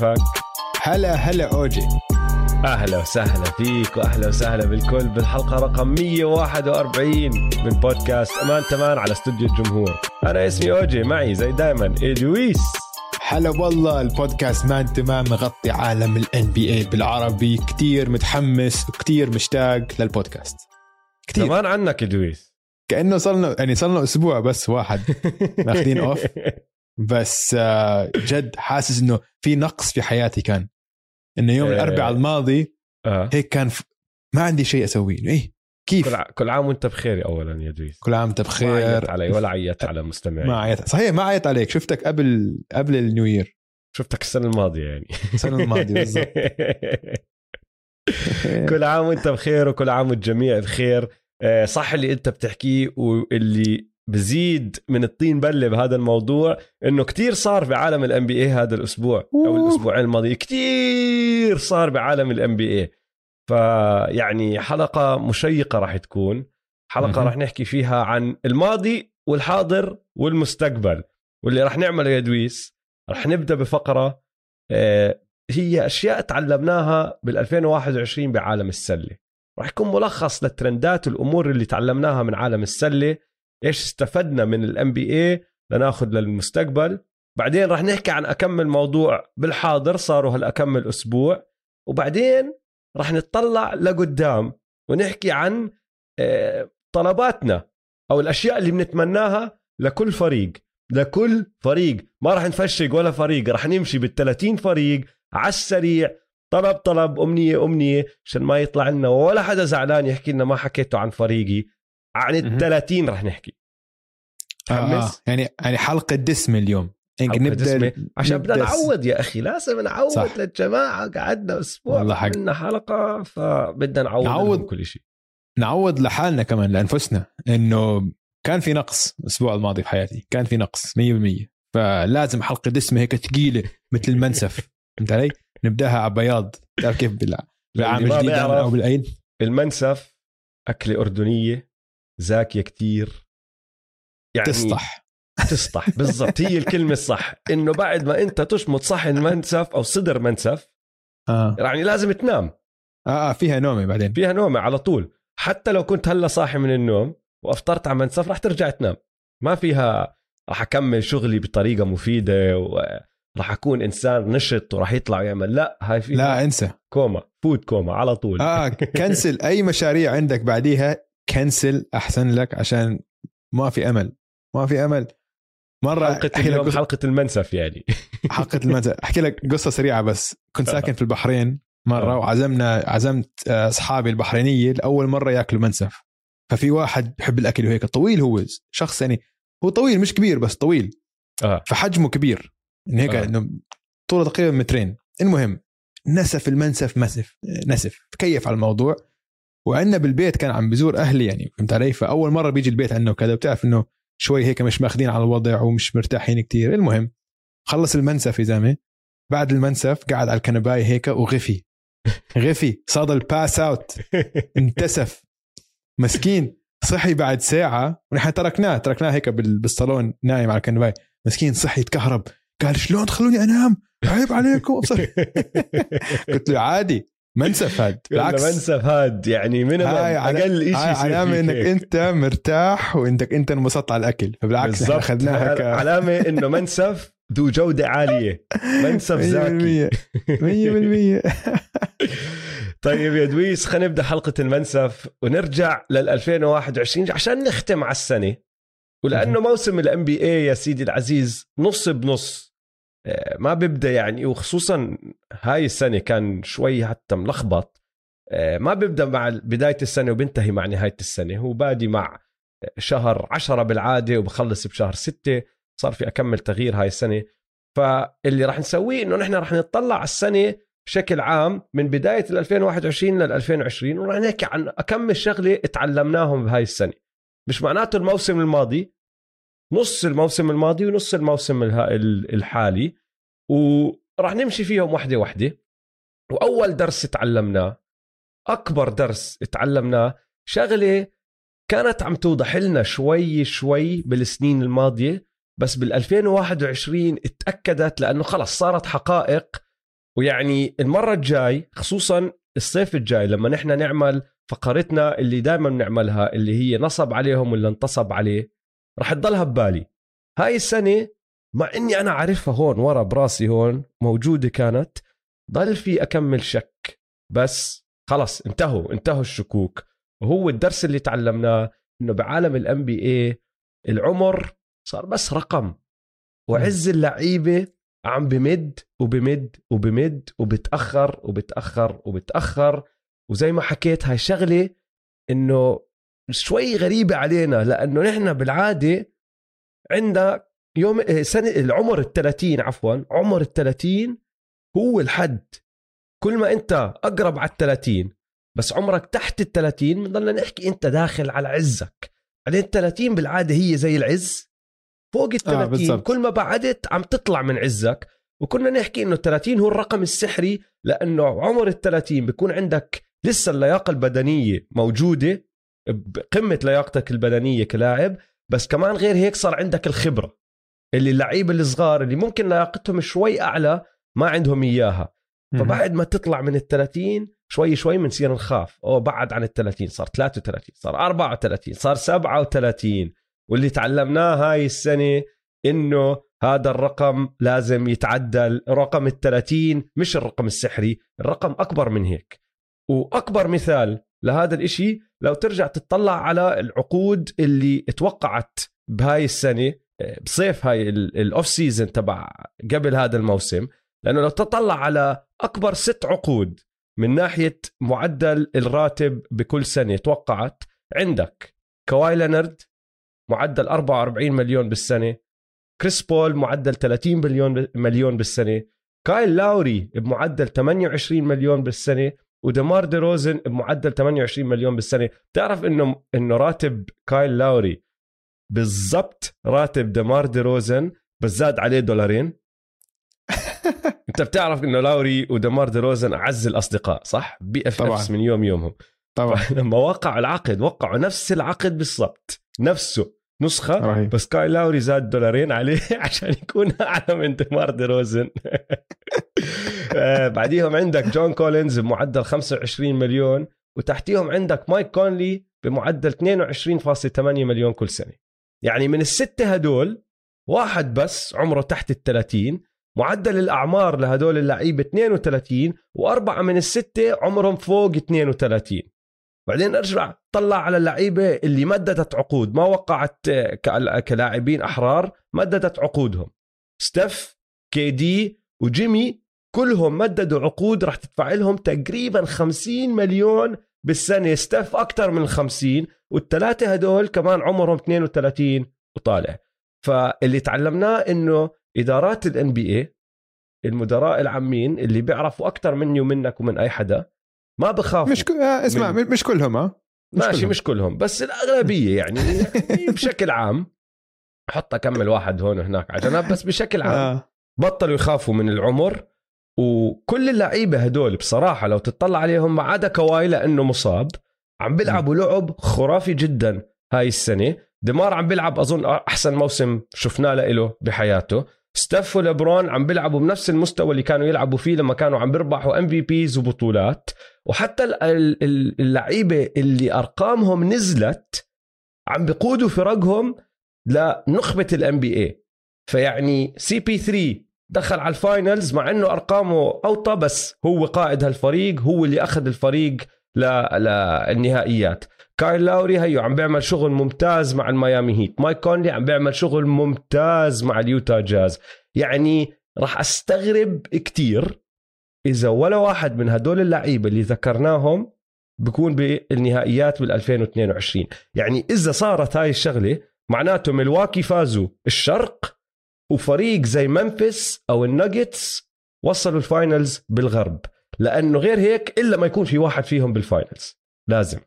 كيفك؟ هلا هلا أوجي. أهلا وسهلا فيك وأهلا وسهلا بالكل بالحلقة رقم 141 من بودكاست أمان تمان على استوديو الجمهور. أنا اسمي أوجي معي زي دائما إدويس. هلا والله البودكاست مان تمام مغطي عالم الان بي اي بالعربي كتير متحمس وكتير مشتاق للبودكاست. كثير زمان عنك إدويس. كأنه صلنا يعني صلنا أسبوع بس واحد. ماخذين off بس آه، جد حاسس إنه في نقص في حياتي كان. إنه يوم الأربعاء آه. الماضي آه. هيك كان ف... ما عندي شيء أسويه. إيه كيف؟ كل, ع... كل عام وأنت بخير اولا يا إدويس كل عام وأنت بخير. ما عيطت علي ولا عيطت على مستمعين ما عيطت. صحيح ما عيطت عليك. شفتك قبل قبل ال new year شفتك السنة الماضية يعني. السنة الماضية بالضبط. كل عام وأنت بخير وكل عام والجميع بخير. آه، صح اللي أنت بتحكيه واللي بزيد من الطين بلة بهذا الموضوع إنه كتير صار بعالم ال NBA هذا الأسبوع أو الأسبوعين الماضيين كتير صار بعالم ال NBA فيعني حلقة مشيقة راح تكون حلقة راح نحكي فيها عن الماضي والحاضر والمستقبل واللي راح نعمله يا دويس راح نبدأ بفقرة آه، هي أشياء تعلمناها بال 2021 بعالم السلة. راح يكون ملخص للترندات والأمور اللي تعلمناها من عالم السلة إيش استفدنا من الام بي اي لناخذ للمستقبل. بعدين راح نحكي عن اكمل موضوع بالحاضر صاروا هالاكمل أسبوع وبعدين راح نتطلع لقدام ونحكي عن آه، طلباتنا أو الأشياء اللي بنتمناها لكل فريق. لكل فريق. ما راح نفشق ولا فريق راح نمشي بال 30 فريق على السريع. طلب طلب أمنية أمنية عشان ما يطلع لنا ولا حدا زعلان يحكي لنا ما حكيته عن فريقي. عن ال 30 رح نحكي. آه آه. يعني يعني حلقة دسمه اليوم. نبدأ عشان بدنا نعود يا أخي لازم نعود صح. للجماعة. قعدنا أسبوع والله حق. عملنا حلقة فبدنا نعود نعود كل شيء. نعود لحالنا كمان لأنفسنا. إنه كان في نقص الأسبوع الماضي في حياتي. كان في نقص 100% فلازم حلقة دسمة هيك ثقيلة مثل المنسف. فهمت علي؟ نبدأها على بياض تعرف كيف؟ بالعام الجديد أو بالعيد المنسف أكلة أردنية. زاكية كتير. يعني تسطح. تسطح بالضبط. هي الكلمة الصح. إنه بعد ما أنت تشمط صحن منسف أو صدر منسف آه. يعني لازم تنام. آه, آه فيها نومة بعدين. فيها نومة على طول. حتى لو كنت هلأ صاحي من النوم وأفطرت على منسف راح ترجع تنام. ما فيها راح أكمل شغلي بطريقة مفيدة وراح أكون إنسان نشط وراح يطلع ويعمل. لا هاي فيها لا انسى. coma food coma على طول. آه كنسل أي مشاريع عندك بعديها كنسل أحسن لك عشان ما في أمل. ما في أمل. مرة حلقة اليوم قصة... حلقة المنسف يعني. حلقة المنسف. أحكي لك قصة سريعة بس. كنت. ساكن في البحرين مرة آه. وعزمنا عزمت آه، أصحابي البحرينية لأول مرة يأكلوا منسف. ففي واحد بحب الأكل وهيك. طويل هو. شخص يعني هو طويل مش كبير بس طويل. آه. فحجمه كبير. انه هيك آه. إنه طوله تقريبا مترين. المهم نسف المنسف مسف. نسف. تكيف على الموضوع؟ وعندنا بالبيت كان عم بزور أهلي يعني فهمت علي؟ فأول مرة بيجي البيت عندنا وكذا بتعرف إنه شوي هيك مش ماخذين على الوضع ومش مرتاحين كتير. المهم خلص المنسف يا زلمة. بعد المنسف قعد على الكنباية هيك وغفي. غفي صار ال pass out انتسف. مسكين. صحي بعد ساعة ونحن تركناه تركناه هيك بالصالون نايم على الكنباية. مسكين صحي تكهرب. قال شلون تخلوني أنام؟ عيب عليكم. قلت له عادي. منسف هاد بالعكس. منسف هاد يعني من أقل شيء علامة إنك أنت مرتاح وإنك أنت انبسطت على الأكل. فبالعكس اخذناها ك... علامة إنه منسف ذو جودة عالية. منسف زاكي 100% طيب يا دويس خلينا نبدأ حلقة المنسف ونرجع لل 2021 عشان نختم على السنة. ولأنه موسم ال NBA يا سيدي العزيز نص بنص. ما بيبدأ يعني وخصوصا هاي السنة كان شوي حتى ملخبط. آه، ما بيبدأ مع بداية السنة وبينتهي مع نهاية السنة. هو بادي مع شهر عشرة بالعادة وبخلص بشهر ستة. صار في أكمل تغيير هاي السنة. فاللي راح نسويه إنه نحن راح نطلع على السنة بشكل عام من بداية 2021 لل 2020 وراح نحكي عن اكمل شغلة تعلمناهم بهاي السنة. مش معناته الموسم الماضي نص الموسم الماضي ونص الموسم الحالي وراح نمشي فيهم وحدة وحدة. وأول درس تعلمناه أكبر درس تعلمناه شغلة كانت عم توضح لنا شوي شوي بالسنين الماضية بس بال 2021 اتأكدت لأنه خلص صارت حقائق. ويعني المرة الجاي خصوصا الصيف الجاي لما نحن نعمل فقرتنا اللي دائما بنعملها اللي هي نصب عليهم ولا انتصب عليه رح تضلها ببالي. هاي السنة مع إني أنا عارفها هون ورا براسي هون موجودة كانت ضل في أكمل شك. بس خلص انتهوا انتهوا الشكوك. وهو الدرس اللي تعلمناه إنه بعالم الام بي اي العمر صار بس رقم. وعز اللعيبة عم بمد وبمد وبمد وبتأخر وبتأخر وبتأخر. وزي ما حكيت هاي شغلة إنه شوي غريبة علينا لأنه نحن بالعادة عندنا يوم إيه، سنة العمر ال 30 عفوا عمر ال 30 هو الحد. كل ما أنت أقرب على ال 30 بس عمرك تحت ال 30 بنضلنا نحكي أنت داخل على عزك. بعدين ال 30 بالعادة هي زي العز. فوق ال 30 آه كل ما بعدت عم تطلع من عزك. وكنا نحكي إنه 30 هو الرقم السحري لأنه عمر ال 30 بيكون عندك لسه اللياقة البدنية موجودة. بقمه لياقتك البدنية كلاعب بس كمان غير هيك صار عندك الخبرة. اللي اللعيبه الصغار اللي ممكن لياقتهم شوي أعلى ما عندهم إياها. فبعد ما تطلع من ال 30 شوي شوي بنصير نخاف. أو بعد عن ال 30 صار 33 صار 34 صار 37 واللي تعلمناه هاي السنة إنه هذا الرقم لازم يتعدل. رقم ال 30 مش الرقم السحري الرقم أكبر من هيك. وأكبر مثال لهذا الإشي لو ترجع تطلع على العقود اللي توقعت بهاي السنة بصيف هاي ال off season تبع قبل هذا الموسم لأنه لو تطلع على أكبر ست عقود من ناحية معدل الراتب بكل سنة توقعت عندك كواي لينارد معدل 44 مليون بالسنة كريس بول معدل 30 مليون مليون بالسنة كايل لاوري بمعدل 28 مليون بالسنة ودمار دي روزن بمعدل 28 مليون بالسنة. بتعرف إنه إنه راتب كايل لاوري بالضبط راتب دمار دي روزن بس زاد عليه دولارين؟ أنت بتعرف إنه لاوري ودمار دي روزن أعز الأصدقاء صح؟ BFF من يوم يومهم. طبعا. لما وقعوا العقد وقعوا نفس العقد بالضبط نفسه. نسخة رهيب. بس كايل لاوري زاد دولارين عليه عشان يكون أعلى من دمار دي روزن. آه، بعديهم عندك جون كولينز بمعدل 25 مليون وتحتيهم عندك مايك كونلي بمعدل 22.8 مليون كل سنة. يعني من الستة هدول واحد بس عمره تحت ال 30 معدل الأعمار لهدول اللعيبة 32 وأربعة من الستة عمرهم فوق 32 بعدين ارجع طلع على اللعيبة اللي مددت عقود ما وقعت كلاعبين أحرار مددت عقودهم. ستيف KD وجيمي كلهم مددوا عقود راح تدفع لهم تقريبا 50 مليون بالسنة. ستيف أكثر من 50 والثلاثه هدول كمان عمرهم 32 وطالع. فاللي تعلمناه إنه إدارات ال NBA المدراء العامين اللي بيعرفوا أكثر مني ومنك ومن أي حدا ما بخافوا. مش ك... آه اسمع من... مش كلهم ها مش ماشي كلهم. مش كلهم بس الأغلبية يعني بشكل عام حط لك كم واحد هون وهناك على جنب بس بشكل عام آه. بطلوا يخافوا من العمر وكل اللعيبة هدول بصراحة لو تطلع عليهم ما عدا كواي لأنه مصاب عم بيلعبوا لعب خرافي جدا هاي السنة. دمار عم بيلعب أظن أحسن موسم شفناه له بحياته. ستيف وليبرون عم بيلعبوا بنفس المستوى اللي كانوا يلعبوا فيه لما كانوا عم بيربحوا MVPs وبطولات. وحتى اللعيبة اللي أرقامهم نزلت عم بيقودوا فرقهم لنخبة ال NBA فيعني CP3 دخل على ال finals مع إنه أرقامه أوطى بس هو قائد هالفريق هو اللي أخذ الفريق للنهائيات. كايل لاوري هيو عم بيعمل شغل ممتاز مع الميامي هيت. مايك كونلي عم بيعمل شغل ممتاز مع اليوتا جاز. يعني راح أستغرب كتير إذا ولا واحد من هدول اللعيبة اللي ذكرناهم بكون بالنهائيات بال 2022 يعني إذا صارت هاي الشغلة معناته ملواكي فازوا الشرق وفريق زي ممفيس أو الناجتس وصلوا ال finals بالغرب. لأنه غير هيك إلا ما يكون في واحد فيهم بال finals. لازم.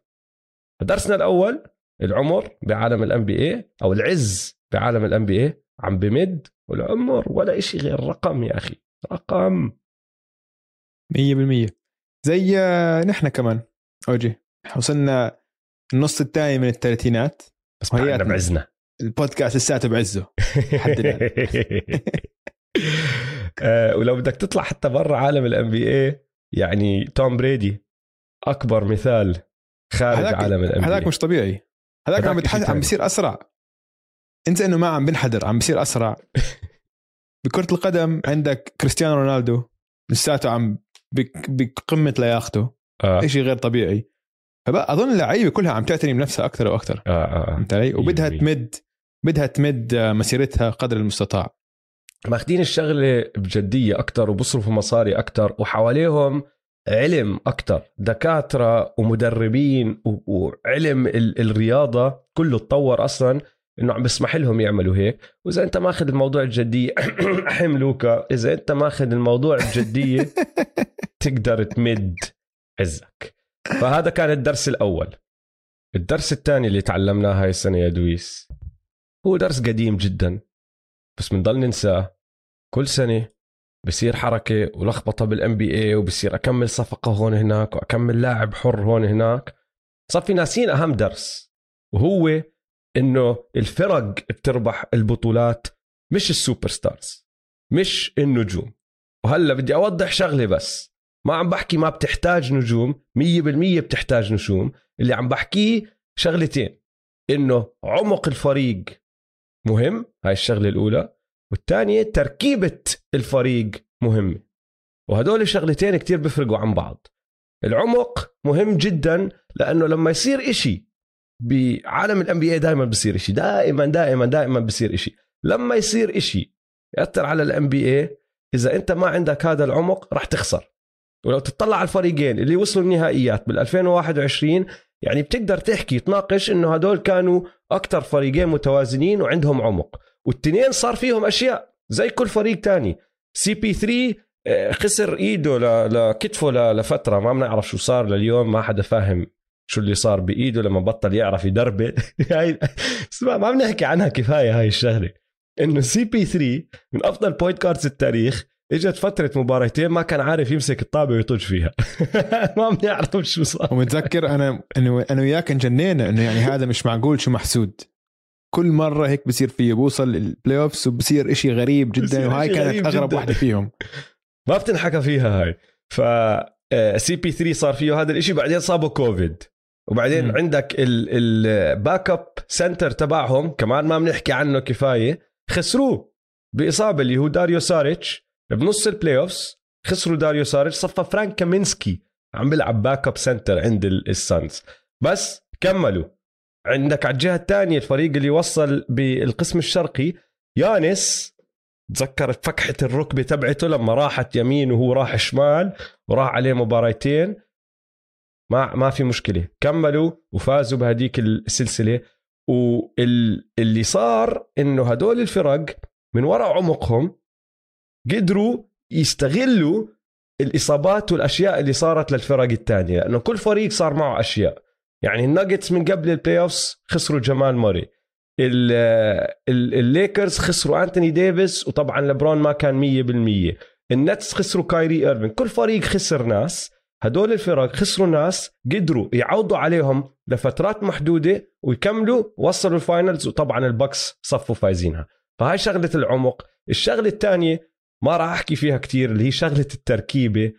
درسنا الأول العمر بعالم ال NBA أو العز بعالم ال NBA عم بمد والعمر ولا إشي غير رقم يا أخي. رقم. 100% زي نحن كمان. OG. وصلنا النص الثاني من الثلاثينات. بس بعدنا بعزنا. البودكاست لساته بعزه. آه، ولو بدك تطلع حتى برا عالم ال NBA يعني توم بريدي أكبر مثال خارج عالم ال NBA هذاك مش طبيعي. هذاك عم بتحس عم. بيصير أسرع. انسى إنه ما عم بنحدر عم بيصير أسرع. بكرة القدم عندك كريستيانو رونالدو. لساته عم بقمة لياقته آه. شيء غير طبيعي فبقى أظن اللعيبة كلها عم تعتني بنفسها أكثر وأكثر آه آه. فهمت علي؟ وبدها تمد بدها تمد آه، مسيرتها قدر المستطاع ماخذين الشغلة بجدية أكثر وبصرفوا مصاري أكثر وحواليهم علم أكثر دكاترة ومدربين وعلم ال- الرياضة كله تطور أصلا إنه عم بيسمح لهم يعملوا هيك. وإذا أنت ماخذ الموضوع الجدية احم لوكا إذا أنت ماخذ الموضوع الجدية تقدر تمد عزك. فهذا كان الدرس الأول. الدرس الثاني اللي تعلمناه هاي السنة يا دويس هو درس قديم جدا بس بنضل ننساه. كل سنة بصير حركة ولخبطة بالان بي اي وبصير أكمل صفقة هون هناك وأكمل لاعب حر هون هناك. صار في ناسين أهم درس وهو إنه الفرق بتربح البطولات مش ال superstars مش النجوم. وهلأ بدي أوضح شغلة بس ما عم بحكي ما بتحتاج نجوم 100% بتحتاج نجوم. اللي عم بحكيه شغلتين إنه عمق الفريق مهم هاي الشغلة الأولى. والثانية تركيبة الفريق مهمه وهدول الشغلتين كتير بيفرقوا عن بعض. العمق مهم جدا لأنه لما يصير إشي بعالم ال NBA دائما بصير إشي. دائما دائما دائما بصير إشي. لما يصير إشي يأثر على ال NBA إذا أنت ما عندك هذا العمق راح تخسر. ولو تطلع على الفريقين اللي وصلوا النهائيات بال 2021 يعني بتقدر تحكي تناقش إنه هدول كانوا أكثر فريقين متوازنين وعندهم عمق. والتنين صار فيهم أشياء زي كل فريق تاني. CP 3 آه، خسر إيده لكتفه لفترة ما بنعرف شو صار لليوم ما حدا فاهم. شو اللي صار بإيده لما بطل يعرف يدربل هاي اسمع ما بنحكي عنها كفاية هاي الشغلة. إنه CP 3 من أفضل point guards التاريخ إجت فترة مباراتين ما كان عارف يمسك الطابة ويطج فيها. ما بنعرف شو صار. ومتذكر أنا انه أنا وياك انجنينا إنه يعني هذا مش معقول شو محسود. كل مرة هيك بصير فيه بوصل ال playoffs وبصير إشي غريب جدا وهاي كانت أغرب جداً. واحدة فيهم. ما بتنحكى فيها هاي. ف CP 3 صار فيه هذا الإشي بعدين صابه كوفيد وبعدين. م. عندك ال backup center تبعهم كمان ما بنحكي عنه كفاية خسروه بإصابة اللي هو داريو ساريتش بنص ال playoffs خسروا داريو ساريتش صفى فرانك كامينسكي عم بيلعب backup center عند ال- ال Suns بس كملوا عندك على الجهة الثانية الفريق اللي وصل بالقسم الشرقي يانس تذكرت فكحة الركبة تبعته لما راحت يمين وهو راح شمال وراح عليه مباراتين ما ما في مشكلة. كملوا وفازوا بهديك السلسلة. واللي صار إنه هدول الفرق من وراء عمقهم قدروا يستغلوا الإصابات والأشياء اللي صارت للفرق الثانية لأنه كل فريق صار معه أشياء. يعني الناجتس من قبل ال playoffs خسروا جمال موري. ال- ال- الليكرز خسروا أنتوني ديفيس وطبعا لبرون ما كان 100% ال Nets خسروا كايري ايرفين كل فريق خسر ناس. هدول الفرق خسروا ناس قدروا يعوضوا عليهم لفترات محدودة ويكملوا وصلوا ال finals وطبعا ال Bucks صفوا فايزينها. فهاي شغلة العمق. الشغلة الثانية ما راح أحكي فيها كتير اللي هي شغلة التركيبة.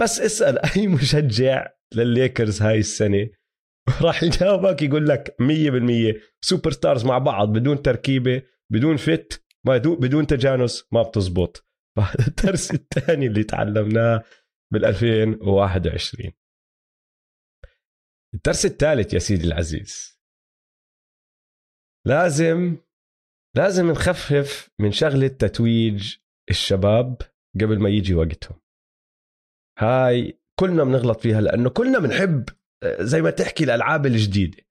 بس اسأل أي مشجع للليكرز هاي السنة. راح يجاوبك يقول لك 100% superstars مع بعض بدون تركيبة بدون fit بدون تجانس ما بتزبط. فهذا الدرس الثاني اللي تعلمناه. بال 2021 الدرس الثالث يا سيدي العزيز. لازم لازم نخفف من شغلة تتويج الشباب قبل ما يجي وقتهم. هاي كلنا بنغلط فيها لأنه كلنا بنحب زي ما تحكي الألعاب الجديدة.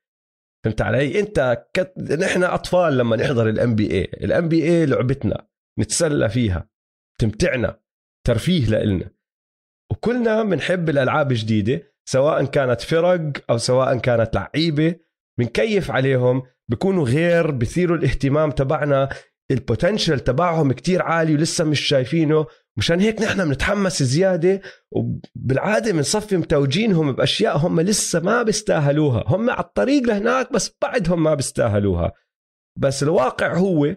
فهمت علي؟ أنت كت... نحن أطفال لما نحضر ال NBA ال NBA لعبتنا نتسلى فيها تمتعنا ترفيه لإلنا. وكلنا بنحب الالعاب الجديده سواء كانت فرق أو سواء كانت لعيبة بنكيف عليهم بيكونوا غير بثيروا الاهتمام تبعنا. ال potential تبعهم كتير عالي ولسه مش شايفينه. مشان هيك نحن بنتحمس زيادة وبالعادة بنصفي متوجينهم بأشياء هم لسه ما بيستاهلوها. هم على الطريق لهناك بس بعدهم ما بيستاهلوها. بس الواقع هو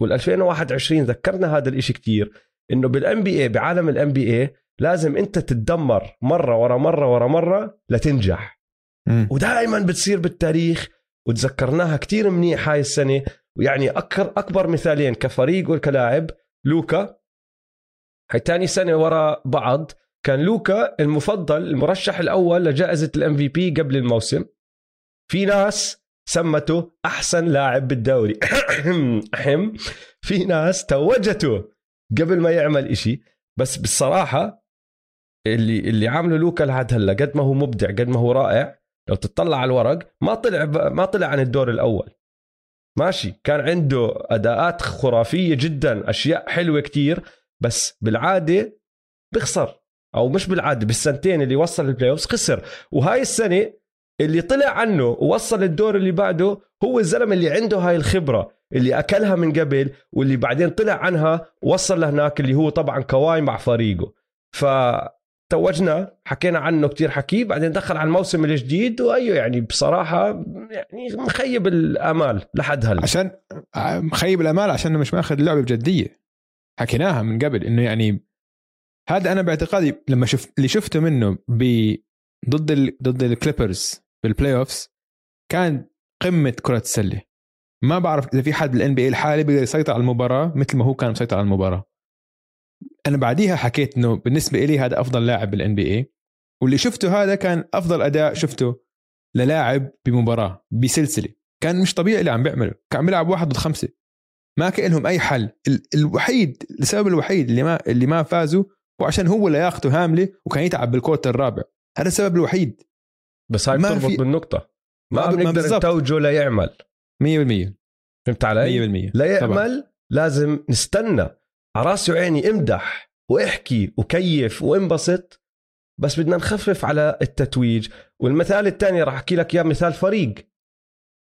وال 2021 ذكرنا هذا الإشي كتير إنه بال NBA بعالم ال NBA لازم انت تتدمر مرة ورا مرة ورا مرة لتنجح. ودائما بتصير بالتاريخ وتذكرناها كتير منيح هاي السنة. ويعني أكبر أكبر مثالين كفريق وكلاعب لوكا. هاي تاني سنة ورا بعض. كان لوكا المفضل المرشح الأول لجائزة الام في بي قبل الموسم. في ناس سمته أحسن لاعب بالدوري. في ناس توجته قبل ما يعمل إشي. بس بالصراحة اللي اللي عامله لوكا لحد هلا قد ما هو مبدع قد ما هو رائع لو تطلع على الورق ما طلع ما طلع عن الدور الأول. ماشي كان عنده أداءات خرافية جدا أشياء حلوة كتير بس بالعادة بخسر. أو مش بالعادة بالسنتين اللي وصل ال playoff خسر. وهاي السنة اللي طلع عنه ووصل الدور اللي بعده هو الزلمة اللي عنده هاي الخبرة اللي أكلها من قبل واللي بعدين طلع عنها وصل لهناك اللي هو طبعا كواي مع فريقه ف توجنا حكينا عنه كتير حكي بعدين دخل على الموسم الجديد وأيوه يعني بصراحة يعني مخيب الأمال لحد هلأ. عشان مخيب الأمال عشان مش ماخذ اللعبه بجدية. حكيناها من قبل إنه يعني هذا أنا باعتقادي لما شفت اللي شفته منه ب ضد ال... ضد ال Clippers بال playoffs كان قمة كرة السلة. ما بعرف إذا في حد بال NBA الحالي بيقدر يسيطر على المباراة مثل ما هو كان مسيطر على المباراة. أنا بعديها حكيت إنه بالنسبة لي هذا أفضل لاعب بالان بي اي واللي شفته هذا كان أفضل أداء شفته للاعب بمباراة بسلسلة. كان مش طبيعي اللي عم بيعمله كان عم بيلعب واحد ضد خمسة. ما كان لهم أي حل. الوحيد السبب الوحيد اللي ما اللي ما فازوا هو عشان هو لياقته هامله وكان يتعب بالكوت الرابع. هذا السبب الوحيد. بس هاي بتربط في... بالنقطة. ما بنقدر نتوجه ليعمل. 100% فهمت علي؟ 100% ليعمل طبعا. لازم نستنى راسي وعيني امدح واحكي وكيف وانبسط بس بدنا نخفف على التتويج. والمثال الثاني راح أحكي لك إياه مثال فريق.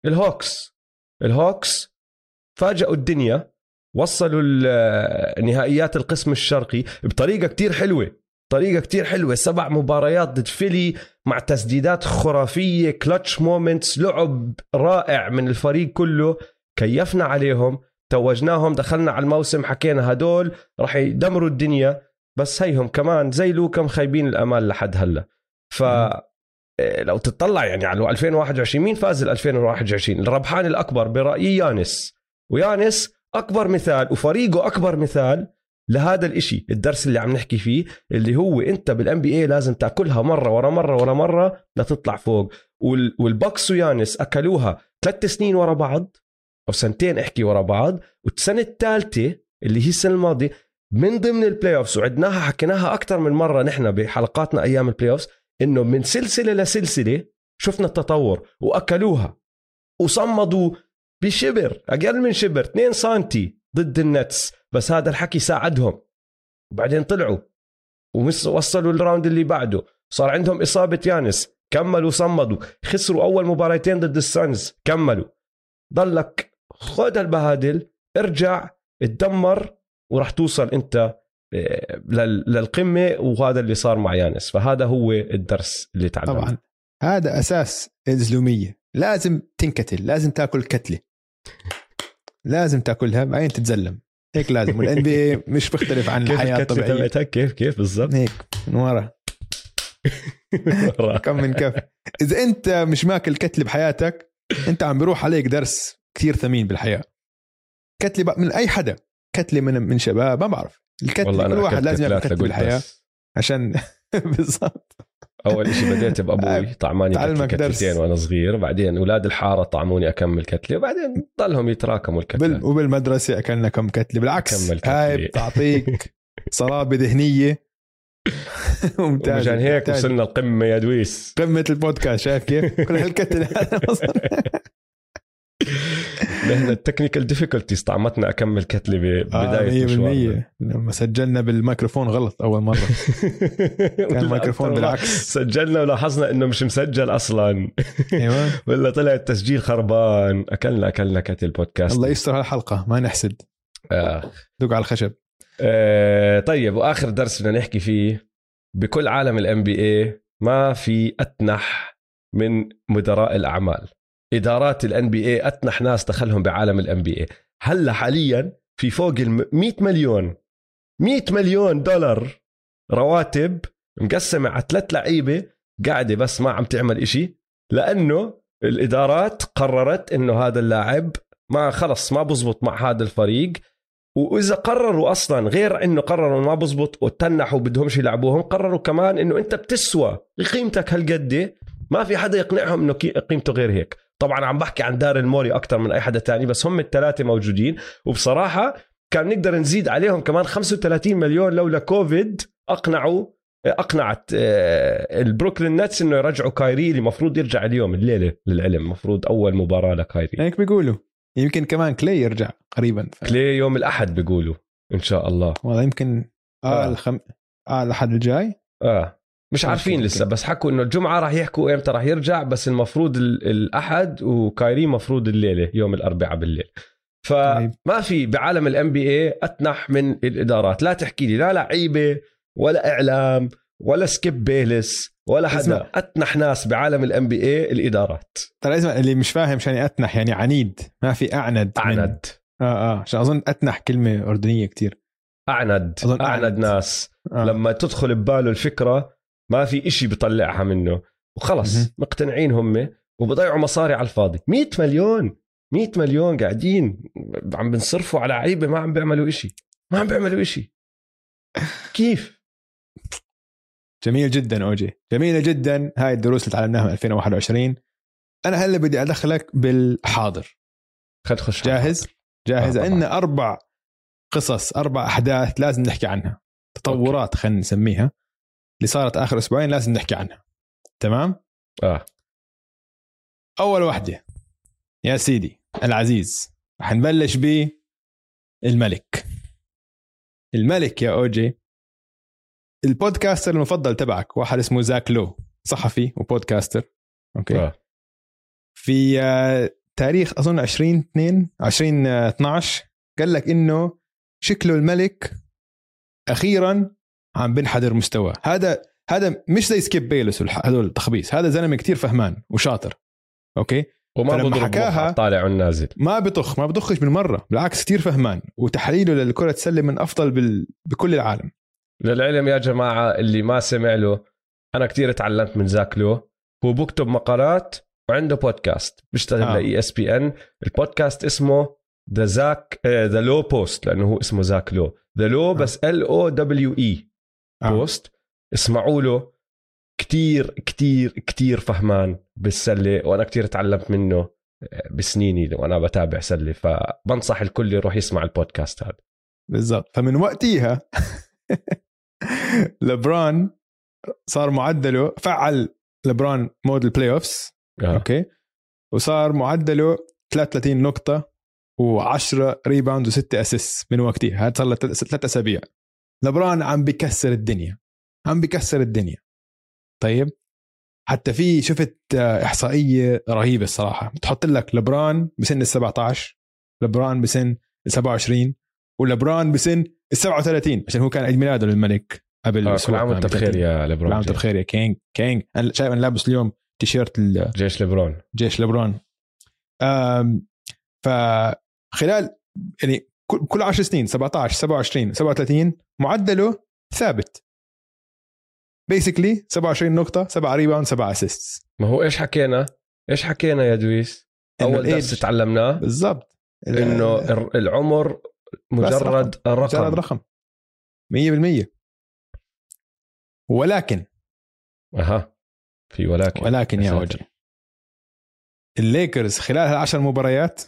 ال Hawks. ال Hawks فاجئوا الدنيا وصلوا نهائيات القسم الشرقي بطريقة كتير حلوة طريقة كتير حلوة. سبع مباريات ضد Philly مع تسديدات خرافية clutch moments لعب رائع من الفريق كله. كيفنا عليهم؟ توجناهم دخلنا على الموسم حكينا هدول راح يدمروا الدنيا بس هيهم كمان زي لوكا مخيبين الأمال لحد هلأ. ف إيه، لو تطلع يعني على 2021 مين فاز ال 2021 الربحان الأكبر برأيي يانس. ويانس أكبر مثال وفريقه أكبر مثال لهذا الإشي الدرس اللي عم نحكي فيه اللي هو أنت بالان بي اي لازم تأكلها مرة ورا مرة ورا مرة لتطلع فوق. وال Bucks ويانس أكلوها ثلاث سنين ورا بعض. أو سنتين أحكي ورا بعض والسنة الثالثه اللي هي السنة الماضية من ضمن ال playoffs وعدناها حكيناها أكثر من مرة نحن بحلقاتنا أيام ال playoffs إنه من سلسلة لسلسلة شفنا التطور وأكلوها وصمدوا بشبر أقل من شبر 2 سنتي ضد ال Nets بس هذا الحكي ساعدهم. وبعدين طلعوا ووصلوا ال round اللي بعده صار عندهم إصابة يانس كملوا صمدوا خسروا أول مباراتين ضد السانز كملوا. ضلك خذ البهادل ارجع اتدمر وراح توصل انت آه، للقمة وهذا اللي صار مع يانس. فهذا هو الدرس اللي تعلمه طبعا. هذا أساس الزلوميه لازم تنكتل لازم تاكل كتلة. لازم تاكلها بعدين تتزلم. هيك لازم. والان بي مش بيختلف عن الحياة الطبيعية. كيف كيف بالضبط؟ هيك من ورا. كم من كف. إذا أنت مش ماكل كتلة بحياتك أنت عم بيروح عليك درس. كثير ثمين بالحياة. كتلة من أي حدا. كتلة من من شباب ما بعرف. الكتلة كل واحد لازم ياكل كتلة بالحياة. عشان بالضبط. أول شيء بديت بأبوي طعماني كتلتين وأنا صغير. بعدين أولاد الحارة طعموني أكمل كتلة. وبعدين ضلهم يتراكموا الكتلة. بال... وبالمدرسة أكلنا كم كتلة. بالعكس هاي بتعطيك صلابة ذهنية. ممتاز عشان هيك وصلنا القمه يا دويس. قمة البودكاست شايف كيف؟ كل هالكتلة. نحن ال technical difficulties طعمتنا اكمل كتله ببدايه آه 100% لما سجلنا بالميكروفون غلط أول مرة. كان الميكروفون بالعكس. سجلنا ولاحظنا إنه مش مسجل أصلا. أيوه. ولا طلع التسجيل خربان. أكلنا أكلنا كتل بودكاست الله يستر هالحلقه ما نحسد. آه. دق على الخشب. آه طيب وآخر درس بدنا نحكي فيه. بكل عالم ال NBA ما في أتنح من مدراء الأعمال. إدارات ال NBA أتنح ناس دخلهم بعالم ال NBA هلأ حاليا في فوق ال 100 مليون 100 مليون دولار رواتب مقسمة على ثلاث لعيبة قاعدة بس ما عم تعمل إشي لأنه الإدارات قررت إنه هذا اللاعب ما خلص ما بزبط مع هذا الفريق. وإذا قرروا أصلا غير إنه قرروا ما بزبط وتنحوا بدهمش يلعبوهم قرروا كمان إنه أنت بتسوى قيمتك هالقد ما في حدا يقنعهم إنه قيمته غير هيك. طبعا عم بحكي عن دار الموري أكثر من أي حدا تاني بس هم الثلاثه موجودين. وبصراحة كان نقدر نزيد عليهم كمان 35 مليون لولا كوفيد أقنعوا أقنعت آه، البروكلين نتس إنه يرجعوا كايري اللي المفروض يرجع اليوم الليلة للعلم المفروض أول مباراة لكايري. هيك بيقولوا. يمكن كمان كلاي يرجع قريبا. ف... كلاي يوم الأحد بيقولوا إن شاء الله. والله يمكن آه, آه. الخم... آه الأحد الجاي؟ آه. مش عارفين لسه بس حكوا إنه الجمعة راح يحكوا إمتى راح يرجع بس المفروض الأحد وكايري مفروض الليلة يوم الأربعاء بالليل. فما طيب. في بعالم ال NBA أتنح من الإدارات. لا تحكي لي لا لعيبة ولا إعلام ولا سكيب بيليس ولا حدا. اسمع. أتنح ناس بعالم ال NB A الإدارات. ترى اسمع اللي مش فاهم شو أتنح يعني عنيد. ما في أعند أعند. آه آه. عشان أظن أتنح كلمة أردنية كتير. أعند. أظن أعند, أعند. ناس. آه. لما تدخل بباله الفكرة ما في إشي بيطلعها منه. وخلص مقتنعين هم وبضيعوا مصاري على الفاضي. 100 مليون 100 مليون قاعدين عم بنصرفوا على لعيبة ما عم بيعملوا إشي. ما عم بيعملوا إشي. كيف؟ جميل جدا أوجي. جميلة جدا هاي الدروس اللي تعلمناها من 2021 أنا هلأ بدي أدخلك بالحاضر. خد خش جاهز؟ جاهز؟ آه عندنا أربع قصص أربع أحداث لازم نحكي عنها. تطورات خلينا نسميها. اللي صارت آخر أسبوعين لازم نحكي عنها. تمام؟ آه. أول وحدة. يا سيدي العزيز رح نبلش ب الملك. الملك يا اوجي ال podcaster المفضل تبعك واحد اسمه زاك لو صحفي و podcaster. أوكي؟ آه. في آه، تاريخ أظن 20 2 20 12 قال لك إنه شكله الملك أخيرا عم بنحدر مستواه هذا هذا مش زي سكيب بيليس هذول التخبيص. هذا زلمة كتير فهمان وشاطر. أوكي؟ وما فلما حكاها طالع والنازل. ما بطخ ما بضخش من مرة. بالعكس كتير فهمان. وتحليله للكرة السله من أفضل بال... بكل العالم. للعلم يا جماعة اللي ما سمع له أنا كتير تعلمت من زاك لو. هو بكتب مقالات وعنده بودكاست بيشتغل آه. ل ESPN البودكاست اسمه the Zach the Lowe Post لأنه هو اسمه زاك لو. the Lowe بس L O W E Post اسمعوا له. كتير كتير كتير فهمان بالسلة وأنا كتير تعلمت منه آه، بسنيني وأنا بتابع سلة فبنصح الكل يروح يسمع البودكاست هذا. بالضبط. فمن وقتها لبران صار معدله فعل لبران mode ال playoffs أوكي. وصار معدله 33 نقطة و10 rebound و6 assist من وقتها هذا صار له ثلاث أسابيع. لبران عم بكسر الدنيا عم بكسر الدنيا. طيب؟ حتى في شفت إحصائية رهيبة الصراحة. بتحط لك لبران بسن ال 17 لبران بسن ال 27 ولبران بسن ال 37 عشان هو كان عيد ميلاده للملك قبل آه كل عام وأنت بخير يا لبران كل عام وأنت بخير يا king. King أنا شايف أنا لابس اليوم تيشيرت جيش لبران جيش لبران فخلال يعني كل 10 سنين 17 27 37 معدله ثابت. basically 27 نقطة 7 rebound 7 assist ما هو إيش حكينا؟ إيش حكينا يا دويس؟ أول درس تعلمناه. بالضبط. إنه العمر مجرد رقم. مجرد رقم. 100% ولكن. أها. في ولكن. ولكن يا أوجي. الليكرز خلال هالعشر مباريات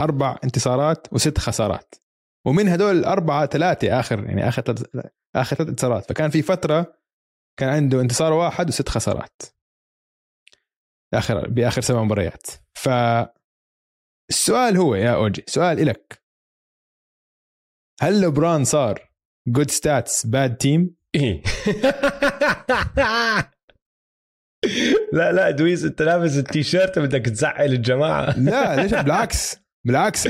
أربع انتصارات وست خسارات. ومن هدول الاربعه ثلاثة آخر يعني آخر آخر ثلاث انتصارات. فكان في فترة كان عنده انتصار واحد وست خسارات. آخر بآخر سبع مباريات. ف السؤال هو يا أوجي سؤال إلك. هل لبران صار good stats bad team؟ إيه. لا لا دويس أنت لابس التيشيرت بدك تزعل الجماعة. لا ليش؟ بالعكس. بالعكس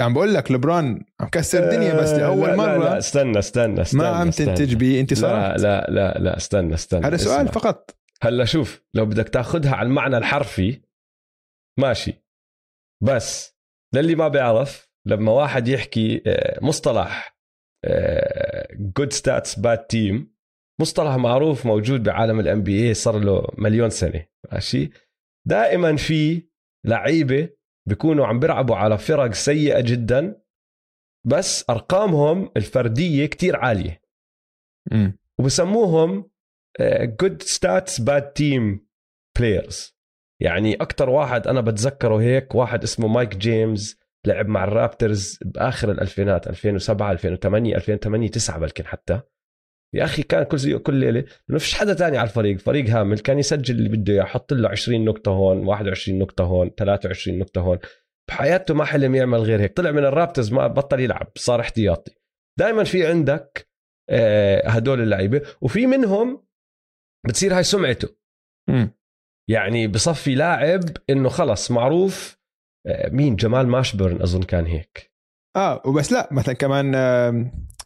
عم بقول لك لبران عم كسر الدنيا بس لأول مره لا لا استنى استنى استنى ما عم تنتج بانتصارات. لا لا لا لا استنى استنى هذا سؤال فقط. هلا شوف لو بدك تاخذها على المعنى الحرفي ماشي. بس للي ما بيعرف لما واحد يحكي آه، مصطلح good stats bad team مصطلح معروف موجود بعالم ال NBA صار له مليون سنة ماشي. دائما في لعيبة بيكونوا عم بيلعبوا على فرق سيئة جدا بس أرقامهم الفردية كتير عالية. م. وبسموهم good stats bad team players يعني أكثر واحد أنا بتذكره هيك واحد اسمه مايك جيمس لعب مع الرابترز بآخر الألفينات 2007 2008 2008 9 بلكن حتى. يا أخي كان كل كل ليلة ما فيش حدا تاني على الفريق. فريق هامل كان يسجل اللي بده إياه يحط له 20 نقطة هون 21 نقطة هون 23 نقطة هون. بحياته ما حلم يعمل غير هيك. طلع من الرابترز ما بطل يلعب صار احتياطي. دائما في عندك آه، هدول اللعيبة وفي منهم بتصير هاي سمعته. م. يعني بصفي لاعب إنه خلص معروف آه، مين؟ جمال ماشبرن أظن كان هيك. آه وبس لا مثلا كمان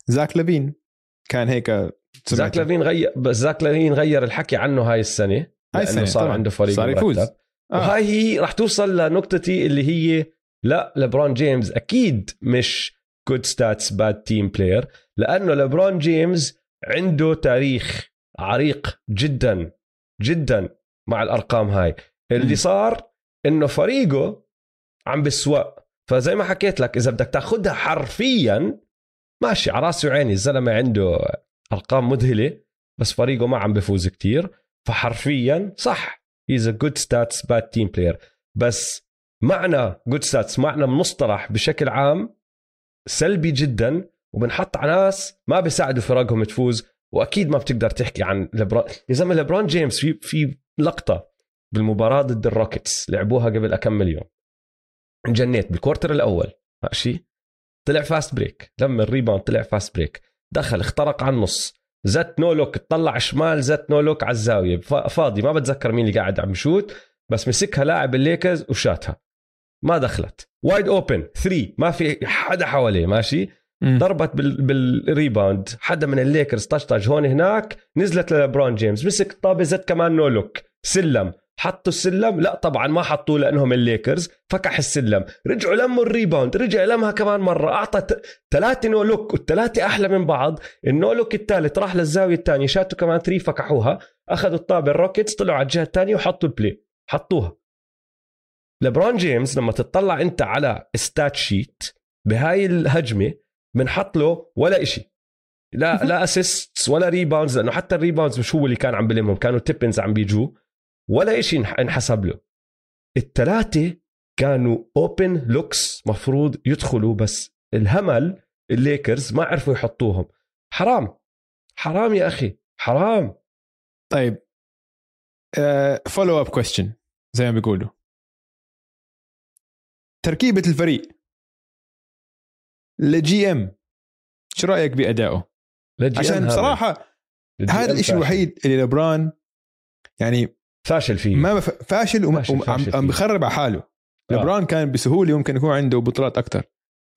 زاك لافين كان هيك زاك. لافين غير بس زاك لافين غير الحكي عنه هاي السنة هاي السنة صار طبعاً. عنده فريق صار يفوز. آه. وهاي هي رح توصل لنقطتي اللي هي لا لبرون جيمس أكيد مش good stats bad team player لأنه لبرون جيمس عنده تاريخ عريق جدا جدا مع الأرقام هاي اللي مم. صار إنه فريقه عم بسوق فزي ما حكيت لك إذا بدك تاخذها حرفيا ماشي على راسي وعيني الزلمة عنده أرقام مذهلة بس فريقه ما عم بفوز كتير فحرفيا صح he's a good stats bad team player بس معنى good stats معنى مصطلح بشكل عام سلبي جدا وبنحط على ناس ما بيساعدوا فرقهم تفوز وأكيد ما بتقدر تحكي عن لبرون يا زلمة لبرون جيمس في في لقطة بالمباراة ضد الروكيتس لعبوها قبل كم يوم. انجنيت بال quarter الأول ماشي؟ طلع fast break لما ال rebound طلع fast break دخل اخترق على النص. زت no look طلع شمال زت no look على الزاوية. فا- فاضي ما بتذكر مين اللي قاعد عم يشوت بس مسكها لاعب الليكرز وشاتها. ما دخلت. wide open 3 ما في حدا حواليه ماشي؟ م. ضربت بال... بال rebound. حدا من الليكرز طشطش هون هناك نزلت للبرون جيمس. مسك الطابة زت كمان no look سلم. حطوا السلم؟ لا طبعا ما حطوه لأنهم الليكرز فكح السلم. رجعوا لموا ال rebound رجع لمها كمان مرة. أعطى ثلاثة no look والثلاثه أحلى من بعض. ال no look الثالث راح للزاوية الثانية شاتوا كمان three فكحوها. أخذوا الطابة الروكيتس طلعوا على الجهة الثانية وحطوا ال play حطوها. لبرون جيمس لما تطلع أنت على stat sheet بهاي الهجمة بنحط له ولا إشي. لا لا assists ولا rebounds لأنه حتى ال rebounds مش هو اللي كان عم بلمهم كانوا tip-ins عم بيجوا. ولا انح- انحسب له. الثلاثه كانوا open looks مفروض يدخلوا بس الهمل الليكرز ما عرفوا يحطوهم. حرام. حرام يا أخي. حرام. طيب. follow up question زي ما بيقولوا. تركيبة الفريق. LeGM شو رأيك بأدائه؟ عشان. بصراحة هذا الشيء. الوحيد اللي لبران يعني فاشل فيه ما بف... فاشل وم- فاشل- وعم فاشل عم فيه. بخرب على حاله آه. لبران كان بسهولة ممكن يكون عنده بطولات أكثر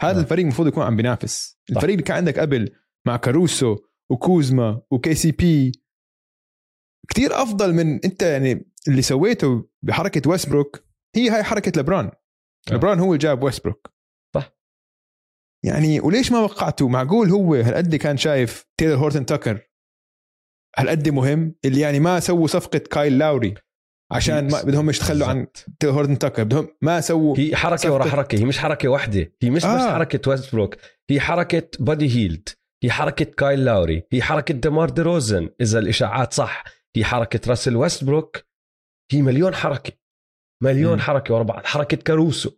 هذا آه. الفريق المفروض يكون عم بينافس الفريق اللي كان عندك قبل مع كاروسو وكوزما و KCP كثير أفضل من أنت يعني اللي سويته بحركة ويستبروك هي هاي حركة لبران آه. لبران هو اللي جاب ويستبروك صح. يعني وليش ما وقعته معقول هو هالقد كان شايف تايلر هورتن تاكر هالقد مهم اللي يعني ما سووا صفقة كايل لاوري عشان ما بدهم يتخلوا عن بالضبط. تايلر هورتن تاكر بدهم ما سووا هي حركة ورا حركة هي مش حركة واحدة هي مش آه. بس. حركة ويستبروك هي حركة بادي هيلد هي حركة كايل لاوري هي حركة ديمار دي روزن إذا الإشاعات صح هي حركة راسل ويستبروك هي مليون حركة مليون مم. حركة ورا بعض حركة كاروسو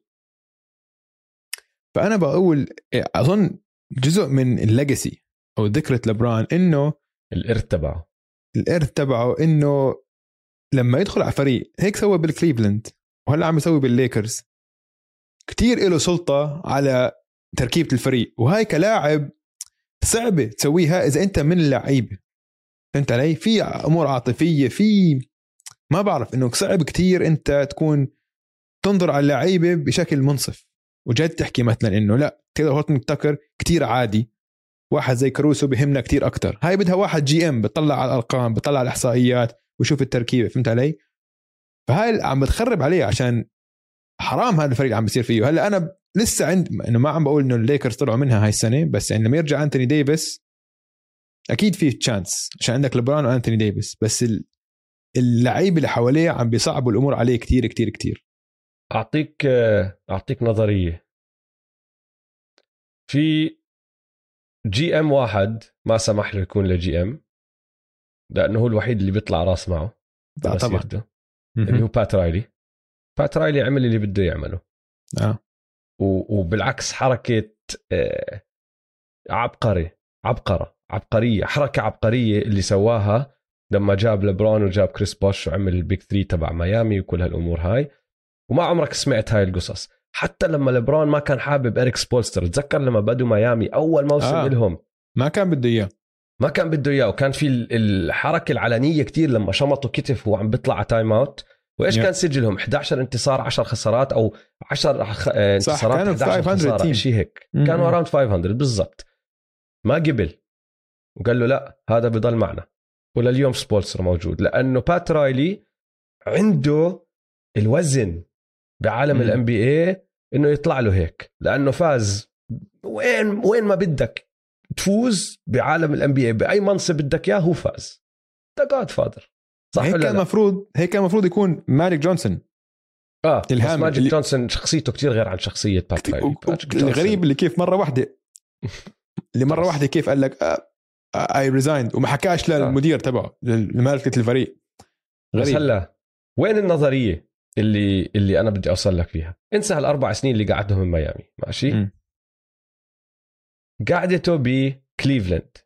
فأنا بقول أظن جزء من ال legacy أو ذكرى لبران إنه الإرث تبعه. الإرث تبعه إنه لما يدخل على فريق هيك سوى بالكليفلاند وهلأ عم يسوي بالليكرز. كتير له سلطة على تركيبة الفريق وهاي كلاعب صعبة تسويها إذا أنت من اللعيبة. فهمت علي؟ في أمور عاطفية في ما بعرف إنه صعب كتير أنت تكون تنظر على اللعيبة بشكل منصف. وجد تحكي مثلا إنه لأ تيلر هورتن تاكر كتير عادي. واحد زي كاروسو بهمنا كتير أكتر. هاي بدها واحد GM بتطلع على الأرقام بتطلع على الاحصائيات وشوف التركيبة فهمت علي؟ فهاي عم بتخرب عليه عشان حرام هذا الفريق عم بيصير فيه. هلا أنا لسه عند إنه ما عم بقول إنه الليكرز طلعوا منها هاي السنة بس يعني لما يرجع أنتوني ديفيس أكيد في chance عشان عندك لبران وأنتوني ديفيس بس اللعيبة اللي حواليه عم بيصعبوا الأمور عليه كتير كتير كتير. أعطيك أعطيك نظرية. في GM واحد ما سمح له يكون LeGM لأنه هو الوحيد اللي بيطلع راس معه. طبعا. اللي هو بات رايلي بات رايلي عمل اللي بده يعمله. آه. وبالعكس حركة آه عبقري عبقرة عبقرية حركة عبقرية اللي سواها لما جاب لبرون وجاب كريس بوش وعمل ال big 3 تبع ميامي وكل هالأمور هاي. وما عمرك سمعت هاي القصص. حتى لما لبرون ما كان حابب إريك سبولستر تذكر لما بدوا ميامي أول موسم آه. لهم؟ ما كان بده إياه. ما كان بده إياه وكان في الحركة العلنية كتير لما شمطوا كتف وهو عم بيطلع على time out وايش كان سجلهم؟ 11 انتصار 10 خسارات أو 10 آه، انتصارات كانوا 11 خسارة شيء هيك. كانوا around 500 بالضبط. ما قبل. وقال له لا هذا بضل معنا. ولليوم سبولسترا موجود لأنه بات رايلي عنده الوزن. بعالم ال NBA إنه يطلع له هيك لأنه فاز. وين وين ما بدك تفوز بعالم ال NBA بأي منصب بدك إياه هو فاز. the godfather صح هيك كان المفروض هيك كان المفروض يكون مالك جونسون آه إلهام. بس ماجيك اللي... جونسون شخصيته كتير غير عن شخصية بات رايلي الغريب اللي كيف مرة واحدة اللي مرة واحدة كيف قال لك اي آه resigned وما حكاش آه. للمدير تبعه لمالكه الفريق. غريب. بس هلا وين النظرية؟ اللي اللي أنا بدي أوصل لك فيها. انسى هالأربع سنين اللي قعدهم بميامي ماشي؟ م. قعدته بكليفلاند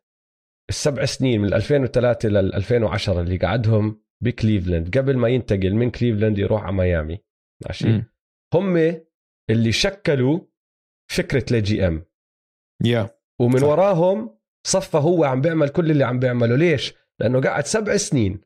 السبع سنين من 2003 لل 2010 اللي قعدهم بكليفلاند قبل ما ينتقل من كليفلاند يروح على ميامي ماشي؟ م. هم اللي شكلوا فكرة ل GM ياو من صح. وراهم صفى هو عم بيعمل كل اللي عم بيعمله. ليش؟ لأنه قعد سبع سنين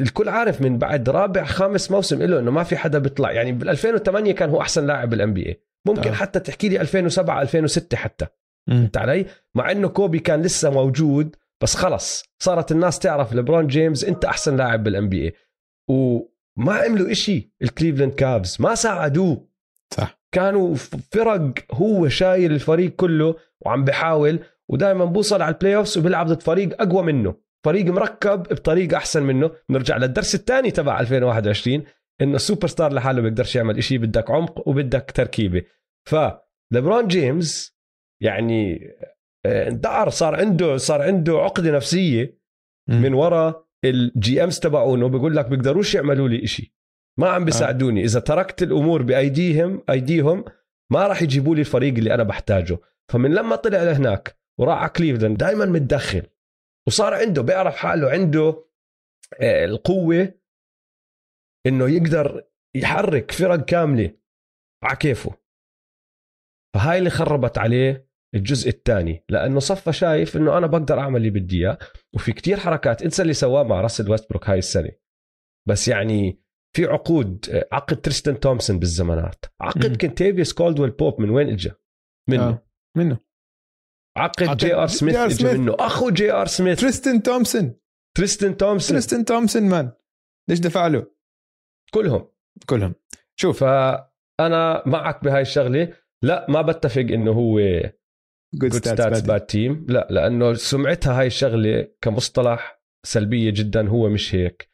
الكل عارف من بعد رابع خامس موسم له إنه ما في حدا بيطلع. يعني بال 2008 كان هو أحسن لاعب بال NBA ممكن آه. حتى تحكي لي 2007 2006 حتى. فهمت علي؟ مع إنه كوبي كان لسه موجود بس خلص صارت الناس تعرف لبرون جيمس أنت أحسن لاعب بال NBA وما عملوا إشي. الكليفلاند كابز ما ساعدوه. صح. كانوا فرق هو شايل الفريق كله وعم بحاول ودائما بوصل على ال playoffs وبيلعب ضد فريق أقوى منه. فريق مركب بطريقة أحسن منه. نرجع للدرس الثاني تبع 2021 إنه السوبر ستار لحاله بيقدرش يعمل شيء بدك عمق وبدك تركيبة. فليبرون جيمس يعني آه، اندعر صار عنده صار عنده عقدة نفسية من وراء ال GMs تبعونه. بيقول لك بيقدروش يعملوا لي شيء ما عم بيساعدوني. إذا تركت الأمور بأيديهم أيديهم ما راح يجيبوا لي الفريق اللي أنا بحتاجه. فمن لما طلع لهناك وراح على كليفلاند دائما متدخل. وصار عنده بيعرف حاله عنده آه، القوة إنه يقدر يحرك فرق كاملة على كيفه. فهاي اللي خربت عليه الجزء الثاني لأنه صفى شايف إنه أنا بقدر أعمل اللي بدي إياه وفي كتير حركات انسى اللي سواه مع راسل ويستبروك هاي السنة. بس يعني في عقود آه، عقد تريستن تومسون بالزمانات. عقد كنتيفيوس كولدويل بوب من وين اجى منه. آه. منه. عقد جي آر سميث اجى منه. أخو جي آر سميث. تريستن تومسون. تريستن تومسون. تريستن تومسون man. ليش دفع له؟ كلهم. كلهم. شوف. فانا معك بهاي الشغلة. لا ما بتفق إنه هو good stats bad team لا لأنه سمعتها هاي الشغلة كمصطلح سلبية جدا. هو مش هيك.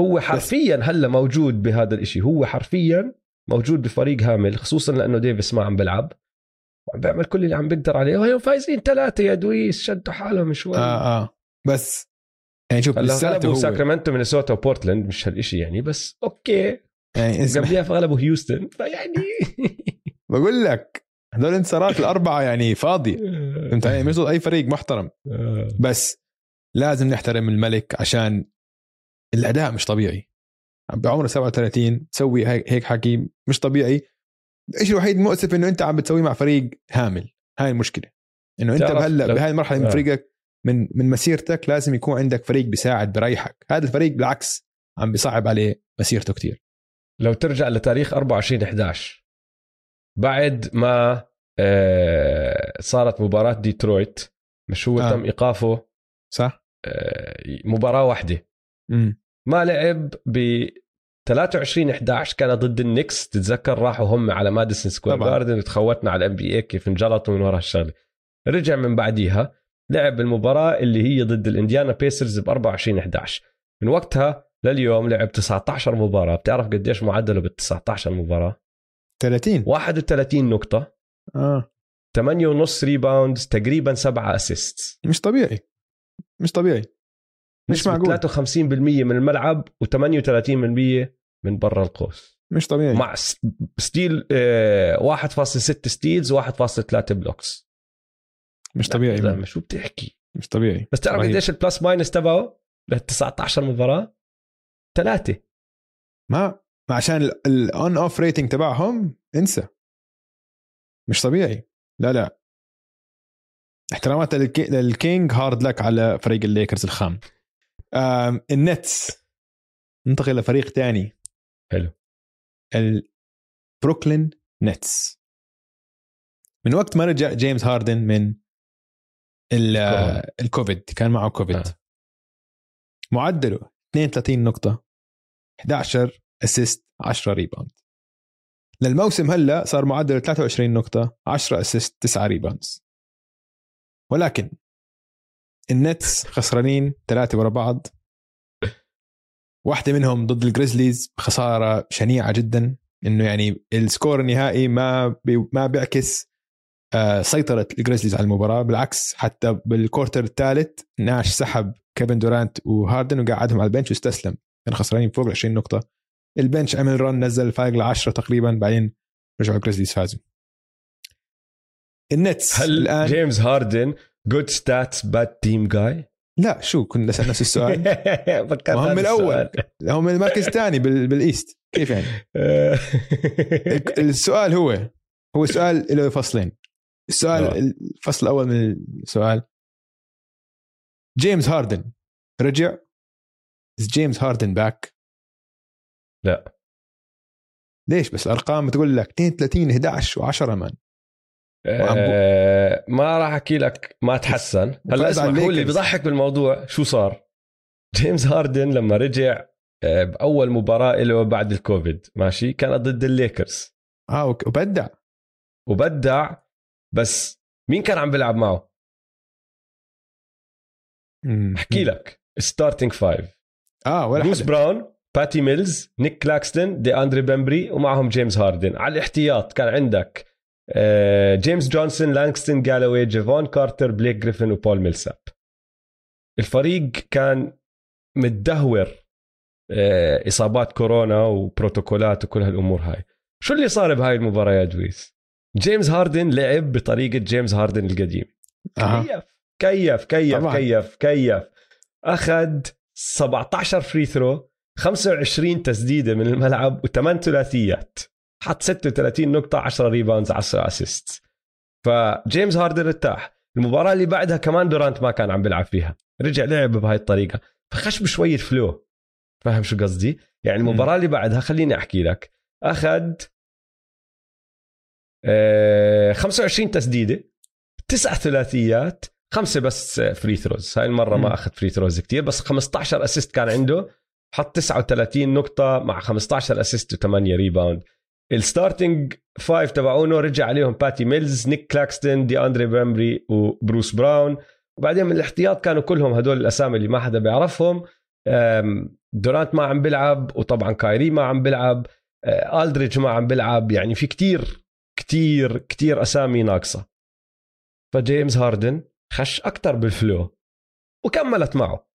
هو حرفيا هلا موجود بهذا الإشي. هو حرفيا موجود بفريق هامل خصوصا لأنه ديفيس ما عم بيلعب. وعم بيعمل كل اللي عم بيقدر عليه. وهي فايزين ثلاثة يا دويس شدوا حالهم شوي. آه آه. بس يعني شوف غلبوا ساكرامنتو مينيسوتا وبورتلاند مش هالشيء يعني بس okay. يعني قبلها غلبوا هيوستن فيعني بقول لك هذول الانتصارات الأربعة يعني فاضيه فهمت علي؟ مش أي فريق محترم. بس لازم نحترم الملك عشان الأداء مش طبيعي. بعمره 37 تسوي هيك حكي مش طبيعي. الشيء الوحيد مؤسف إنه أنت عم بتسويه مع فريق هامل هاي المشكلة إنه أنت بهلا بهاي المرحلة من آه. فريقك من من مسيرتك لازم يكون عندك فريق بيساعد بريحك هذا الفريق بالعكس عم بيصعب عليه مسيرته كتير لو ترجع لتاريخ 24 11 بعد ما آه، صارت مباراة ديترويت مش هو آه. تم إيقافه صح آه، مباراة واحدة. ما لعب 23 11 كان ضد النكس تتذكر راحوا هم على ماديسون سكوير. جاردن وتخوتنا على ال NBA كيف انجلطوا من وراء الشغله رجع من بعديها لعب المباراة اللي هي ضد الإنديانا بيسرز ب 24 11 من وقتها لليوم لعب 19 مباراة. بتعرف قديش معدله بال 19 مباراه 30 31 نقطة. آه. 8 ونص rebounds تقريبا 7 assist مش طبيعي. مش طبيعي. مش معقول. 53% من الملعب و38% من برا القوس. مش طبيعي. مع steal آه، 1.6 steals و1.3 blocks. مش طبيعي. لا شو بتحكي؟ مش طبيعي. بس تعرف. قديش ال plus minus تبعه؟ لل 19 مباراه ثلاثة ما ما عشان ال on off rating تبعهم انسى. مش طبيعي. لا لا. احترامات للكي- للكينج hard luck على فريق الليكرز الخام. النتس. ننتقل لفريق تاني. حلو. البروكلين نتس من وقت ما رجع جيمس هاردن من. الكوفيد. كان معه كوفيد. آه. معدله. 32 نقطة. 11 assist 10 rebound للموسم هلا صار معدله 23 نقطة 10 اسيست 9 ريباوندز ولكن النتس خسرانين ثلاثة ورا بعض. واحدة منهم ضد الجريزليز خسارة شنيعة جدا إنه يعني ال score النهائي ما بي ما بيعكس آه، سيطرة الجريزليز على المباراة بالعكس حتى بال quarter الثالث ناش سحب كيفن دورانت وهاردن وقعدهم على ال bench واستسلم. كانوا خسرانين فوق ال 20 نقطة. ال bench عمل run نزل الفارق ل 10 تقريبا بعدين رجعوا الجريزليز فازوا. النتس هل الآن جيمس هاردن good stats bad team guy لا شو كنا نسال نفس السؤال. هم الأول. هم المركز الثاني بال... بال East. كيف يعني؟ السؤال هو هو سؤال له فصلين. السؤال آه. الفصل الأول من السؤال. جيمس هاردن رجع؟ Is جيمس هاردن back لا. ليش بس الأرقام بتقول لك 32 11 و10 man آه، ما راح أحكي لك ما تحسن. هلا اسمع هو اللي. بيضحك بالموضوع شو صار؟ جيمس هاردن لما رجع آه، بأول مباراة له بعد الكوفيد ماشي؟ كانت ضد الليكرز. آه وبدع. وبدع بس مين كان عم بيلعب معه؟ أحكي لك. starting five آه ولا بروس براون باتي ميلز نيك كلاكستون دي أندري بمبري ومعهم جيمس هاردن. على الاحتياط كان عندك جيمس جونسون لانكستون جالوي جيفون كارتر بليك جريفن وبول ميلساب. الفريق كان متدهور آه، إصابات كورونا وبروتوكولات وكل هالأمور هاي. شو اللي صار بهاي المباراة يا دويس جيمس هاردن لعب بطريقة جيمس هاردن القديم. كيف؟ كيف؟ كيف؟ طبعاً. كيف؟ كيف؟ أخذ 17 free throw 25 تسديدة من الملعب وثمان ثلاثيات. حط 36 نقطة 10 rebounds 10 assist فجيمس هاردن ارتاح. المباراة اللي بعدها كمان دورانت ما كان عم بيلعب فيها. رجع لعب بهاي الطريقة. فخش بشويه flow فاهم شو قصدي؟ يعني المباراة اللي بعدها خليني أحكي لك. أخذ آه، 25 تسديدة تسع ثلاثيات خمسة بس free throws هاي المرة. ما أخذ free throws كتير بس 15 assist كان عنده. حط 39 نقطة مع 15 assist و8 rebound ال starting five تبعونه رجع عليهم باتي ميلز نيك كلاكستون دي اندري بامبري وبروس براون. وبعدين من الاحتياط كانوا كلهم هدول الأسامي اللي ما حدا بيعرفهم. دورانت ما عم بيلعب وطبعا كايري ما عم بيلعب. أه، الدريج ما عم بيلعب. يعني في كتير كتير كتير أسامي ناقصة. فجيمس هاردن خش أكثر بال flow وكملت معه.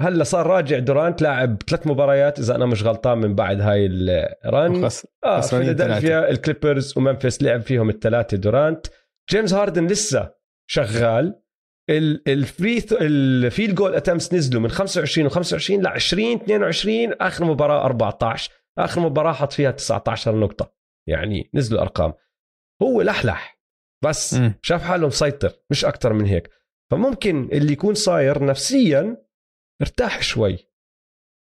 هلا صار راجع دورانت لاعب ثلاث مباريات إذا أنا مش غلطان من بعد هاي ال run وخس- آه فيلادلفيا الكليبرز وممفيس لعب فيهم الثلاثة دورانت. جيمس هاردن لسه شغال. ال- ال free ال field goal attempts نزلوا من 25 و25 ل 20 22 آخر مباراة 14 آخر مباراة حط فيها 19 نقطة. يعني نزلوا ارقام هو لحلح بس. شاف حاله مسيطر مش أكثر من هيك. فممكن اللي يكون صاير نفسيا ارتاح شوي.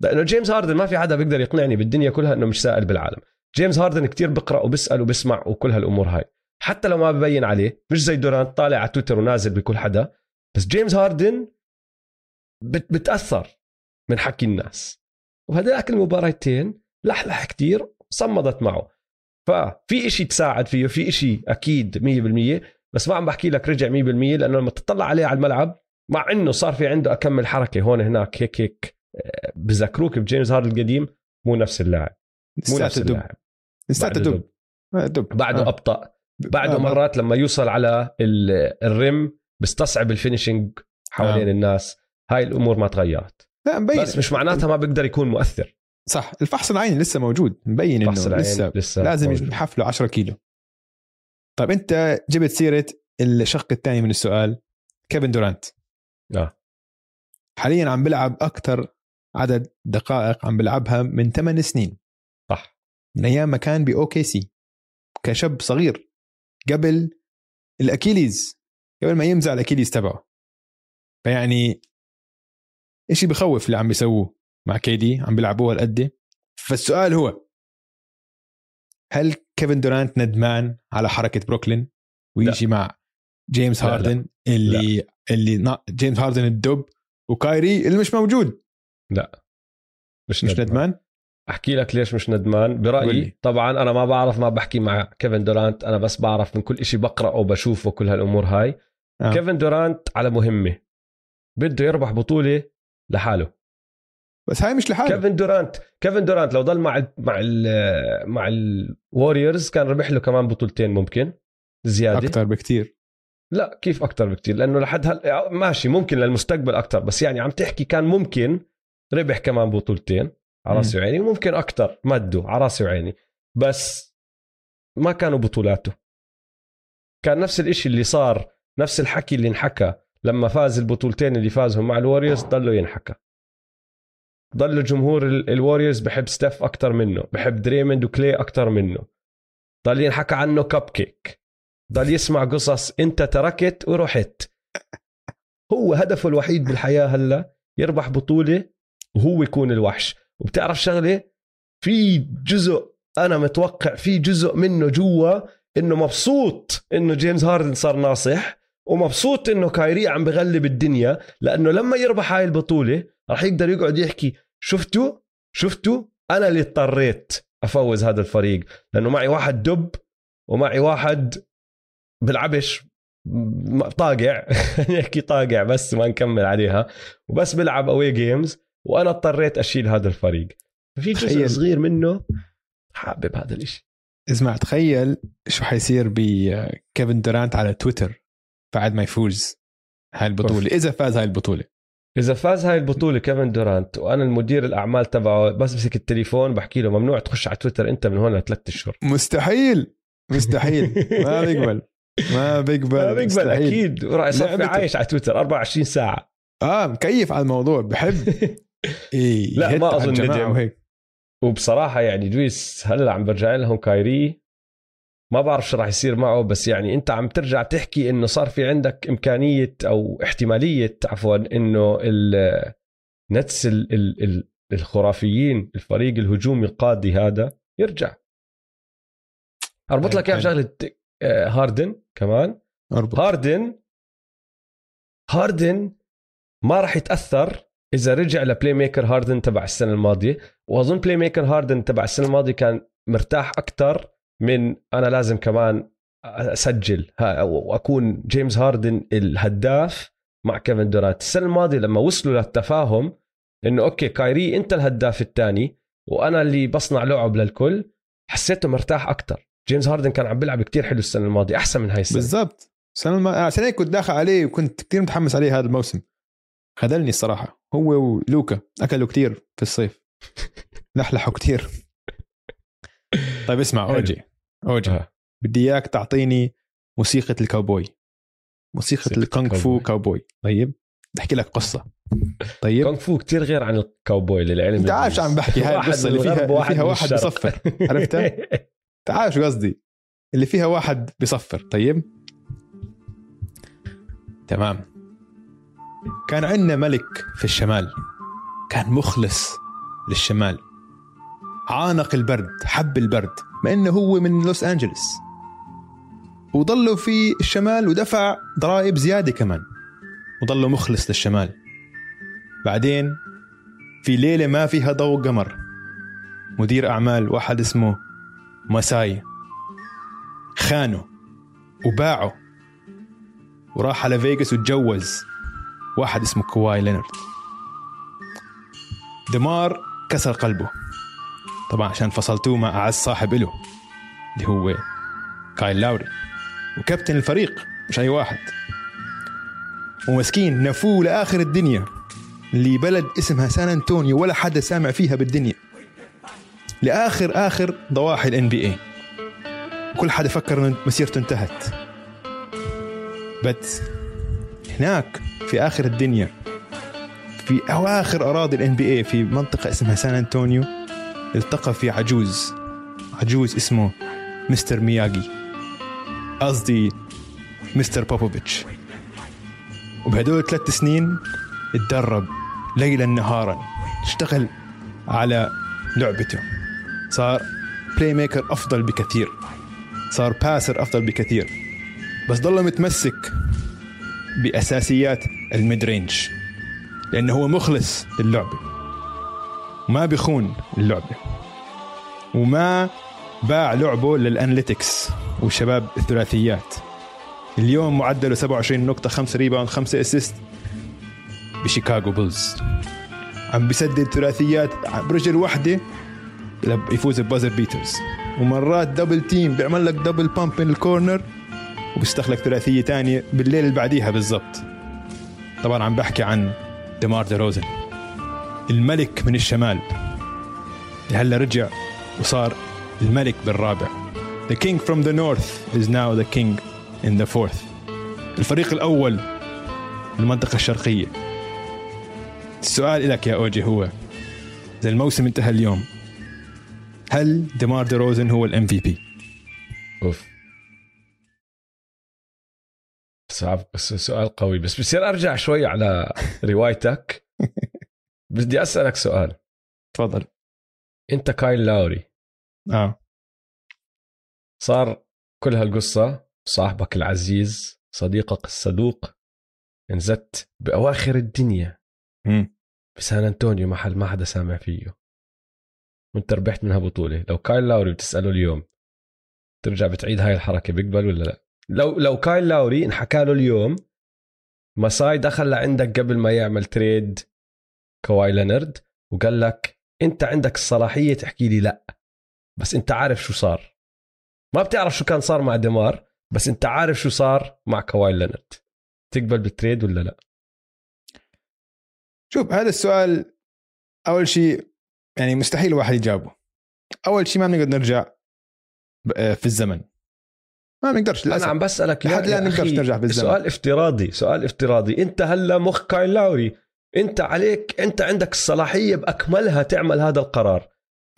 لأنه جيمس هاردن ما في حدا بيقدر يقنعني بالدنيا كلها إنه مش سائل بالعالم. جيمس هاردن كتير بقرأ وبسأل وبسمع وكل هالأمور هاي. حتى لو ما ببين عليه مش زي دورانت طالع على تويتر ونازل بكل حدا بس جيمس هاردن بت بتأثر من حكي الناس. وهداك المباراتين لحلح كتير صمدت معه. ففي إشي تساعد فيه في إشي أكيد 100% بس ما عم بحكي لك رجع 100% لأنه لما تطلع عليه على الملعب مع إنه صار في عنده اكمل حركة هون هناك هيك هيك آه، بذكروك بجيمس هارد القديم مو نفس اللاعب. مو نفس اللاعب. بعده دب. دب. بعده آه. أبطأ. بعده آه. مرات لما يوصل على ال rim بيستصعب ال finishing حوالين آه. الناس. هاي الأمور ما تغيرت. لا مبين. بس مش معناتها ما بيقدر يكون مؤثر. صح. الفحص العيني لسه موجود. مبين إنه لسه, لسه لازم ينحفله 10 كيلو. طيب أنت جبت سيرة الشق الثاني من السؤال كيفن دورانت. آه. حاليا عم بلعب أكثر عدد دقائق عم بلعبها من 8 سنين. صح. من أيام ما كان ب OKC. كشاب صغير. قبل ال Achilles. قبل ما يمزع ال Achilles تبعه. فيعني إشي بخوف اللي عم بيسووه مع KD عم بيلعبوه هالقد فالسؤال هو هل كيفن دورانت ندمان على حركة بروكلين؟ ويجي لا. مع جيمس هاردن لا. لا. اللي لا. اللي جيمس هاردن الدب وكايري اللي مش موجود. لا. مش, مش ندمان. ندمان؟ أحكي لك ليش مش ندمان. برأيي طبعا أنا ما بعرف ما بحكي مع كيفن دورانت. أنا بس بعرف من كل شيء بقرأه وبشوفه كل هالأمور هاي. آه. كيفن دورانت على مهمة. بده يربح بطولة لحاله. بس هاي مش لحاله. كيفن دورانت كيفن دورانت لو ضل مع ال مع ال مع الوريورز كان ربح له كمان بطولتين ممكن. زيادة. أكثر بكثير لا كيف أكثر بكثير لأنه لحد هل ماشي ممكن للمستقبل أكثر بس يعني عم تحكي كان ممكن ربح كمان بطولتين على رأسي وعيني وممكن أكثر مده على رأسي وعيني بس ما كانوا بطولاته. كان نفس الإشي اللي صار نفس الحكي اللي انحكى لما فاز البطولتين اللي فازهم مع الوريورز ضلوا ينحكى. ضل جمهور الوريورز بحب ستيف أكثر منه بحب دريمند وكلي أكثر منه. ضل ينحكى عنه كب كيك ضل يسمع قصص انت تركت ورحت. هو هدفه الوحيد بالحياة هلا يربح بطولة وهو يكون الوحش. وبتعرف شغلة؟ في جزء أنا متوقع في جزء منه جوا إنه مبسوط إنه جيمس هاردن صار ناصح ومبسوط إنه كايري عم بغلب الدنيا لأنه لما يربح هاي البطولة راح يقدر يقعد يحكي شفتوا؟ شفتوا؟ أنا اللي اضطريت أفوز هذا الفريق لأنه معي واحد دب ومعي واحد بلعبش طاقع. نحكي طاقع بس ما نكمل عليها. وبس بلعب away games وأنا اضطريت أشيل هذا الفريق. في جزء تخيل. صغير منه حابب هذا الإشي. اسمع تخيل شو حيصير بكيفن دورانت على تويتر بعد ما يفوز هاي البطولة. إذا فاز هاي البطولة. إذا فاز هاي البطولة كيفن دورانت وأنا المدير الأعمال تبعه بس بمسك التليفون بحكي له ممنوع تخش على تويتر أنت من هون لثلاث أشهر. مستحيل مستحيل. ما بيقبل. ما بيقبل ما بيقبل مستحيل. أكيد. وراح يصفي عايش على تويتر 24 ساعة. آه مكيف على الموضوع بحب. إيه لا ما أظن ندم وهيك. وبصراحة يعني دويس هلا عم برجع لهم كايري؟ ما بعرف شو راح يصير معه بس يعني أنت عم ترجع تحكي إنه صار في عندك إمكانية أو احتمالية عفوا إنه النتس الخرافيين الفريق الهجومي القاضي هذا يرجع. أربط لك اياها شغلة آه، هاردن كمان. أربط. هاردن هاردن ما راح يتأثر إذا رجع ل playmaker هاردن تبع السنة الماضية. وأظن playmaker هاردن تبع السنة الماضية كان مرتاح أكثر من أنا لازم كمان أسجل واكون جيمس هاردن الهداف مع كيفن دورانت. السنة الماضية لما وصلوا للتفاهم إنه okay كايري أنت الهداف الثاني وأنا اللي بصنع لعب للكل حسيته مرتاح أكثر جيمس هاردن كان عم بيلعب كتير حلو السنة الماضية أحسن من هاي السنة. بالضبط. السنة الم... عشان هيك كنت داخل عليه وكنت كثير متحمس عليه هذا الموسم. خذلني الصراحة. هو ولوكا أكلوا كثير في الصيف. لحلحوا كثير طيب اسمع أوجي. أوجي آه. بدي إياك تعطيني موسيقى الكاوبوي. موسيقى الكونغ فو كاوبوي. طيب. بدي أحكي لك قصة. طيب. كونغ فو كثير غير عن الكاوبوي للعلم. أنت عارف شو عم بحكي. هاي القصة اللي فيها اللي فيها واحد بصفر. عرفتها؟ عارف شو قصدي؟ اللي فيها واحد بصفر طيب؟ تمام. كان عندنا ملك في الشمال. كان مخلص للشمال. عانق البرد حب البرد مع إنه هو من لوس أنجلس. وضلوا في الشمال ودفع ضرائب زيادة كمان. وضلوا مخلص للشمال. بعدين في ليلة ما فيها ضوء قمر. مدير أعمال واحد اسمه ماساي خانه وباعه وراح على فيغاس وتجوز واحد اسمه كواي لينارد دمار كسر قلبه. طبعا عشان فصلتوه مع أعز صاحب له اللي هو كايل لاوري. وكابتن الفريق مش أي واحد. ومسكين نفوه لآخر الدنيا. اللي بلد اسمها سان انطونيو ولا حدا سامع فيها بالدنيا. لآخر آخر ضواحي ال NBA كل حدا فكر ان مسيرته انتهت. بس هناك في آخر الدنيا في أواخر أراضي ال NBA في منطقة اسمها سان انطونيو التقى في عجوز عجوز اسمه مستر مياجي قصدي مستر بوبوفيتش. وبهدول ثلاث سنين اتدرب ليلا نهارا اشتغل على لعبته. صار playmaker أفضل بكثير. صار passer أفضل بكثير. بس ضل متمسك بأساسيات ال mid range لأنه هو مخلص للعبة. ما بيخون اللعبه وما باع لعبه لل analytics وشباب الثلاثيات. اليوم معدله 27 نقطة 5 rebound 5 assist بشيكاغو بولز. عم بسدد ثلاثيات. برجل واحدة يفوز ب buzzer beaters. ومرات double team بيعمل لك double pump من ال corner وبيستخلك ثلاثية تانية بالليل اللي بعديها بالضبط. طبعا عم بحكي عن ديمار دي روزن الملك من الشمال. هلا رجع وصار الملك بالرابع. The king from the north is now the king in the fourth. الفريق الأول المنطقة الشرقية. السؤال لك يا أوجي هو إذا الموسم انتهى اليوم هل ديمار دي روزن هو ال MVP؟ أوف. سؤال قوي. بس بصير أرجع شوي على روايتك. بدي أسألك سؤال. تفضل. أنت كايل لاوري. آه. صار كل هالقصة صاحبك العزيز صديقك الصدوق انزت بأواخر الدنيا. بسان أنطونيو محل ما حدا سامع فيه. وانت ربحت منها بطولة. لو كايل لاوري بتسأله اليوم ترجع بتعيد هاي الحركة بيقبل ولا لا؟ لو لو كايل لاوري انحكى له اليوم مساي دخل لعندك قبل ما يعمل trade كواي لينرد وقال لك انت عندك الصلاحية تحكي لي لا بس انت عارف شو صار. ما بتعرف شو كان صار مع ديمار بس انت عارف شو صار مع كواي لينرد تقبل بال trade ولا لا؟ شوف هذا السؤال أول شيء يعني مستحيل الواحد يجاوبه. أول شيء ما بنقدر نرجع ب- في الزمن. ما بنقدرش أنا للأسف. عم بسألك لحد الآن يا نقدرش نرجع بالزمن. سؤال افتراضي سؤال افتراضي. أنت هلأ مخ كايل لاوري أنت عليك أنت عندك الصلاحية بأكملها تعمل هذا القرار.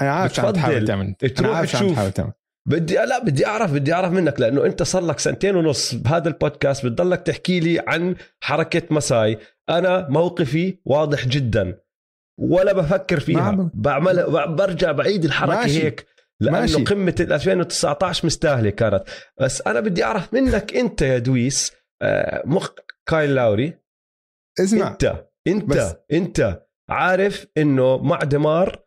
أنا عارف شو عم تحاول تعمل. أنا عارف شو عم. تحاول تعمل. بدي لا بدي أعرف بدي أعرف منك لأنه أنت صار لك سنتين ونص بهذا البودكاست بتضلك تحكي لي عن حركة مساي. أنا موقفي واضح جدا. ولا بفكر فيها. عم- بعملها برجع بعيد الحركة ماشي. هيك. لأنه ماشي. قمة ال 2019 مستاهلة كانت. بس أنا بدي أعرف منك أنت يا دويس آه، مخ كايل لاوري. اسمع. انت انت بس- أنت عارف إنه مع دمار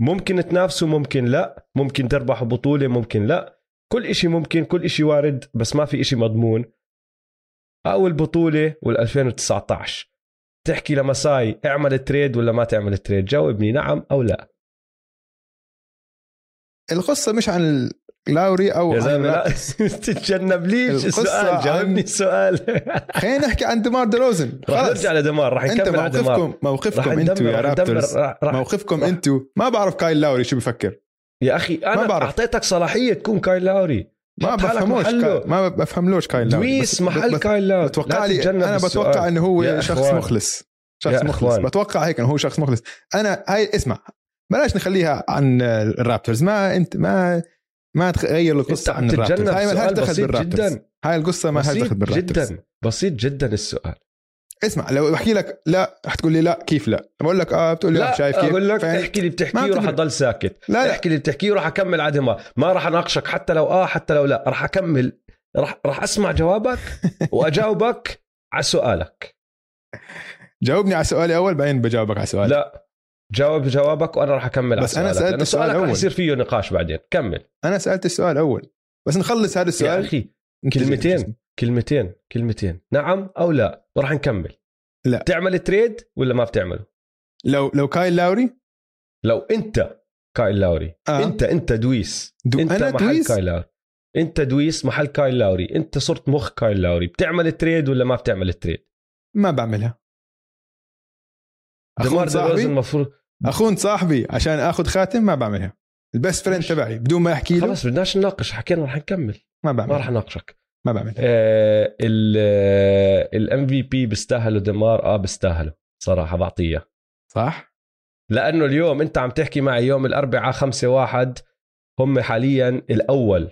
ممكن تنافسوا ممكن لا. ممكن تربحوا بطولة ممكن لا. كل إشي ممكن كل إشي وارد بس ما في إشي مضمون. أو البطولة وال2019 تحكي لمساي اعمل trade ولا ما تعمل trade جاوبني نعم أو لا. القصة مش عن لاوري أو يا عن زلمة لا. تتجنبليش القصة السؤال عن- جاوبني السؤال خلينا نحكي عن ديمار دي روزن. رح. نرجع لدمار رح أنت نكمل دمار. موقفكم موقفكم أنتوا يا رابترز موقفكم أنتوا ما بعرف كايل لاوري شو بفكر. يا أخي أنا. أعطيتك صلاحية تكون كايل لاوري. ما بفهموش. كا... ما بفهملوش كايل لاوري دويس محل بس- كايل لاوري بتوقع لا لي أنا. بتوقع إنه هو شخص أخوان. مخلص. شخص مخلص. أخوان. بتوقع هيك إنه هو شخص مخلص. أنا هاي اسمع بلاش نخليها عن ال Raptors. ما انت ما ما تغير القصة عن ال Raptors. هاي ما لهاش دخل بال Raptors. هاي القصة ما لهاش بسيط دخل بال Raptors. جدا. بسيط جدا السؤال. اسمع لو بحكي لك لا رح تقول لي لا كيف لا؟ بقول لك آه بتقول لي لا شايف كيف؟ أقول لك؟ احكي اللي بتحكيه وراح. أضل ساكت. لا لا. احكي اللي بتحكيه وراح أكمل عادي ما. ما راح أناقشك حتى لو آه حتى لو لا. راح أكمل. راح راح أسمع جوابك وأجاوبك على سؤالك. جاوبني على سؤالي أول بعدين بجاوبك على سؤالي. لا جاوب جوابك وأنا راح أكمل بس على سؤالك، سألت لأنه السؤال سؤالك الأول. يصير فيه نقاش بعدين. كمل. أنا سألت السؤال أول. بس نخلص هذا يا السؤال. أخي أنت كلمتين. كلمتين كلمتين. نعم أو لا؟ وراح نكمل. لا. بتعمل تريد ولا ما بتعمله؟ لو لو كايل لاوري؟ لو أنت كايل لاوري. آه. أنت أنت دويس. دو أنت أنا محل دويس؟ كايل لاوري. أنت دويس محل كايل لاوري. أنت صرت مخ كايل لاوري. بتعمل trade ولا ما بتعمل trade ما بعملها. دمار صاحبي؟ المفروض اخون صاحبي عشان آخذ خاتم ما بعملها. ال best friend تبعي بدون ما أحكي له. خلص بدناش نناقش. حكينا رح نكمل. ما ما بعمل رح ناقشك ما بعمل. آه الام في بي بيستاهلوا دمار آه بيستاهلوا صراحة بعطيه صح؟ لأنه اليوم أنت عم تحكي معي يوم الأربعاء خمسة واحد هم حاليا الأول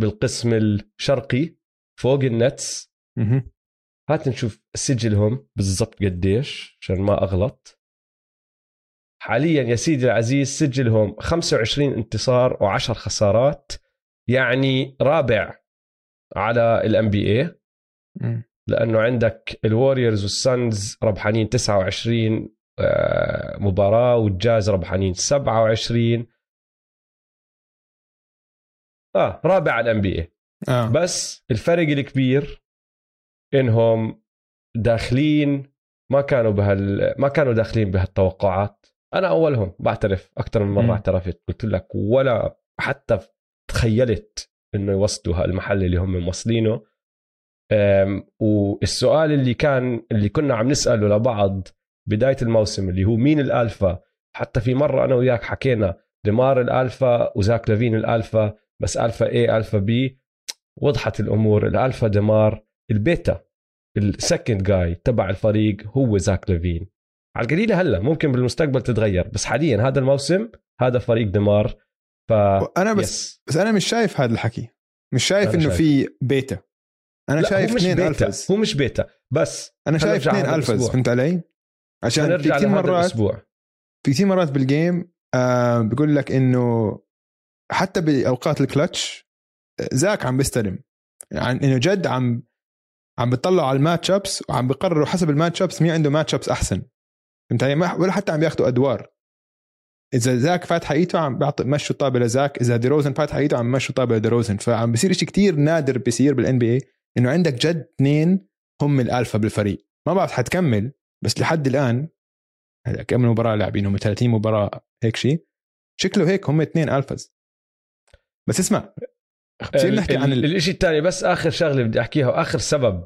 بالقسم الشرقي فوق النتس. هات نشوف سجلهم بالضبط قديش عشان ما أغلط. حاليا يا سيدي العزيز سجلهم 25 انتصار و10 خسارات يعني رابع على ال NBA. لأنه عندك ال Warriors وال Suns ربحانين 29 آه، مباراة والجاز ربحانين 27 آه رابع على ال NBA آه. بس الفرق الكبير إنهم داخلين ما كانوا بهال ما كانوا داخلين بهالتوقعات. أنا أولهم بعترف أكثر من. مرة اعترفت. قلت لك ولا حتى تخيلت إنه يوصلوا هالمحل اللي هم موصلينه. والسؤال اللي كان اللي كنا عم نسأله لبعض بداية الموسم اللي هو مين الألفا؟ حتى في مرة أنا وياك حكينا دمار الألفا وزاك لافين الألفا بس alpha A alpha B وضحت الأمور الألفا دمار ال beta ال second guy تبع الفريق هو زاك لافين. على القليلة هلا ممكن بالمستقبل تتغير بس حاليا هذا الموسم هذا فريق دمار ف أنا بس yes. بس أنا مش شايف هذا الحكي مش شايف إنه. في بيتا أنا شايف اثنين alphas هو مش بيتا بس أنا شايف اثنين alphas الأسبوع. فهمت علي؟ عشان في كثير مرات الأسبوع في كثير مرات بال game آه بيقول لك إنه حتى بأوقات الكلتش زاك عم بيستلم يعني إنه جد عم عم بيطلعوا على ال matchups وعم بيقرروا حسب ال matchups مين عنده matchups أحسن فهمت علي؟ ولا حتى عم بياخذوا أدوار إذا زاك فاتح ايده عم بيعطي مشوا الطابه لزاك إذا ديروزن فاتح ايده عم مشوا الطابه لديروزن فعم بيصير شيء كتير نادر بيصير بالان بي اي إنه عندك جد اثنين هم الألفا بالفريق. ما بعرف حتكمل بس لحد الآن هلا كم مباراة لاعبينهم 30 مباراة هيك شيء شكله هيك هم اثنين ألفاز. بس اسمع بصير نحكي عن ال... الشيء الثاني بس آخر شغلة بدي أحكيها وآخر سبب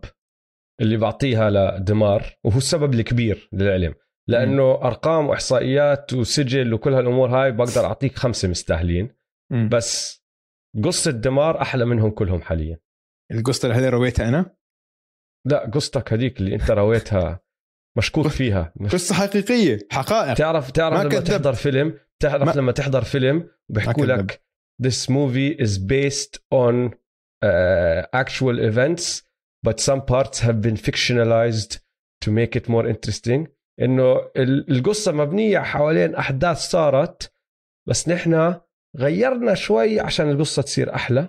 اللي بعطيها لدمار وهو السبب الكبير للعلم لأنه أرقام وإحصائيات وسجل وكل هالأمور هاي بقدر أعطيك خمسة مستاهلين مم. بس قصة دمار أحلى منهم كلهم حاليا القصة اللي هذه رويتها أنا لا قصتك هذيك اللي أنت رويتها مشكوك فيها. قصة حقيقية حقائق تعرف تعرف ما لما. تحضر فيلم تعرف ما- لما تحضر فيلم كذب. لك this movie is based on uh, actual events but some parts have been fictionalized to make it more interesting إنه ال- القصة مبنية حوالين أحداث صارت بس نحن غيرنا شوي عشان القصة تصير أحلى.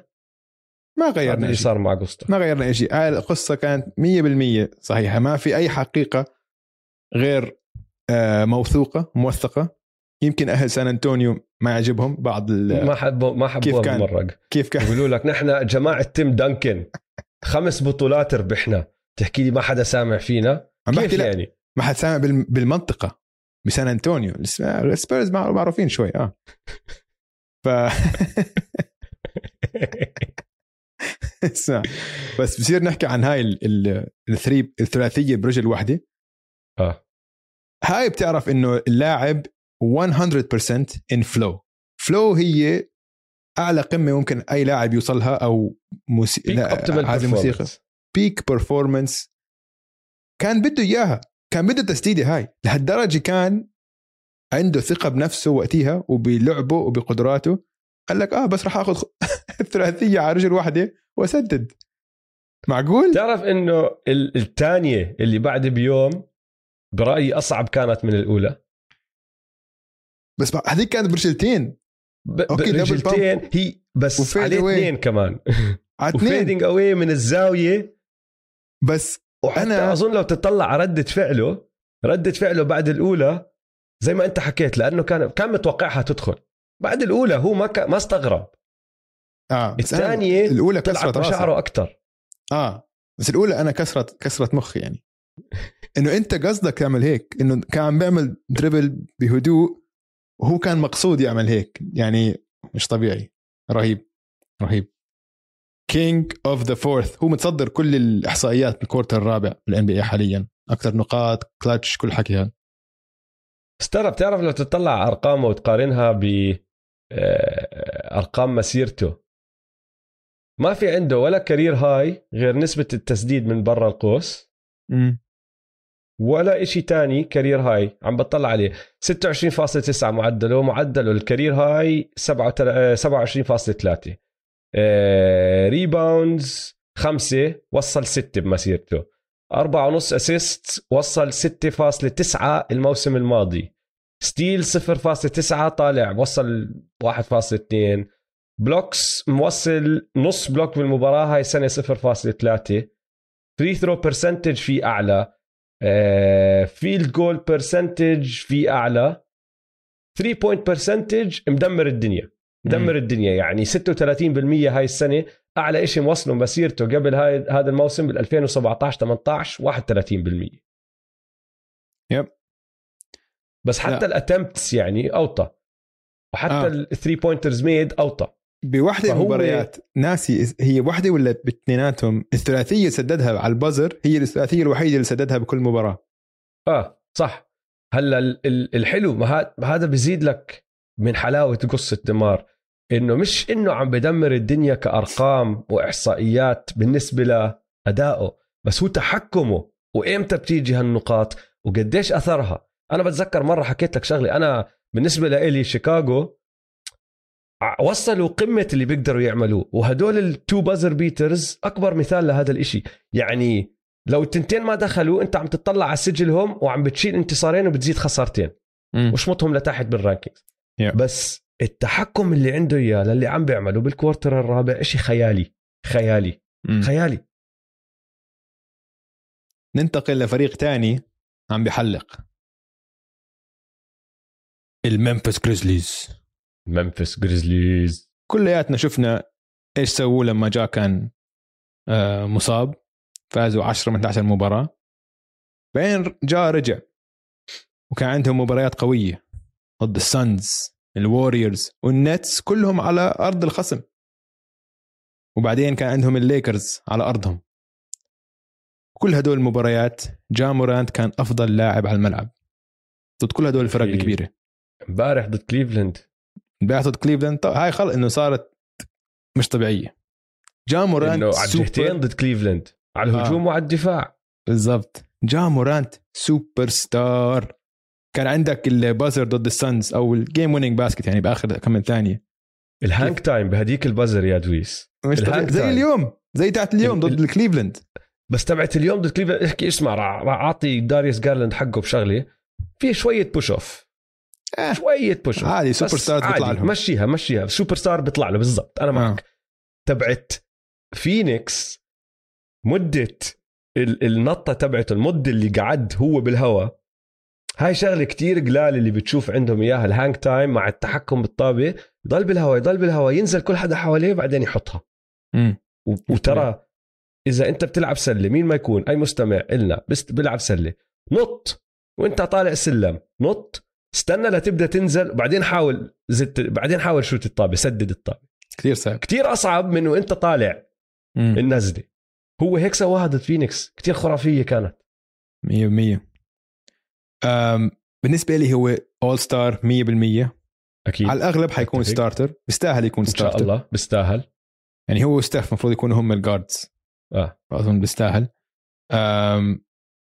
ما غيرنا اللي شيء. صار مع قصته. ما غيرنا شيء. هاي القصة كانت 100% صحيحة. ما في أي حقيقة غير آه، موثوقة موثقة. يمكن أهل سان أنطونيو ما يعجبهم. بعض ال... ما حبوا ما كيف حبوها كان؟ كيف كان؟ يقولوا لك نحن جماعة تيم دانكن. خمس بطولات ربحنا. تحكي لي ما حدا سامع فينا؟ كيف يعني؟ ما حد سامع بال- بالمنطقة بسان أنطونيو. ال S- ال Spurs مع- معروفين شوي آه. ف اسمع بس بصير نحكي عن هاي ال- ال- ال three الثلاثية برجل واحدة آه. هاي بتعرف إنه اللاعب 100% in flow flow هي أعلى قمة ممكن أي لاعب يوصلها أو موسي... peak optimal هذه موسيقى. peak performance كان بده إياها. كان بده تسديدة هاي. لهالدرجة كان عنده ثقة بنفسه وقتها وبلعبه وبقدراته. قال لك آه بس راح آخذ الثلاثية على رجل واحدة وأسدد. معقول؟ تعرف إنه ال- الثانية اللي بعد بيوم برأيي أصعب كانت من الأولى. بس هذيك كانت برجلتين. ب- double برجلتين هي بس عليه. اثنين كمان. على اثنين. away من الزاوية. بس وحتى أنا- أظن لو تطلع على ردة فعله ردة فعله بعد الأولى زي ما أنت حكيت لأنه كان كان متوقعها تدخل. بعد الأولى هو ما ك... ما استغرب. آه بس أنا الثانية الأولى طلعت كسرت مشاعره أكثر آه بس الأولى أنا كسرت كسرت مخي يعني. إنه أنت قصدك تعمل هيك إنه كان عم بيعمل dribble بهدوء وهو كان مقصود يعمل هيك. يعني مش طبيعي. رهيب. رهيب. king of the fourth هو متصدر كل الإحصائيات بال quarter الرابع بال NBA حاليا. أكثر نقاط كلتش كل حكي هذا بس ترى بتعرف لو تطلع أرقامه وتقارنها ب آه، أرقام مسيرته ما في عنده ولا career هاي غير نسبة التسديد من برا القوس. ولا إشي تاني career هاي عم بطلع عليه. 26.9 معدله معدله ال career هاي 27.3 rebounds خمسة وصل ستة بمسيرته. أربعة ونص assist وصل 6.9 الموسم الماضي. steal 0.9 طالع وصل 1.2 blocks موصل نص block بالمباراة هاي سنة 0.3 free throw percentage في أعلى. field goal percentage في أعلى. 3 point percentage مدمر الدنيا. مدمر الدنيا. يعني 36% هاي السنة أعلى شيء موصله مسيرته قبل هاي هذا الموسم بال 2017 18 31% yep. بس حتى ال attempts يعني أوطى. وحتى آه. ال three pointers made أوطى. بوحدة فهو- المباريات ناسي هي وحدة ولا باثنيناتهم؟ الثلاثية اللي سددها على ال buzzer هي الثلاثية الوحيدة اللي سددها بكل مباراة. آه صح. هلأ ال- ال- الحلو ما هذا بيزيد لك من حلاوة قصة دمار إنه مش إنه عم بدمر الدنيا كأرقام وإحصائيات بالنسبة لأدائه بس هو تحكمه. وإمتى بتيجي هالنقاط؟ وقديش أثرها؟ أنا بتذكر مرة حكيت لك شغلة. أنا بالنسبة لإلي شيكاغو وصلوا قمة اللي بيقدروا يعملوه. وهدول ال two buzzer beaters أكبر مثال لهذا الإشي. يعني لو التنتين ما دخلوا أنت عم تطلع على سجلهم وعم بتشيل انتصارين وبتزيد خسارتين. وشمطهم لتحت بال rankings. Yeah. بس التحكم اللي عنده إياه للي عم بيعمله بال quarter الرابع إشي خيالي خيالي مم. خيالي. ننتقل لفريق تاني عم بحلق الممفيس جريزليز. ممفيس جريزليز. كلياتنا شفنا إيش سووا لما جاء كان آه، مصاب. فازوا 10 من 11 مباراة. بعدين جاء رجع وكان عندهم مباريات قوية ضد السانز. الووريرز والنتس كلهم على أرض الخصم. وبعدين كان عندهم الليكرز على أرضهم. كل هدول المباريات جا مورانت كان أفضل لاعب على الملعب. ضد كل هدول الفرق الكبيرة. امبارح ضد كليفلاند. امبارح ضد كليفلاند طب هاي خلق إنه صارت مش طبيعية. جا مورانت إنه على الجهتين ضد كليفلاند على الهجوم وعلى الدفاع. بالضبط. جا مورانت سوبر ستار. كان عندك ال buzzer ضد السانز أو ال game winning basket يعني بآخر كم ثانية الهانك تايم بهديك البازر يا دويس. مش. الهانك زي تايم. اليوم. زي تاعت اليوم ال- ضد الكليفلاند. بس تبعت اليوم ضد كليفلاند احكي اسمع راح أعطي داريوس جارلاند حقه بشغلة. في شوية بوش اوف آه. شوية بوش اوف عادي سوبر بس ستارز بيطلع لهم. مشيها مشيها. سوبر ستار بيطلع له بالضبط. أنا معك. آه. تبعت فينيكس مدة ال- النطة تبعته المدة اللي قعد هو بالهواء. هاي شغلة كتير قلال اللي بتشوف عندهم إياها الهانج تايم مع التحكم بالطابة. يضل بالهواء يضل بالهواء ينزل كل حدا حواليه بعدين يحطها. مم. و- وترى إذا أنت بتلعب سلة مين ما يكون أي مستمع إلنا بس بيلعب سلة. نط وأنت طالع السلم نط استنى لتبدأ تنزل وبعدين حاول زد بعدين حاول شوت الطابة سدد الطابة. كثير صعب. كتير أصعب من وأنت طالع مم. النزلة. هو هيك سواها ضد فينيكس كتير خرافية كانت. 100% أم، بالنسبة لي هو All-Star 100% أكيد. على الأغلب حيكون أتفق. starter بيستاهل يكون إن شاء starter الله بيستاهل. يعني هو ستاف المفروض يكونوا هم ال guards آه. اظن بيستاهل.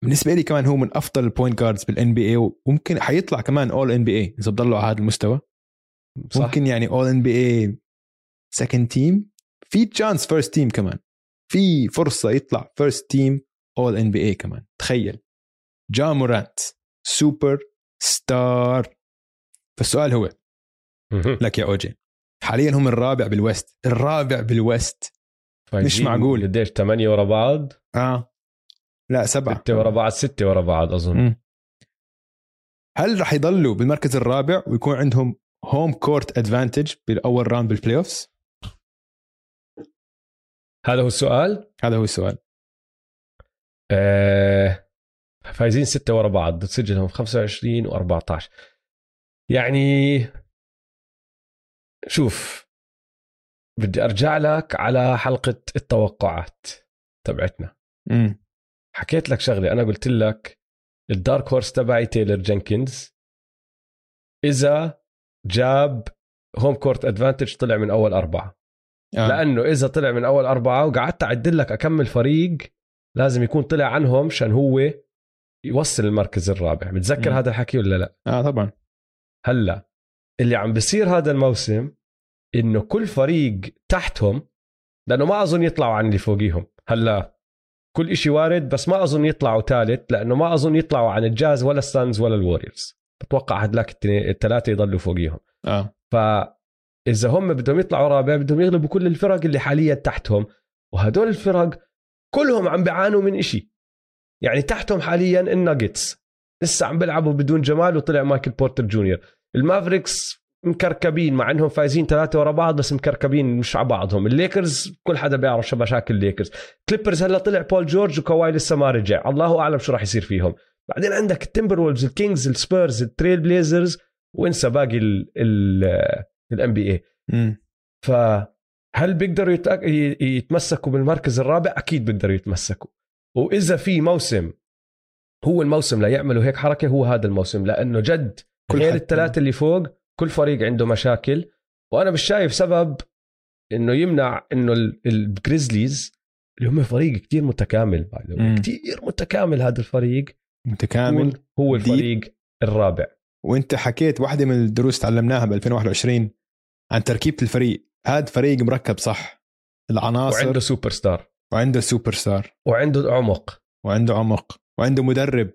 بالنسبة لي كمان هو من أفضل ال point guards بال NBA وممكن حيطلع كمان All-NBA إذا بضلوا على هذا المستوى. صح. ممكن يعني All-NBA second team في chance first team كمان. في فرصة يطلع first team All-NBA كمان. تخيل. جا مورانت سوبر ستار. فالسؤال هو. لك يا أوجي. حاليا هم الرابع بالويست الرابع بالويست فايزين معقول. قديش؟ ثمانية ورا بعض؟ آه. لا سبعة. ستة ورا بعض ستة ورا بعض أظن. مم. هل راح يضلوا بالمركز الرابع ويكون عندهم home court advantage بالأول round بال playoffs هذا هو السؤال؟ هذا هو السؤال. آه. فايزين ستة ورا بعض بتسجلهم 25 و14 يعني شوف بدي أرجع لك على حلقة التوقعات تبعتنا. امم حكيت لك شغلة أنا قلت لك ال dark horse تبعي تايلر جينكنز. إذا جاب home court advantage طلع من أول أربعة. آه. لأنه إذا طلع من أول أربعة وقعدت أعدل لك أكمل فريق لازم يكون طلع عنهم عشان هو يوصل المركز الرابع. متذكر. هذا الحكي ولا لا؟ آه طبعا. هلأ اللي عم بيصير هذا الموسم إنه كل فريق تحتهم لأنه ما أظن يطلعوا عن اللي فوقيهم. هلأ كل إشي وارد بس ما أظن يطلعوا ثالث لأنه ما أظن يطلعوا عن الجاز ولا السانز ولا الوريورز بتوقع هدلاك الثلاثة يضلوا فوقيهم. آه. فاذا هم بدهم يطلعوا رابع بدهم يغلبوا كل الفرق اللي حاليا تحتهم. وهدول الفرق كلهم عم بيعانوا من إشي. يعني تحتهم حاليا الناجتس. لسه عم بيلعبوا بدون جمال وطلع مايكل بورتر جونيور. المافريكس مكركبين مع إنهم فايزين ثلاثة ورا بعض بس مكركبين مش على بعضهم. الليكرز كل حدا بيعرف شو مشاكل الليكرز. كليبرز هلا طلع بول جورج وكواي لسه ما رجع. الله أعلم شو راح يصير فيهم. بعدين عندك التمبر وولفز الكينجز السبيرز التريل بليزرز وانسى باقي ال NBA فهل بيقدروا يتمسكوا بالمركز الرابع؟ أكيد بيقدروا يتمسكوا. وإذا في موسم هو الموسم ليعملوا هيك حركة هو هذا الموسم لأنه جد كل غير الثلاثة اللي فوق كل فريق عنده مشاكل. وأنا مش شايف سبب إنه يمنع إنه ال- الجريزليز اللي هم فريق كتير متكامل. كتير متكامل هذا الفريق. متكامل. هو deep. الفريق الرابع. وأنت حكيت واحدة من الدروس تعلمناها ب 2021 عن تركيبة الفريق. هذا فريق مركب صح. العناصر. وعنده سوبر ستار وعنده سوبر ستار وعنده عمق. وعنده عمق. وعنده مدرب.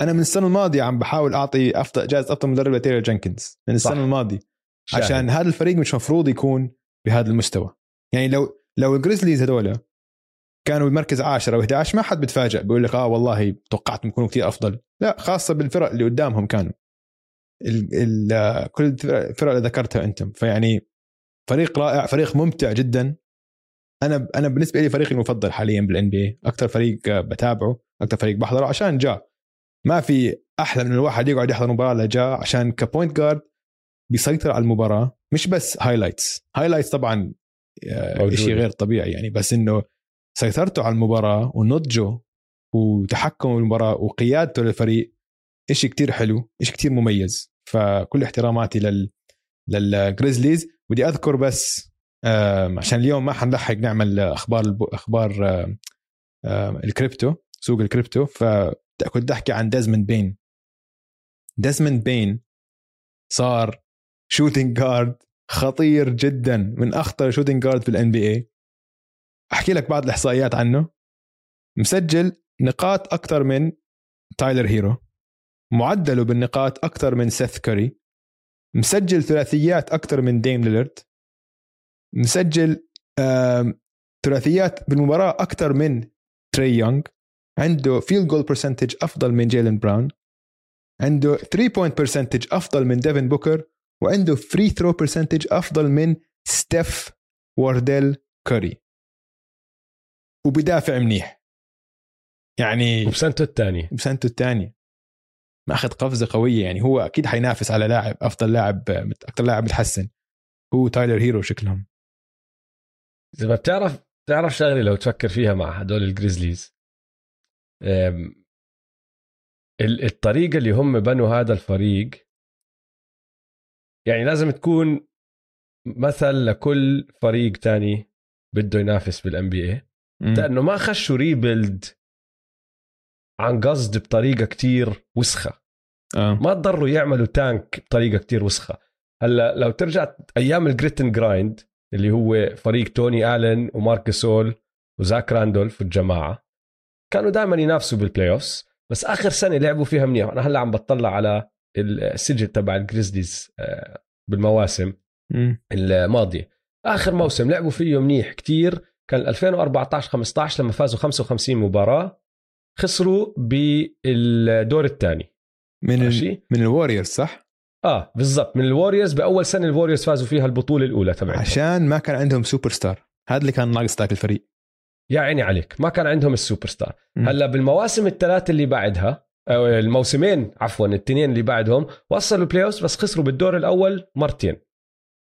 أنا من السنة الماضية عم بحاول أعطي أفضل جائزة أفضل مدرب لتيلر جينكنز. من السنة صح. الماضية. شاهد. عشان هذا الفريق مش مفروض يكون بهذا المستوى. يعني لو لو ال Grizzlies هذول كانوا بمركز 10 أو 11 ما حد بتفاجئ بيقول لك آه والله توقعت يكونوا كثير أفضل. لا خاصة بالفرق اللي قدامهم كانوا. ال ال كل الفرق الفرق اللي ذكرتها أنتم. فيعني فريق رائع فريق ممتع جدا. أنا أنا بالنسبة لي فريقي المفضل حاليا بال NBA أكثر فريق بتابعه أكثر فريق بحضره عشان جا. ما في أحلى من الواحد يقعد يحضر مباراة لجا عشان ك point guard بيسيطر على المباراة. مش بس highlights highlights طبعا آه،. شيء غير طبيعي. يعني بس إنه سيطرته على المباراة ونضجه وتحكمه بالمباراة وقيادته للفريق شيء كتير حلو شيء كتير مميز. فكل احتراماتي لل لل Grizzlies بدي أذكر بس عشان اليوم ما حنلحق نعمل أخبار الب... أخبار الكريبتو سوق الكريبتو. فكنت احكي عن ديزموند بين. ديزموند بين صار shooting guard خطير جدا من أخطر shooting guard في الان بي اي أحكي لك بعض الإحصائيات عنه. مسجل نقاط أكثر من تايلر هيرو. معدله بالنقاط أكثر من سيث كوري. مسجل ثلاثيات أكثر من ديم ليلرد مسجل ثلاثيات بالمباراة أكثر من تري يونغ. عنده field goal percentage أفضل من جيلين براون. عنده 3 point percentage أفضل من ديفن بوكر. وعنده free throw percentage أفضل من ستيف وارديل كوري. وبدافع منيح. يعني وبسنته الثانية. بسنته الثانية. ماخذ قفزة قوية يعني. هو أكيد حينافس على لاعب أفضل لاعب أكثر لاعب متحسن. هو تايلر هيرو شكلهم. إذا ما بتعرف بتعرف شغلة لو تفكر فيها مع هدول ال Grizzlies الطريقة اللي هم بنوا هذا الفريق يعني لازم تكون مثل لكل فريق تاني بده ينافس بال NBA لأنه ما خشوا rebuild عن قصد بطريقة كتير وسخة. آه. ما اضطروا يعملوا tank بطريقة كتير وسخة. هلأ لو ترجع أيام ال grit and grind اللي هو فريق توني آلن ومارك جاسول وزاك راندولف والجماعة. كانوا دائما ينافسوا بال playoffs بس آخر سنة لعبوا فيها منيح. أنا هلأ عم بطلع على السجل تبع ال Grizzlies آه، بالمواسم. الماضية. آخر موسم لعبوا فيه منيح كتير. كان 2014 15 لما فازوا 55 مباراة خسروا بالدور الثاني. من ال... من ال Warriors صح؟ آه بالضبط. من ال Warriors بأول سنة ال Warriors فازوا فيها البطولة الأولى تبعتهم. عشان ما كان عندهم سوبر ستار هذا اللي كان ناقص ذاك الفريق. يا عيني عليك. ما كان عندهم السوبر ستار مم. هلأ بالمواسم الثلاث اللي بعدها أو الموسمين عفوا الاثنين اللي بعدهم وصلوا playoff بس خسروا بالدور الأول مرتين.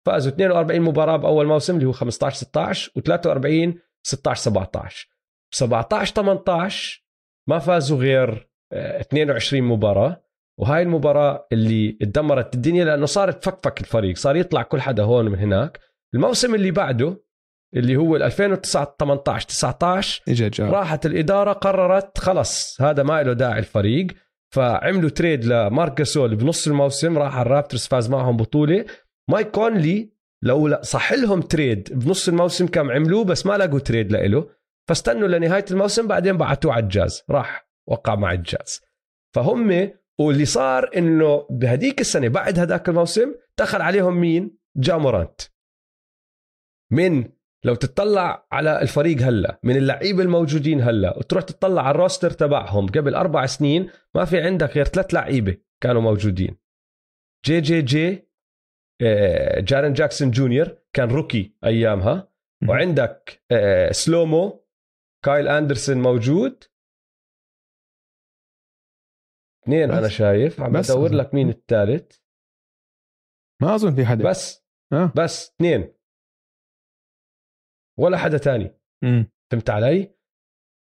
فازوا 42 مباراة بأول موسم اللي هو 15 16 و43 16 17 17 18 ما فازوا غير آه، 22 مباراة. وهاي المباراة اللي اتدمرت الدنيا لأنه صارت فكفك الفريق صار يطلع كل حدا هون ومن هناك. الموسم اللي بعده اللي هو ال 2009 18 19 اجى جا راحت الإدارة قررت خلص هذا ما له داعي الفريق. فعملوا trade لمارك جاسول بنص الموسم راح ال Raptors فاز معهم بطولة. مايك كونلي لو لا- صح لهم trade بنص الموسم كم عملوه بس ما لقوا trade لإله. فاستنوا لنهاية الموسم بعدين بعتوه على الجاز راح وقع مع الجاز. فهم واللي صار إنه بهديك السنة بعد هذاك الموسم دخل عليهم مين؟ جا مورانت من لو تطلع على الفريق هلا من اللعيبة الموجودين هلا وتروح تطلع على ال roster تبعهم قبل أربع سنين ما في عندك غير ثلاث لعيبة كانوا موجودين جي جي جي آه، جارين جاكسون جونيور كان rookie أيامها. وعندك آه، slow mo كايل أندرسون موجود اثنين أنا. شايف. عم. بدور لك مين الثالث. ما أظن في حدا. بس. آه. بس. اثنين. ولا حدا تاني. فهمت علي؟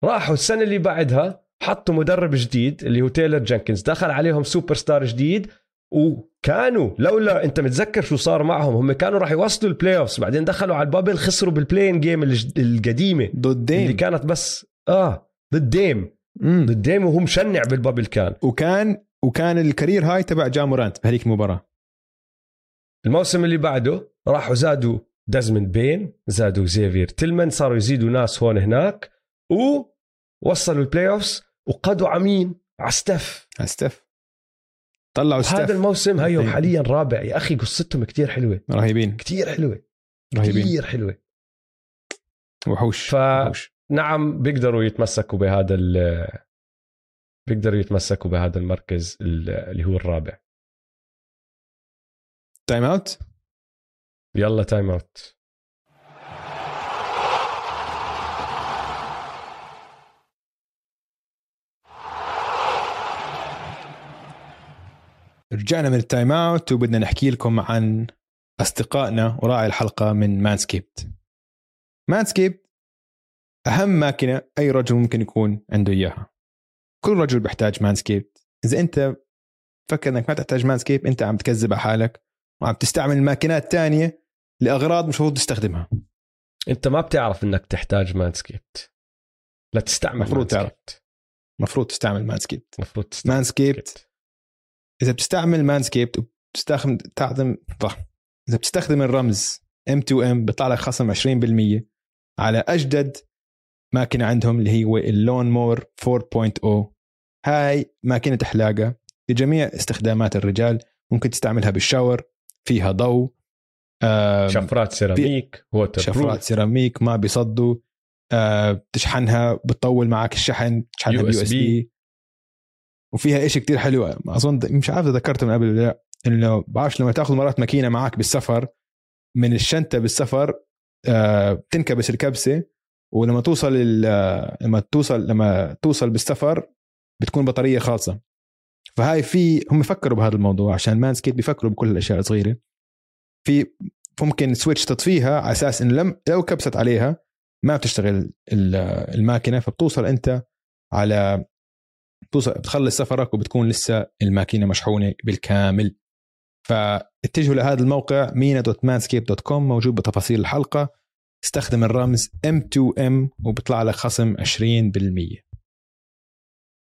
راحوا السنة اللي بعدها حطوا مدرب جديد اللي هو تايلر جينكنز. دخل عليهم سوبر ستار جديد. وكانوا لولا أنت متذكر شو صار معهم هم كانوا راح يوصلوا ال playoffs بعدين دخلوا على ال bubble خسروا بال play-in game القديمة. ضد اللي ديم كانت بس آه ضد ديم. ديم وهو مشنع بال bubble كان. وكان وكان ال career high تبع جا مورانت بهذيك المباراة. الموسم اللي بعده راحوا زادوا ديزموند بين زادوا زيفير تيلمان صاروا يزيدوا ناس هون هناك ووصلوا ال playoffs وقضوا على مين؟ على ستيف ستيف طلعوا هذا ستيف الموسم هيهم أيوة. حاليا رابع. يا أخي قصتهم كتير حلوة. رهيبين. كتير حلوة. رهيبين. كتير حلوة. وحوش. ف- وحوش. نعم بيقدروا يتمسكوا بهذا ال بيقدروا يتمسكوا بهذا المركز ال- اللي هو الرابع. time out يلا time out رجعنا من ال time out وبدنا نحكي لكم عن أصدقائنا وراعي الحلقة من Manscaped Manscaped أهم ماكينة أي رجل ممكن يكون عنده إياها. كل رجل بيحتاج Manscaped إذا أنت فكر إنك ما تحتاج Manscaped أنت عم تكذب على حالك وعم تستعمل ماكينات تانية لأغراض مش المفروض تستخدمها. أنت ما بتعرف إنك تحتاج Manscaped لا تستعمل مفروض تعرف. المفروض تستعمل Manscaped مفروض تستعمل Manscaped. إذا بتستعمل Manscaped وبتستخدم تعظم طه. إذا بتستخدم الرمز M2M بيطلع لك خصم 20% على أجدد ماكينه عندهم اللي هو ال Lawn Mower 4.0 هاي ماكينه حلاقه لجميع استخدامات الرجال ممكن تستعملها بالشاور فيها ضوء شفرات سيراميك water شفرات سيراميك ما بيصدوا. بتشحنها بتطول معك الشحن تشحنها ب USB. وفيها إشي كتير حلو أظن مش عارف ذكرته من قبل ولا لأ إنه بعرفش لما تأخذ مرات ماكينة معك بالسفر من الشنطة بالسفر آه، بتنكبس الكبسة ولما توصل لما توصل لما توصل بالسفر بتكون بطارية خالصة. فهاي في هم فكروا بهذا الموضوع عشان Manscaped بيفكروا بكل الأشياء الصغيرة. في ممكن سويتش تطفيها على أساس انه لم لو كبست عليها ما بتشتغل ال- الماكينة فبتوصل أنت على بتوصل بتخلص سفرك وبتكون لسه الماكينة مشحونة بالكامل. فاتجهوا لهذا الموقع mina.manscape.com موجود بتفاصيل الحلقة. استخدم الرمز M2M وبيطلع لك خصم 20%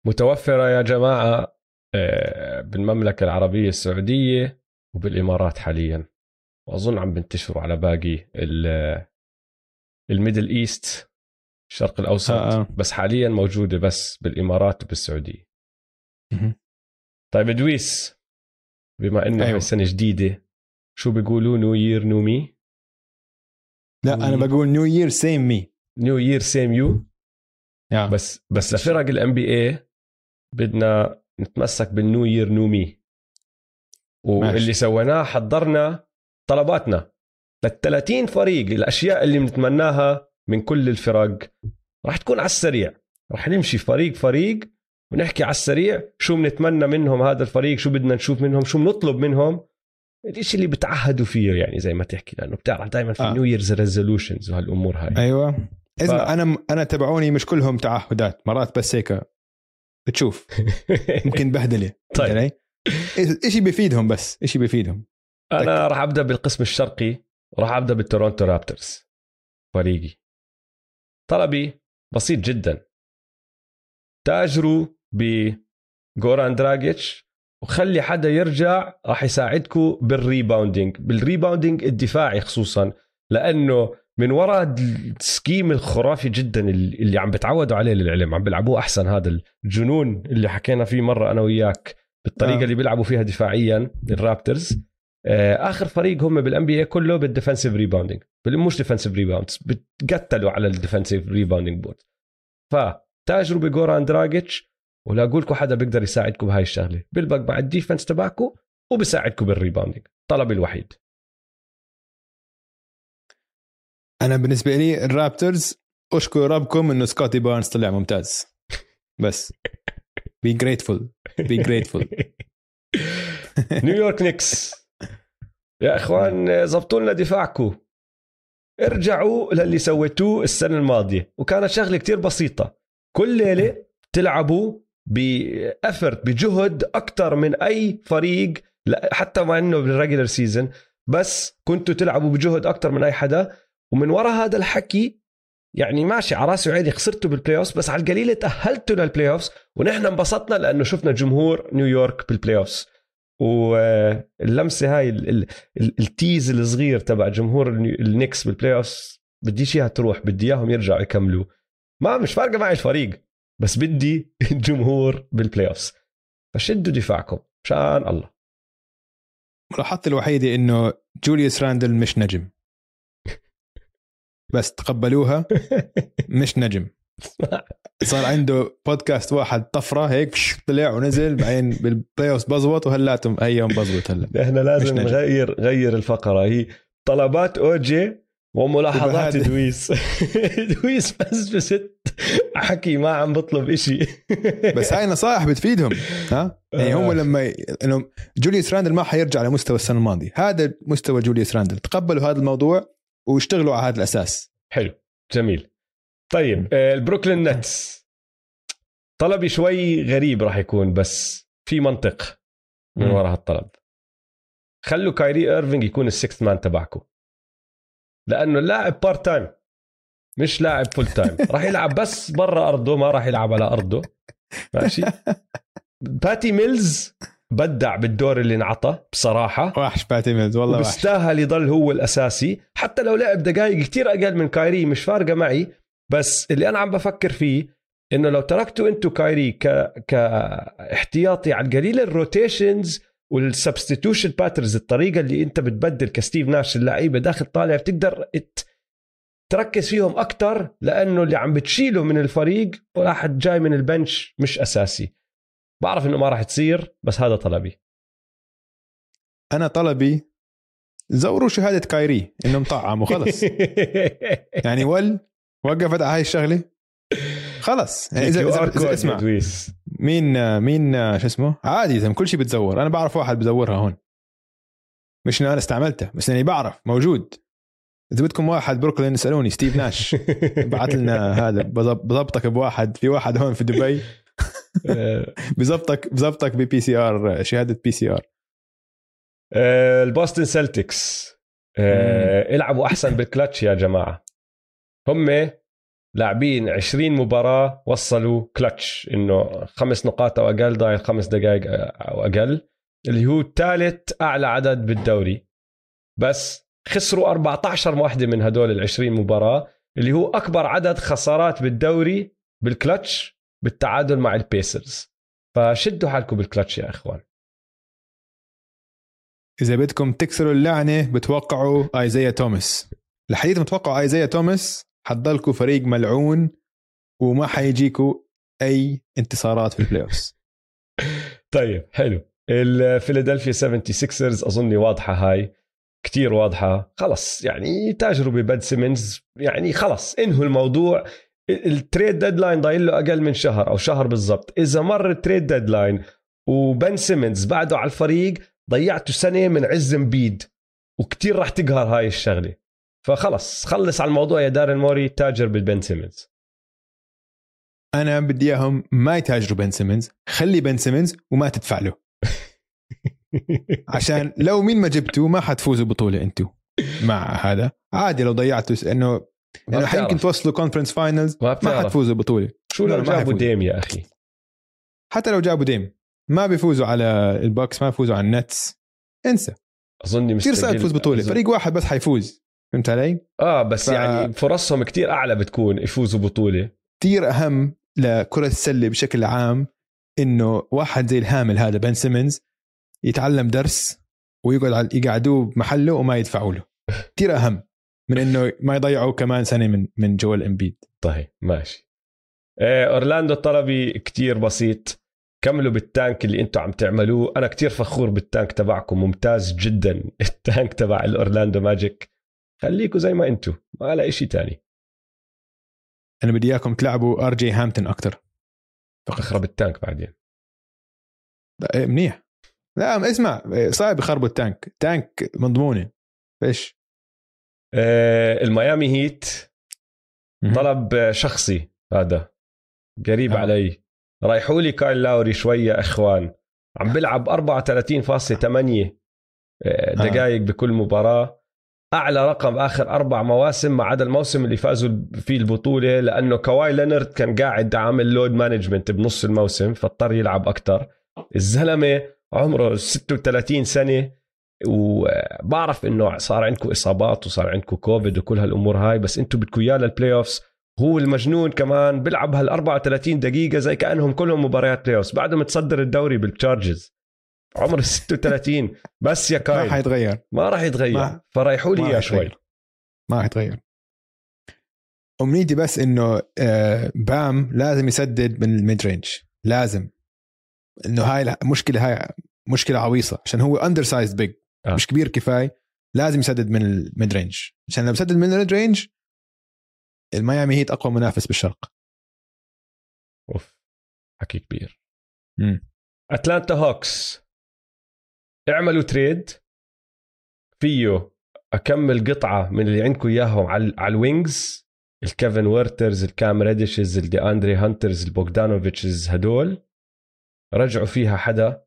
متوفرة يا جماعة آه، بالمملكة العربية السعودية وبالإمارات حاليا وأظن عم بنتشروا على باقي ال- ال Middle East الشرق الأوسط آه، آه. بس حاليا موجودة بس بالإمارات وبالسعودية. طيب يا دويس بما إنه أيوة. سنه جديدة شو بيقولوا new year new me لا أنا بقول new year same me new year same you بس بس لفرق ال NBA بدنا نتمسك بال new year new me واللي. سويناه حضرنا طلباتنا. لل 30 فريق الأشياء اللي بنتمناها من كل الفرق راح تكون على السريع. راح نمشي فريق فريق ونحكي على السريع شو بنتمنى منهم هذا الفريق شو بدنا نشوف منهم شو بنطلب منهم. الشيء اللي بتعهدوا فيه يعني زي ما تحكي؟ لأنه بتعرف دائما في آه. New Year's resolutions وهالأمور هاي. أيوه. اسمع ف- أنا أنا تبعوني مش كلهم تعهدات مرات بس هيك بتشوف. ممكن بهدلة. طيب. شيء بيفيدهم بس شيء بيفيدهم. أنا راح أبدأ بالقسم الشرقي وراح أبدأ بال Toronto Raptors. فريقي. طلبي بسيط جدا. تاجروا ب Goran Dragic وخلي حدا يرجع راح يساعدكم بال rebounding بال rebounding الدفاعي خصوصا لأنه من وراء ال scheme الخرافي جدا اللي عم بتعودوا عليه للعلم عم بيلعبوه أحسن هذا الجنون اللي حكينا فيه مرة أنا وياك بالطريقة آه. اللي بيلعبوا فيها دفاعيا ال Raptors آه، آخر فريق هم بال NBA كله بال defensive rebounding مش defensive rebounds بتقتلوا على ال defensive rebounding board فتاجروا ب Goran Dragic ولاقوا لكم حدا بيقدر يساعدكم بهاي الشغلة. بيلبق مع ال defense تبعكم وبساعدكم بال rebounding طلبي الوحيد. أنا بالنسبة لي ال Raptors أشكر ربكم إنه Scottie Barnes طلع ممتاز. بس. be grateful be grateful New York Knicks يا إخوان زبطوا لنا دفاعكم. ارجعوا للي سويتوه السنة الماضية. وكانت شغلة كتير بسيطة. كل ليلة تلعبوا ب effort بجهد أكثر من أي فريق حتى مع إنه بال regular season بس كنتوا تلعبوا بجهد أكثر من أي حدا. ومن وراء هذا الحكي يعني ماشي على رأسي وعيني خسرتوا بال playoffs بس على القليله تأهلتوا لل playoffs ونحن انبسطنا لأنه شفنا جمهور نيويورك بال playoffs واللمسة هاي ال- ال- ال- ال tease الصغير تبع جمهور ال Knicks بال playoffs بديش إياها تروح بدي إياهم يرجعوا يكملوا. ما مش فارقة معي الفريق. بس بدي الجمهور بال playoffs فشدوا دفاعكم مشان الله. ملاحظتي الوحيدة إنه Julius Randle مش نجم. بس تقبلوها مش نجم. صار عنده بودكاست واحد طفرة هيك طلع ونزل بعدين بال playoff بزبط وهلأتهم هيهم بزبط هلأ. إحنا لازم. نغير غير الفقرة. هي طلبات اوجي وملاحظات دويس. دويس بس بست حكي ما عم بطلب إشي. بس هاي نصائح بتفيدهم ها؟ يعني هم آه. لما ي- إنه Julius Randle ما حيرجع لمستوى السنة الماضية. هذا مستوى Julius Randle. تقبلوا هذا الموضوع واشتغلوا على هذا الأساس. حلو. جميل. طيب آه، ال Brooklyn Nets. طلبي شوي غريب راح يكون بس في منطق من. وراء هالطلب. خلوا Kyrie Irving يكون ال sixth man تبعكم. لأنه اللاعب part time مش لاعب full time راح يلعب بس برا أرضه ما راح يلعب على أرضه. ماشي؟ Patty Mills بدع بالدور اللي انعطى بصراحة. وحش Patty Mills والله وحش. وبيستاهل يضل هو الأساسي. حتى لو لعب دقائق كتير أقل من Kyrie مش فارقة معي. بس اللي أنا عم بفكر فيه إنه لو تركتوا أنتو كايري ك كاحتياطي على القليل ال rotations وال substitution patterns الطريقة اللي أنت بتبدل ك ستيف ناش اللعيبة داخل طالع بتقدر تركز فيهم أكثر لأنه اللي عم بتشيله من الفريق واحد جاي من ال bench مش أساسي. بعرف إنه ما راح تصير بس هذا طلبي. أنا طلبي زوروا شهادة كايري انه مطعم وخلص يعني ول وقفت على هاي الشغلة خلص. يعني اذا, إذا, إذا اسمع. مين مين شو اسمه؟ عادي إذا كل شيء بتزور. أنا بعرف واحد بزورها هون. مش إنه أنا استعملته بس يعني بعرف موجود. إذا بدكم واحد بروكلين اسألوني ستيف ناش. بعت لنا هذا بضب- بضبطك بواحد في واحد هون في دبي. بزبطك بزبطك ب PCR شهادة PCR البوستن سلتكس. آه، العبوا أحسن بالكلتش يا جماعة. هم لاعبين 20 مباراة وصلوا كلتش إنه خمس نقاط أو أقل ضايل خمس دقائق أو أقل. اللي هو ثالث أعلى عدد بالدوري. بس خسروا 14 واحدة من هدول ال 20 مباراة. اللي هو أكبر عدد خسارات بالدوري بالكلتش بالتعادل مع البيسرز فشدوا حالكم بالكلتش يا إخوان. إذا بدكم تكسروا اللعنة بتوقعوا ايزايا توماس. الحديث متوقعوا ايزايا توماس؟ حتضلكوا فريق ملعون وما حيجيكوا أي انتصارات في ال playoffs طيب حلو. الفيلادلفيا 76 أظني واضحة هاي. كتير واضحة. خلص يعني تاجروا بن سيمنز. يعني خلص انهوا الموضوع. ال trade deadline ضايل له أقل من شهر أو شهر بالضبط. إذا مر ال trade deadline وبن سيمنز بعده على الفريق ضيعتوا سنة من عز إمبيد. وكتير راح تقهر هاي الشغلة. فخلص خلص على الموضوع يا داريل موري تاجر بالبن سيمنز. أنا بدي إياهم ما يتاجروا بن سيمنز خلي بن سيمنز وما تدفع له. عشان لو مين ما جبتوا ما حتفوزوا بطولة أنتوا مع هذا. عادي لو ضيعتوا انه يعني يمكن توصلوا conference finals ما, ما حتفوزوا بطولة. شو لو جابوا Dame يا أخي؟ حتى لو جابوا Dame ما بيفوزوا على البوكس ما بيفوزوا على النتس. انسى. اظني كثير صعب تفوز بطولة. فريق واحد بس حيفوز. فهمت علي؟ آه بس ف... يعني فرصهم كتير أعلى بتكون يفوزوا بطولة. كثير أهم لكرة السلة بشكل عام إنه واحد زي الهامل هذا بن سيمنز يتعلم درس ويقعد يقعدوه بمحله وما يدفعوا له. كثير أهم من إنه ما يضيعوا كمان سنة من من جويل إمبيد. طيب ماشي. إيه أورلاندو الطلبي كتير بسيط. كملوا بال tank اللي أنتم عم تعملوه. أنا كتير فخور بال tank تبعكم ممتاز جدا. ال tank تبع الأورلاندو ماجيك. خليكوا زي ما أنتم ما لا شيء تاني. أنا بدي إياكم تلعبوا آر جي هامتون أكثر اخرب ال tank بعدين. إيه، منيح. لا اسمع صعب يخربوا ال tank. tank مضمونة. إيش؟ آه الميامي هيت طلب شخصي هذا. قريب آه. علي. ريحوا لي كايل لاوري شوية إخوان. عم بلعب 34.8 آه، دقائق بكل مباراة. أعلى رقم آخر أربع مواسم ما عدا الموسم اللي فازوا فيه البطولة لأنه كواي لينرد كان قاعد عامل load management بنص الموسم فاضطر يلعب أكثر الزلمة عمره 36 سنة وبعرف إنه صار عندكم إصابات وصار عندكم كوفيد وكل هالأمور هاي بس أنتم بدكم إياه لل playoffs هو المجنون كمان بيلعب هال 34 دقيقة زي كأنهم كلهم مباريات playoffs بعده متصدر الدوري بال charges عمر 36 بس يا كايل. ما حيتغير ما راح يتغير. فريحوا لي اياه شوي. ما حيتغير أمنيتي بس إنه آه، بام لازم يسدد من ال mid range لازم. إنه هاي المشكلة هاي مشكلة عويصة. عشان هو undersized big مش كبير كفاية. لازم يسدد من ال mid range عشان لو سدد من الميد رينج الميامي هيت أقوى منافس بالشرق. أوف. حكي كبير. مم. أتلانتا هوكس. اعملوا trade فيه أكمل قطعة من اللي عندكم إياهم على على ال wings الكيفن ويرترز الكام ريديشز الدي اندري هانترز البوغدانوفيتشز هدول. رجعوا فيها حدا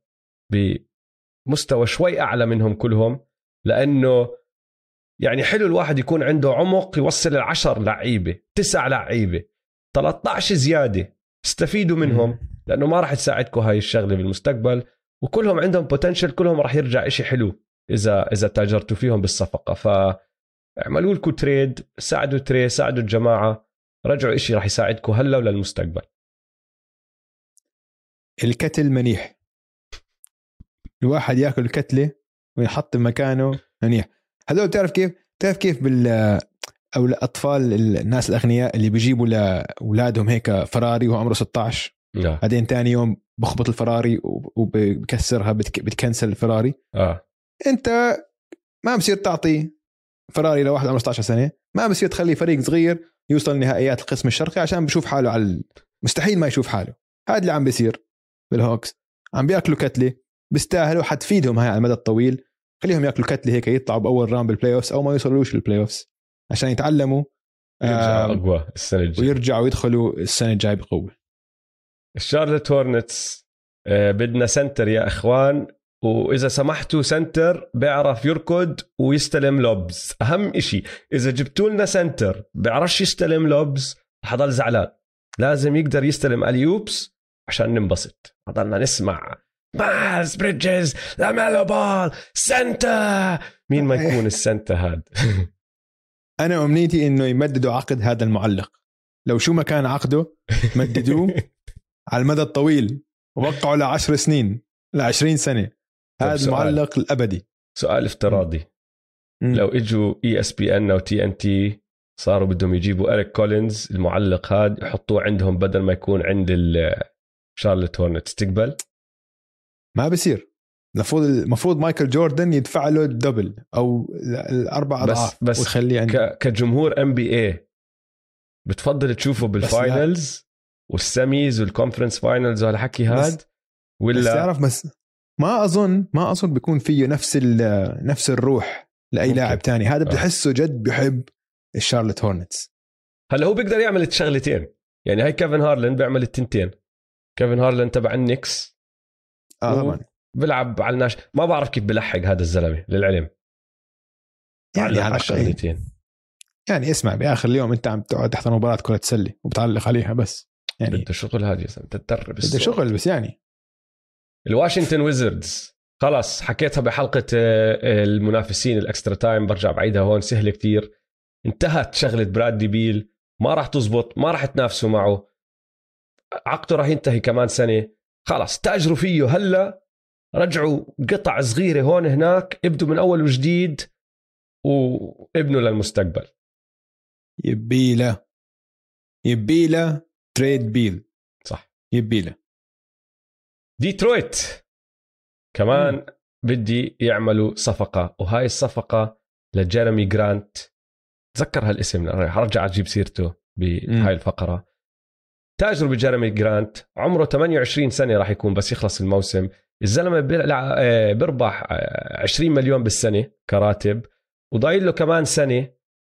بمستوى شوي أعلى منهم كلهم لأنه يعني حلو الواحد يكون عنده عمق يوصل العشر لعيبة تسع لعيبة 13 زيادة. استفيدوا منهم لأنه ما راح تساعدكم هاي الشغلة بالمستقبل. وكلهم عندهم potential كلهم راح يرجع إشي حلو إذا إذا تاجرتوا فيهم بالصفقة. فاعملوا لكم trade ساعدوا تري ساعدوا الجماعة رجعوا إشي راح يساعدكم هلا وللمستقبل الكتل منيح. الواحد ياكل كتلة ويحط مكانه منيح. هذول تعرف كيف؟ تعرف كيف بال أو الأطفال الناس الأغنياء اللي بيجيبوا لأولادهم هيك فراري وهو عمره 16 لا. بعدين ثاني يوم بخبط الفراري وبكسرها بتكنسل الفراري. آه. انت ما بصير تعطي فراري لواحد عمره 16 سنة. ما بصير تخلي فريق صغير يوصل نهائيات القسم الشرقي عشان بشوف حاله على مستحيل ما يشوف حاله. هذا اللي عم بيصير بالهوكس. عم بياكلوا قتلة بيستاهلوا حتفيدهم هاي على المدى الطويل. خليهم ياكلوا قتلة هيك يطلعوا بأول round بال playoffs أو ما يوصلوش لل playoffs عشان يتعلموا يرجعوا أقوى السنة الجاية. ويرجعوا يدخلوا السنة الجاية بقوة. الشارلوت هورنتس آه، بدنا center يا إخوان وإذا سمحتوا center بيعرف يركض ويستلم lobs. أهم إشي إذا جبتوا لنا center بيعرفش يستلم lobs حضل زعلان. لازم يقدر يستلم alley-oops عشان ننبسط. حضلنا نسمع. ماس بريدجز لاميلو بال center مين ما يكون ال center هاد أنا أمنيتي إنه يمددوا عقد هذا المعلق. لو شو ما كان عقده مددوه. على المدى الطويل وقعوا ل 10 سنين ل 20 سنه هذا المعلق الأبدي. سؤال افتراضي. م. لو إجوا ESPN أو TNT صاروا بدهم يجيبوا اريك كولينز المعلق هذا يحطوه عندهم بدل ما يكون عند شارلوت هورنتس تقبل؟ ما بصير المفروض المفروض مايكل جوردن يدفع له ال double أو الأربع بس- أضعاف بس ويخليه عنده. كجمهور NBA بتفضل تشوفه بال finals وال semis وال conference finals وهالحكي هاد بس ولا تعرف بس ما أظن ما أظن بيكون فيه نفس نفس الروح لأي ممكن. لاعب تاني. هذا آه. بتحسه جد بيحب الشارلت هورنتس. هلا هو بيقدر يعمل الشغلتين. يعني هاي كيفن هارلند بيعمل التنتين. كيفن هارلند تبع النتس آه طبعا. بيلعب على الناش ما بعرف كيف بلحق هذا الزلمة للعلم. يعني على الشغلتين. يعني اسمع بآخر اليوم أنت عم تقعد تحضر مباراة كرة سلة وبتعلق عليها بس. يعني بده شغل هذا يا زلمه تدرب بده. شغل بس يعني. الواشنطن ويزردز. خلاص حكيتها بحلقة آه، المنافسين ال extra time برجع بعيدها هون سهلة كتير. انتهت شغلة برادلي بيل ما راح تزبط ما راح تنافسوا معه. عقده راح ينتهي كمان سنة. خلاص تأجروا فيه. هلا رجعوا قطع صغيرة هون هناك ابدوا من أول وجديد وابنوا للمستقبل. rebuild rebuild trade بيل. صح. rebuild ديترويت. كمان بدي يعملوا صفقة وهاي الصفقة لجيرمي جرانت. تذكر هالاسم رح ارجع أجيب سيرته مم. بهاي الفقرة. تاجروا بجيرمي جرانت عمره 28 سنة راح يكون بس يخلص الموسم. الزلمة بيلع- آه، بيربح آه، 20 مليون بالسنة كراتب وضايل له كمان سنة.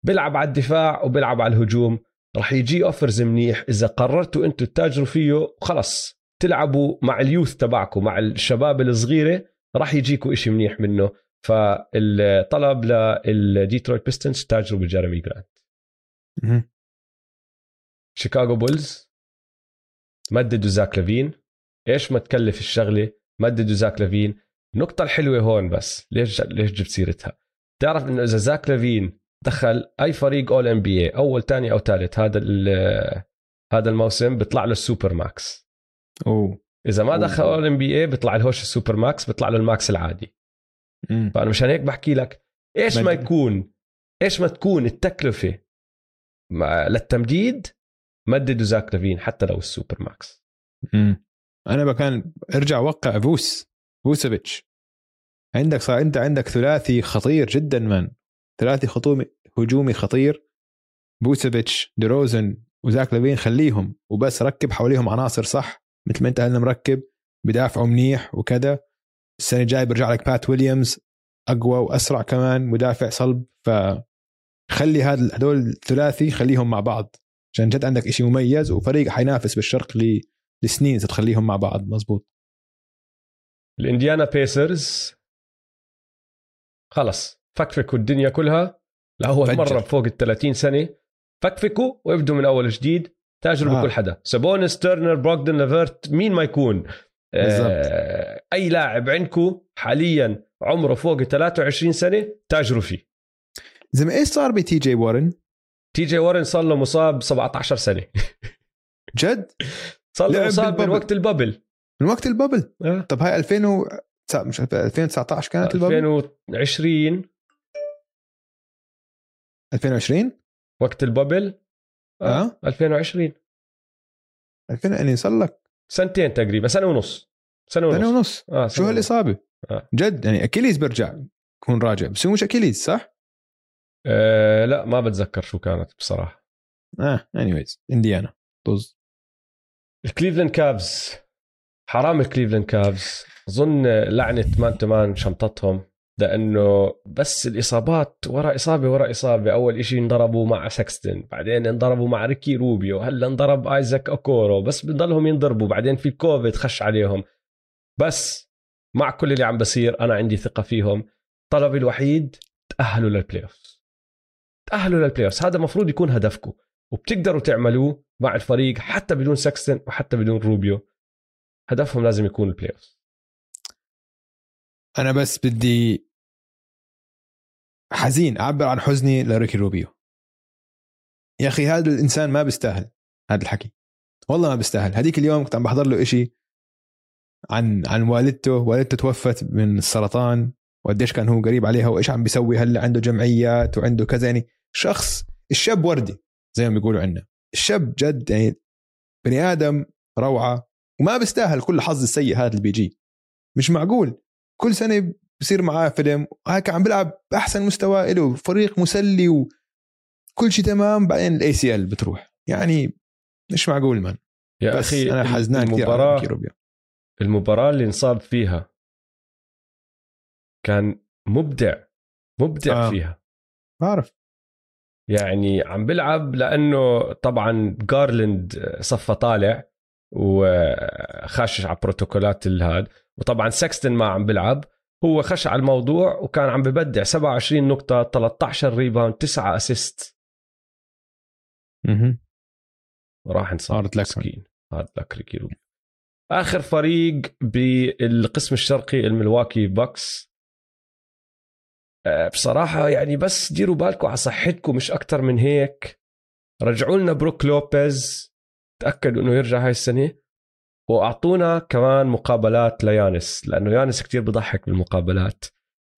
بيلعب على الدفاع وبيلعب على الهجوم. راح يجي offers منيح. إذا قررتوا أنتم تتاجروا فيه خلص تلعبوا مع ال youth تبعكم مع الشباب الصغيرة راح يجيكوا إشي منيح منه. فالطلب للديترويت بيستونز تاجروا بجيرمي جرانت. شيكاغو بولز مددوا زاك لافين. إيش ما تكلف الشغلة مددوا زاك لافين. النقطة الحلوة هون بس ليش ليش جبت سيرتها؟ تعرف إنه إذا زاك لافين دخل أي فريق All-NBA أول ثاني أو ثالث هذا هذا الموسم بيطلع له ال super max أوه إذا ما أوه. دخل All-NBA بيطلع لهوش ال super max بيطلع له ال max العادي مم. فأنا مشان هيك بحكي لك إيش ما. يكون إيش ما تكون التكلفة مع للتمديد مددوا زاك لافين حتى لو ال super max مم. أنا بكان ارجع وقع فوتش فوتشوفيتش عندك صار أنت عندك ثلاثي خطير جدا من ثلاثي هجومي هجومي خطير. فوتشوفيتش ديروزن وزاك لافين خليهم وبس ركب حواليهم عناصر صح؟ مثل ما انت هلا مركب بدافعوا منيح وكذا. السنة الجاية برجع لك بات ويليامز أقوى وأسرع كمان مدافع صلب. فخلي هذا هدول الثلاثي خليهم مع بعض. عشان جد عندك إشي مميز وفريق حينافس بالشرق لسنين تخليهم مع بعض. مزبوط الإنديانا بيسرز. خلص. فكفكوا الدنيا كلها. لاول فجر. مره بفوق ال 30 سنة. فكفكوا وابدوا من أول جديد تاجروا آه. بكل حدا. سابونيس تيرنر بروغدون لافيرت مين ما يكون. آه أي لاعب عندكم حاليا عمره فوق ال 23 سنة تاجروا فيه. زي ما إيش صار بتي جي وارن؟ تي جي وارن صار له مصاب 17 سنة. جد؟ صار له مصاب من. وقت ال bubble. من وقت ال bubble؟ آه. طب هاي 2000 و... مش 2019 كانت ال bubble؟ 2020 2020 وقت ال bubble؟ آه. 2020 2000 يعني صار لك؟ سنتين تقريبا سنة ونص. سنة ونص. سنة ونص. آه شو سنة ونص. هالإصابة؟ آه. جد يعني Achilles برجع يكون راجع بس هو مش Achilles صح؟ آه لا ما بتذكر شو كانت بصراحة. آه anyways إنديانا طز. الكليفلاند كابز حرام الكليفلاند كابز أظن لعنة مان تمان شنطتهم لأنه بس الإصابات ورا إصابة ورا إصابة أول إشي انضربوا مع سكستن بعدين انضربوا مع ريكي روبيو هلأ انضرب آيزاك أوكورو بس بضلهم ينضربوا بعدين في كوفيد خش عليهم. بس مع كل اللي عم بصير أنا عندي ثقة فيهم طلبي الوحيد تأهلوا لل playoff تأهلوا لل playoff هذا المفروض يكون هدفكم وبتقدروا تعملوه مع الفريق حتى بدون سكستن وحتى بدون روبيو. هدفهم لازم يكون ال playoff أنا بس بدي حزين أعبر عن حزني لريكي روبيو. يا أخي هذا الإنسان ما بيستاهل هذا الحكي. والله ما بيستاهل. هذيك اليوم كنت عم بحضر له إشي عن عن والدته. والدته توفت من السرطان وقديش كان هو قريب عليها وإيش عم بيسوي هلأ؟ عنده جمعيات وعنده كذا. يعني شخص الشاب وردي زي ما بيقولوا عندنا. الشاب جد يعني بني آدم روعة وما بيستاهل كل حظ السيء هذا اللي بيجي. مش معقول. كل سنة بصير معاه فيلم هيك عم بيلعب بأحسن مستوى له فريق مسلي وكل شيء تمام بعدين ال ACL بتروح يعني مش معقول man يا بس أخي أنا حزنان كثير ريكي روبيو. المباراة اللي انصاب فيها كان مبدع مبدع آه. آه. فيها بعرف يعني عم بلعب لأنه طبعا جارلند صفى طالع وخاشش على بروتوكولات الهاد وطبعا سكستن ما عم بلعب هو خش على الموضوع وكان عم ببدع 27 نقطة 13 rebound 9 assist انصاب. صارت لك. مسكين. hard luck ريكي روبيو آخر فريق بالقسم الشرقي الملواكي باكس آه، بصراحة يعني بس ديروا بالكم على صحتكم مش أكتر من هيك. رجعوا لنا بروك لوبيز. تأكدوا إنه يرجع هاي السنة. وأعطونا كمان مقابلات ليانس لأنه يانس كتير بضحك بالمقابلات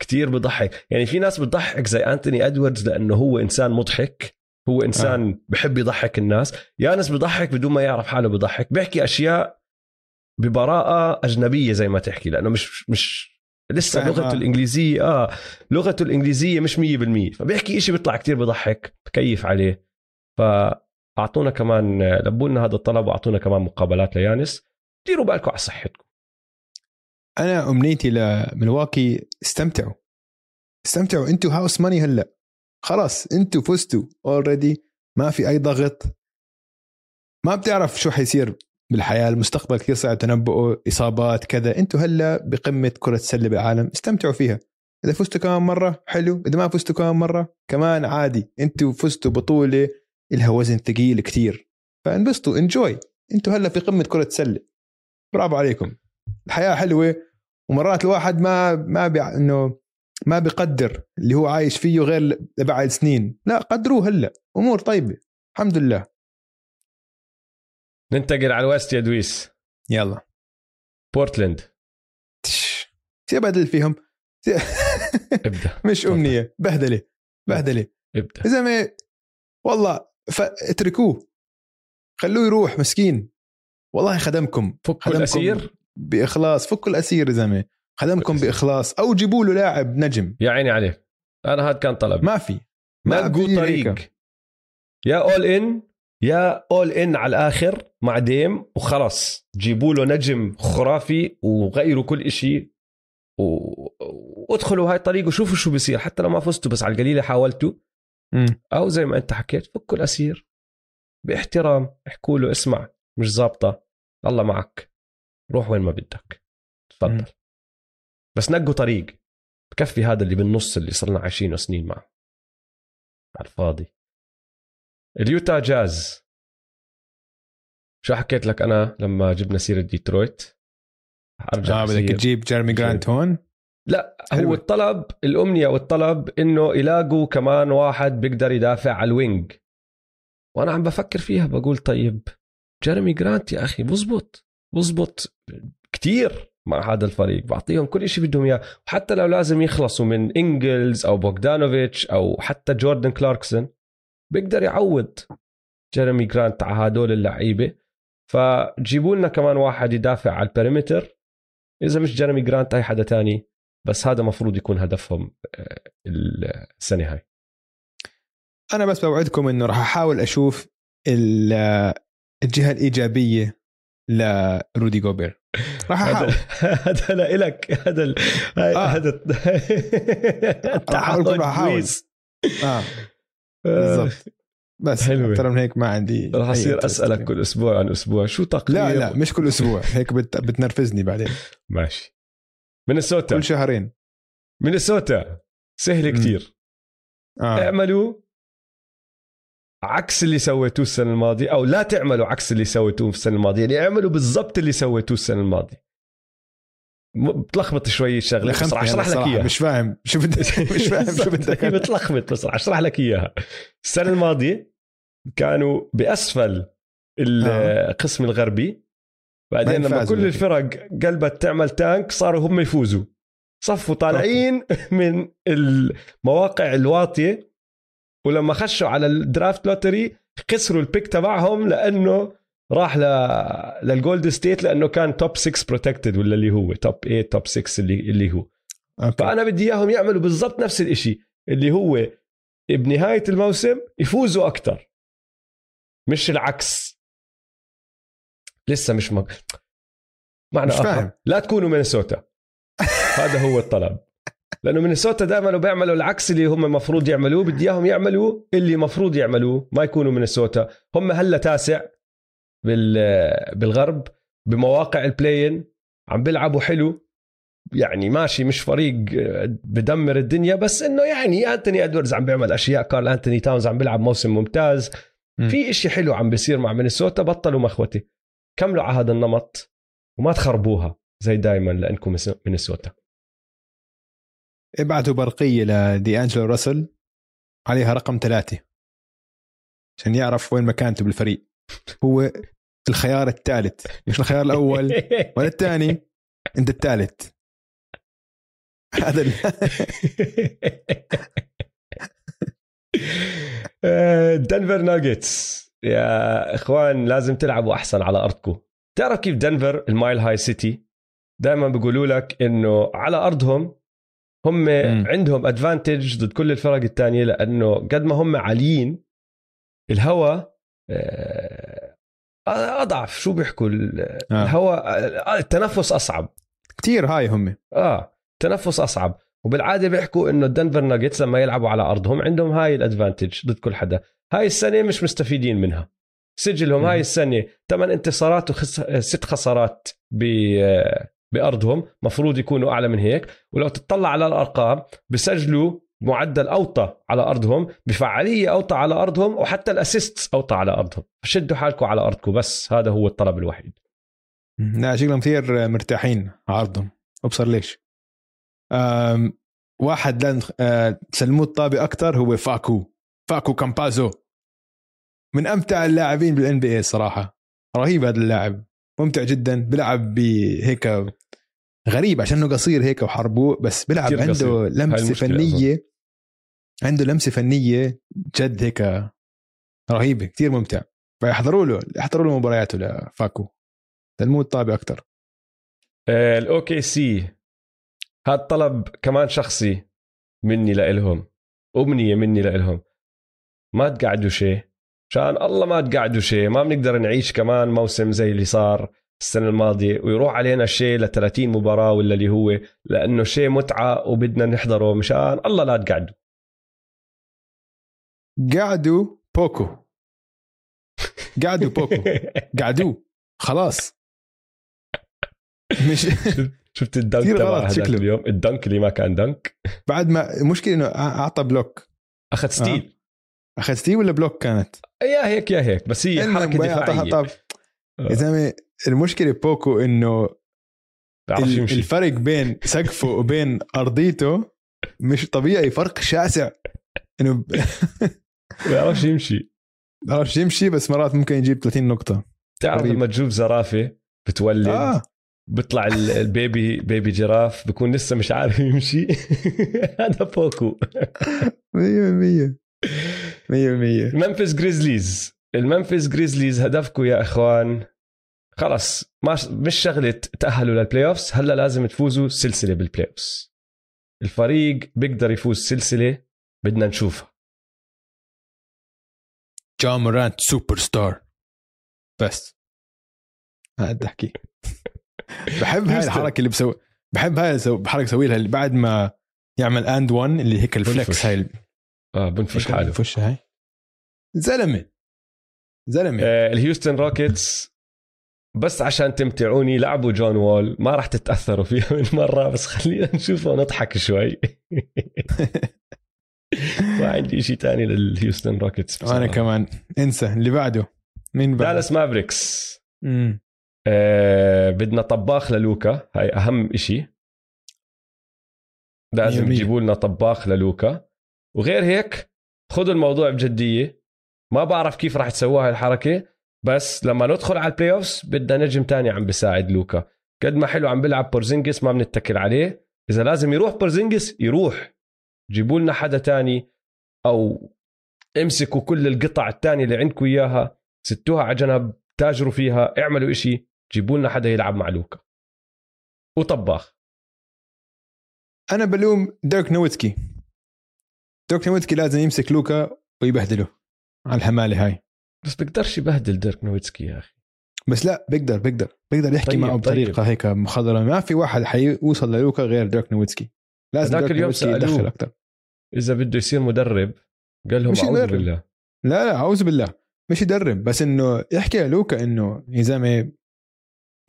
كتير بضحك. يعني في ناس بتضحك زي أنتوني أدواردز لأنه هو إنسان مضحك هو إنسان آه. بحب يضحك الناس. يانس بضحك بدون ما يعرف حاله بضحك بيحكي أشياء ببراءة أجنبية زي ما تحكي لأنه مش مش لسه لغته آه. الإنجليزية آه لغته الإنجليزية مش 100% فبيحكي إشي بيطلع كتير بضحك بكيف عليه. فأعطونا كمان لبوا لنا هذا الطلب وأعطونا كمان مقابلات ليانس. ديروا بالكم على صحتكم. أنا أمنيتي لملواكي استمتعوا. استمتعوا. أنتوا هاوس ماني هلا. خلاص أنتوا فزتوا. اوريدي ما في أي ضغط. ما بتعرف شو حيصير بالحياة المستقبل كثير صعب تنبؤه إصابات كذا. أنتوا هلا بقمة كرة السلة بالعالم. استمتعوا فيها. إذا فزتوا كمان مرة حلو. إذا ما فزتوا كمان مرة كمان عادي. أنتوا فزتوا بطولة لها وزن ثقيل كتير. فانبسطوا انجوي أنتوا هلا في قمة كرة سله برافو عليكم. الحياة حلوة ومرات الواحد ما ما بي إنه ما بيقدر اللي هو عايش فيه غير بعد سنين. لا قدروه هلأ أمور طيبة. الحمد لله. ننتقل على ال West يا دويس. يلا. بورتلاند. سيبدل فيهم؟ ابدأ. مش. أمنية. بهدلة بهدلة. ابدأ. يا زلمه والله. اتركوه. خلوه يروح مسكين. والله خدمكم خدمكم الأسير؟ بإخلاص فكوا الأسير يا زلمة. خدمكم. بإخلاص. أو جيبوا له لاعب نجم. يا عيني عليك أنا هذا كان طلب. ما في. ما في طريق هيك. يا اول ان يا اول ان على الآخر مع ديم وخلص جيبوا له نجم خرافي وغيروا كل إشي. و... وادخلوا هاي الطريق وشوفوا شو بصير حتى لو ما فزتوا بس على القليلة حاولتوا. أو زي ما أنت حكيت فكوا الأسير. باحترام احكوا له اسمع. مش زابطه الله معك. روح وين ما بدك. تفضل. بس نقوا طريق. بكفي هذا اللي بالنص اللي صرنا عايشينه سنين معه. على الفاضي. اليوتا جاز. شو حكيت لك أنا لما جبنا سيرة ديترويت؟ أرجع آه بدك تجيب جيرمي جرانت هون؟ لا. هو الطلب الأمنية والطلب إنه يلاقوا كمان واحد بيقدر يدافع على ال wing. وأنا عم بفكر فيها بقول طيب جيرمي جرانت يا أخي بزبط بزبط كتير مع هذا الفريق. بعطيهم كل شيء بدهم إياه. وحتى لو لازم يخلصوا من إنجلز أو بوغدانوفيتش أو حتى جوردن كلاركسون بيقدر يعوض جيرمي جرانت على هدول اللعيبة. فجيبوا لنا كمان واحد يدافع على ال perimeter. إذا مش جيرمي جرانت أي حدا تاني. بس هذا مفروض يكون هدفهم آه، السنة هاي. أنا بس بوعدكم إنه راح أحاول أشوف الجهة الإيجابية لرودي جوبير. راح هذا أحاول. هذا لإلك هذا آه. هذا لكم راح أحاول. دويس. آه. بالضبط. بس حلوة. أكثر من هيك ما عندي راح أصير. أسألك كل أسبوع عن أسبوع. شو تقييم لا لا مش كل أسبوع. هيك بت... بتنرفزني بعدين. ماشي. مينيسوتا. كل شهرين. مينيسوتا. سهل مم. كتير. آه. اعملوا عكس اللي سويتوه السنة الماضية أو لا تعملوا عكس اللي سويتوه في السنة الماضية يعني اعملوا بالضبط اللي سويتوه السنة الماضية. بتلخبط شوي الشغلة بس رح أشرح لك صراحة إياها. مش فاهم. شو بدك مش فاهم شو بدك بتلخبط بس رح أشرح لك إياها. السنة الماضية كانوا بأسفل القسم الغربي. بعدين لما كل. الفرق قلبت تعمل tank صاروا هم يفوزوا. صفوا طالعين من المواقع الواطية ولما خشوا على ال draft lottery خسروا ال pick تبعهم لأنه راح ل... للجولد ستيت لأنه كان top 6 protected ولا اللي هو top 8 top 6 اللي اللي هو. okay. فأنا بدي إياهم يعملوا بالضبط نفس الإشي اللي هو بنهاية الموسم يفوزوا أكثر مش العكس. لسه مش مق... معنى مش آخر. فاهم. لا تكونوا مينيسوتا. هذا هو الطلب. لأنه مينيسوتا دائما بيعملوا العكس اللي هم المفروض يعملوه بدي إياهم يعملوا اللي المفروض يعملوه ما يكونوا مينيسوتا. هم هلأ تاسع بال بالغرب بمواقع ال play-in عم بيلعبوا حلو. يعني ماشي مش فريق بدمر الدنيا بس إنه يعني أنتوني إدواردز عم بيعمل أشياء كارل أنتوني تاونز عم بيلعب موسم ممتاز. مم. في إشي حلو عم بيصير مع مينيسوتا بطلوا مخوتي. كملوا على هذا النمط وما تخربوها زي دائما لأنكم مينيسوتا. ابعتوا برقية لدي انجلو راسل. عليها رقم ثلاثة. عشان يعرف وين مكانته بالفريق. هو الخيار الثالث. مش الخيار الأول ولا الثاني انت الثالث. هذا دنفر ناجتس. يا إخوان لازم تلعبوا أحسن على أرضكم. تعرف كيف دنفر المايل هاي سيتي؟ دائما بيقولوا لك إنه على أرضهم هم مم. عندهم ادفانتج ضد كل الفرق الثانية لأنه قد ما هم عاليين الهواء آه، أضعف. شو بيحكوا؟ آه. الهواء آه، التنفس أصعب. كثير هاي هم. آه تنفس أصعب. وبالعادة بيحكوا إنه الدنفر ناجتس لما يلعبوا على أرضهم عندهم هاي الادفانتج ضد كل حدا. هاي السنة مش مستفيدين منها. سجلهم مم. هاي السنة. ثمان انتصارات وخس... ست خسارات ب... بأرضهم مفروض يكونوا أعلى من هيك. ولو تطلع على الأرقام بسجلوا معدل أوطى على أرضهم بفعالية أوطى على أرضهم وحتى ال assist أوطى على أرضهم. فشدوا حالكم على أرضكم بس. هذا هو الطلب الوحيد. لا شكلهم كثير مرتاحين على أرضهم. أبصر ليش. واحد أه، تسلموه الطابة أكثر هو فاكو. فاكو كامبازو. من أمتع اللاعبين بال NBA صراحة. رهيب هذا اللاعب. ممتع جدا بيلعب بهيك غريب عشانه قصير هيك وحربوق بس بيلعب عنده قصير. لمسة فنية عنده لمسة فنية جد هيك رهيبة كثير ممتع. فيحضروا له احضروا له مبارياته لفاكو سلموه الطابه أكثر ال OKC. هذا طلب كمان شخصي مني لإلهم أمنية مني لإلهم. ما تقعدوا شاي مشان الله ما تقعدوا شاي ما بنقدر نعيش كمان موسم زي اللي صار السنة الماضية ويروح علينا شاي ل 30 مباراة ولا اللي هو لأنه شاي متعة وبدنا نحضره مشان الله لا تقعدوا قعدوا بوكو. قعدوا بوكو. قعدوه خلاص. مش شفت ال dunk تبع. اليوم؟ ال dunk اللي ما كان dunk. بعد ما المشكلة إنه أعطى block. أخذ steal. أخذتيه ولا block كانت؟ يا هيك يا هيك بس هي أعطاها دفاعية. طب. يا زلمة المشكلة بوكو إنه بيعرفش الفرق بين سقفه وبين أرضيته مش طبيعي فرق شاسع. إنه بيعرفش يمشي. بعرفش يمشي بس مرات ممكن يجيب 30 نقطة. تعرف غريب. لما تشوف زرافة بتولد آه. بيطلع ال- ال baby baby giraffe بيكون لسه مش عارف يمشي. هذا بوكو. 100% 100% المنفس جريزليز المنفس جريزليز هدفكم يا إخوان. خلص مش شغلة تأهلوا لل playoffs هلأ لازم تفوزوا سلسلة بال playoffs الفريق بيقدر يفوز سلسلة بدنا نشوفها. جا مورانت سوبر ستار بس. هذا بدي أحكي. بحب هاي. الحركة اللي بسوي بحب هاي الحركة يسوي لها اللي بعد ما يعمل and 1 اللي هيك ال flex. هاي آه بنفش حاله فش هاي. زلمه زلمه آه الهيوستن روكيتس بس عشان تمتعوني لعبوا جون وول. ما راح تتأثروا فيها من مرة بس خلينا نشوفه ونضحك شوي. ما عندي شيء تاني للهيوستن روكيتس وأنا كمان. انسى. اللي بعده. مين بعده؟ دالاس مافريكس. آه بدنا طباخ للوكا. هاي أهم إشي. لازم. يجيبوا لنا طباخ للوكا. وغير هيك خذوا الموضوع بجدية. ما بعرف كيف راح تسووها الحركة بس لما ندخل على ال playoffs بدنا نجم تاني عم بيساعد لوكا. قد ما حلو عم بيلعب بورزينجس ما بنتكل عليه. إذا لازم يروح بورزينجس يروح. جيبوا لنا حدا تاني أو امسكوا كل القطع التانية اللي عندكم إياها حطوها على جنب تاجروا فيها اعملوا إشي جيبوا لنا حدا يلعب مع لوكا. وطباخ. أنا بلوم ديرك نويتسكي ديرك نويتسكي لازم يمسك لوكا ويبهدله على العمالة هاي. بس بيقدرش يبهدل ديرك نويتسكي يا أخي. بس لا بيقدر بيقدر. بيقدر يحكي طيب، معه بطريقة طيب. هيك مخضرمة. ما في واحد حيوصل للوكا غير ديرك نويتسكي. لازم ديرك اليوم نويتسكي. يدخل أكثر إذا بده يصير مدرب قال لهم أعوذ. بالله. لا لا أعوذ بالله. مش يدرب بس إنه يحكي لوكا إنه يا زلمه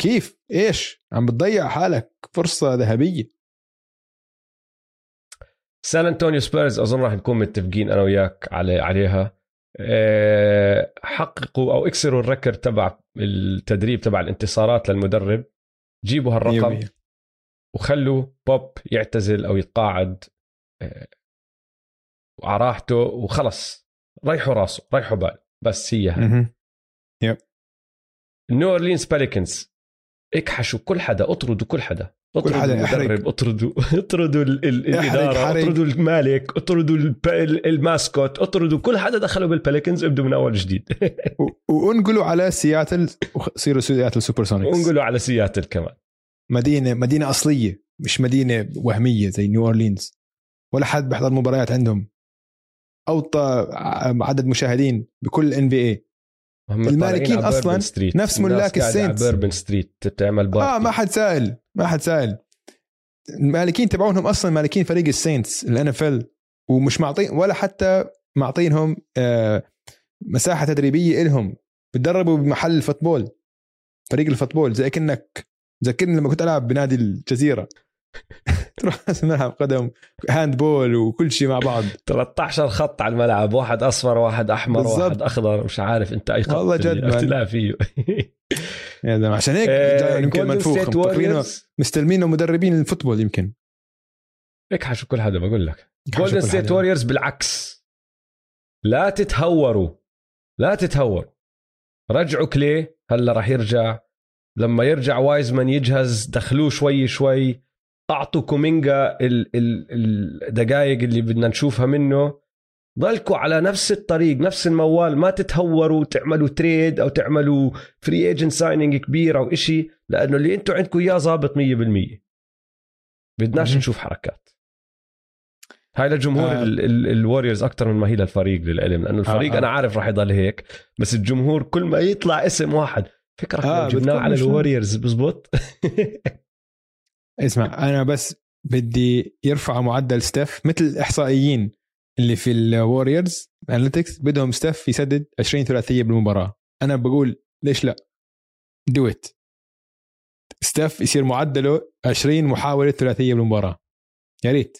كيف؟ إيش؟ عم بتضيع حالك فرصة ذهبية. سان أنطونيو سبيرز أظن راح نكون متفقين أنا وياك على عليها. أه، حققوا أو إكسروا ال record تبع التدريب تبع الانتصارات للمدرب. جيبوا هالرقم 100%. وخلوا بوب يعتزل أو يتقاعد أه، على راحته وخلص. ريحوا راسه ريحوا باله بس هي هاي. مهم. نيو اورلينز بيليكنز اكحشوا كل حدا اطردوا كل حدا. اطردوا حدا. المدرب اطردوا اطردوا ال- ال- ال- احرق، الاداره حرق. اطردوا المالك اطردوا الب- ال mascot اطردوا كل حدا دخلوا بالبيليكنز ابدوا من أول جديد و- وانقلوا على سياتل وصيروا سياتل سوبر سونيكس وانقلوا على سياتل كمان مدينة مدينة أصلية مش مدينة وهمية زي نيو اورلينز ولا حد بيحضر مباريات عندهم أوطى عدد مشاهدين بكل ان بي اي المالكين street. نفس ملاك السينتس. على بيربن ستريت بتعمل party آه ما حد سائل ما حد سائل المالكين تبعونهم أصلا مالكين فريق السينتس الان اف ال ومش معطين ولا حتى معطينهم آه مساحة تدريبية إلهم. بتدربوا بمحل ال football فريق ال football. زي كانك ذكرني لما كنت ألعب بنادي الجزيرة. تروح ملعب قدم handball وكل شيء مع بعض. 13 خط على الملعب واحد أصفر واحد أحمر بالضبط. واحد أخضر مش عارف أنت أي خط والله جد، فيه. زلمه عشان هيك آه، جاي يمكن منفوخ. مستلمينه مدربين ال football يمكن. اكحشوا كل حدا بقول لك. جولدن ستيت. ووريرز بالعكس. لا تتهوروا. لا تتهوروا رجعوا كلاي. هلا راح يرجع. لما يرجع وايزمان يجهز دخلوه شوي شوي. أعطوا كومينجا ال- ال- الدقائق اللي بدنا نشوفها منه. ضلكوا على نفس الطريق نفس الموال ما تتهوروا تعملوا trade أو تعملوا free agent signing كبير أو إشي لأنه اللي أنتم عندكم إياه ظابط 100% بدناش. نشوف حركات هاي لجمهور آه. الوريورز أكثر من ما هي للفريق للعلم لأنه الفريق آه، آه. أنا عارف راح يضل هيك بس الجمهور كل ما يطلع اسم واحد فكرك آه، جبناه على الوريورز بالزبط اسمع أنا بس بدي يرفعوا معدل ستيف مثل الإحصائيين اللي في الوريورز analytics بدهم ستيف يسدد 20 ثلاثية بالمباراة. أنا بقول ليش لا؟ do it ستيف يصير معدله 20 محاولة ثلاثية بالمباراة. يا ريت.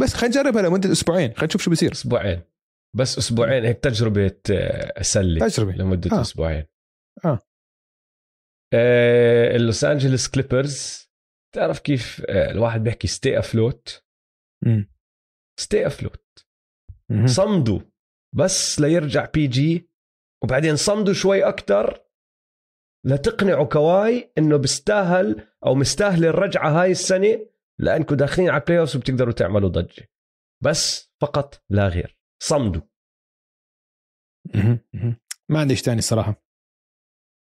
بس خلينا نجربها لمده أسبوعين. خلينا نشوف شو بصير أسبوعين. بس أسبوعين هيك تجربة آه، سله تجربة. لمدة آه. أسبوعين. آه. اللوس انجلوس كليبرز تعرف كيف آه الواحد بيحكي ستي افلوت. ستي افلوت. صمدوا. بس ليرجع بي جي وبعدين صمدوا شوي أكثر لتقنعوا كواي إنه بيستاهل أو مستاهل الرجعة هاي السنة لأنكم داخلين على ال playoffs وبتقدروا تعملوا ضجة. بس فقط لا غير. صمدوا. ما عندي شيء ثاني الصراحه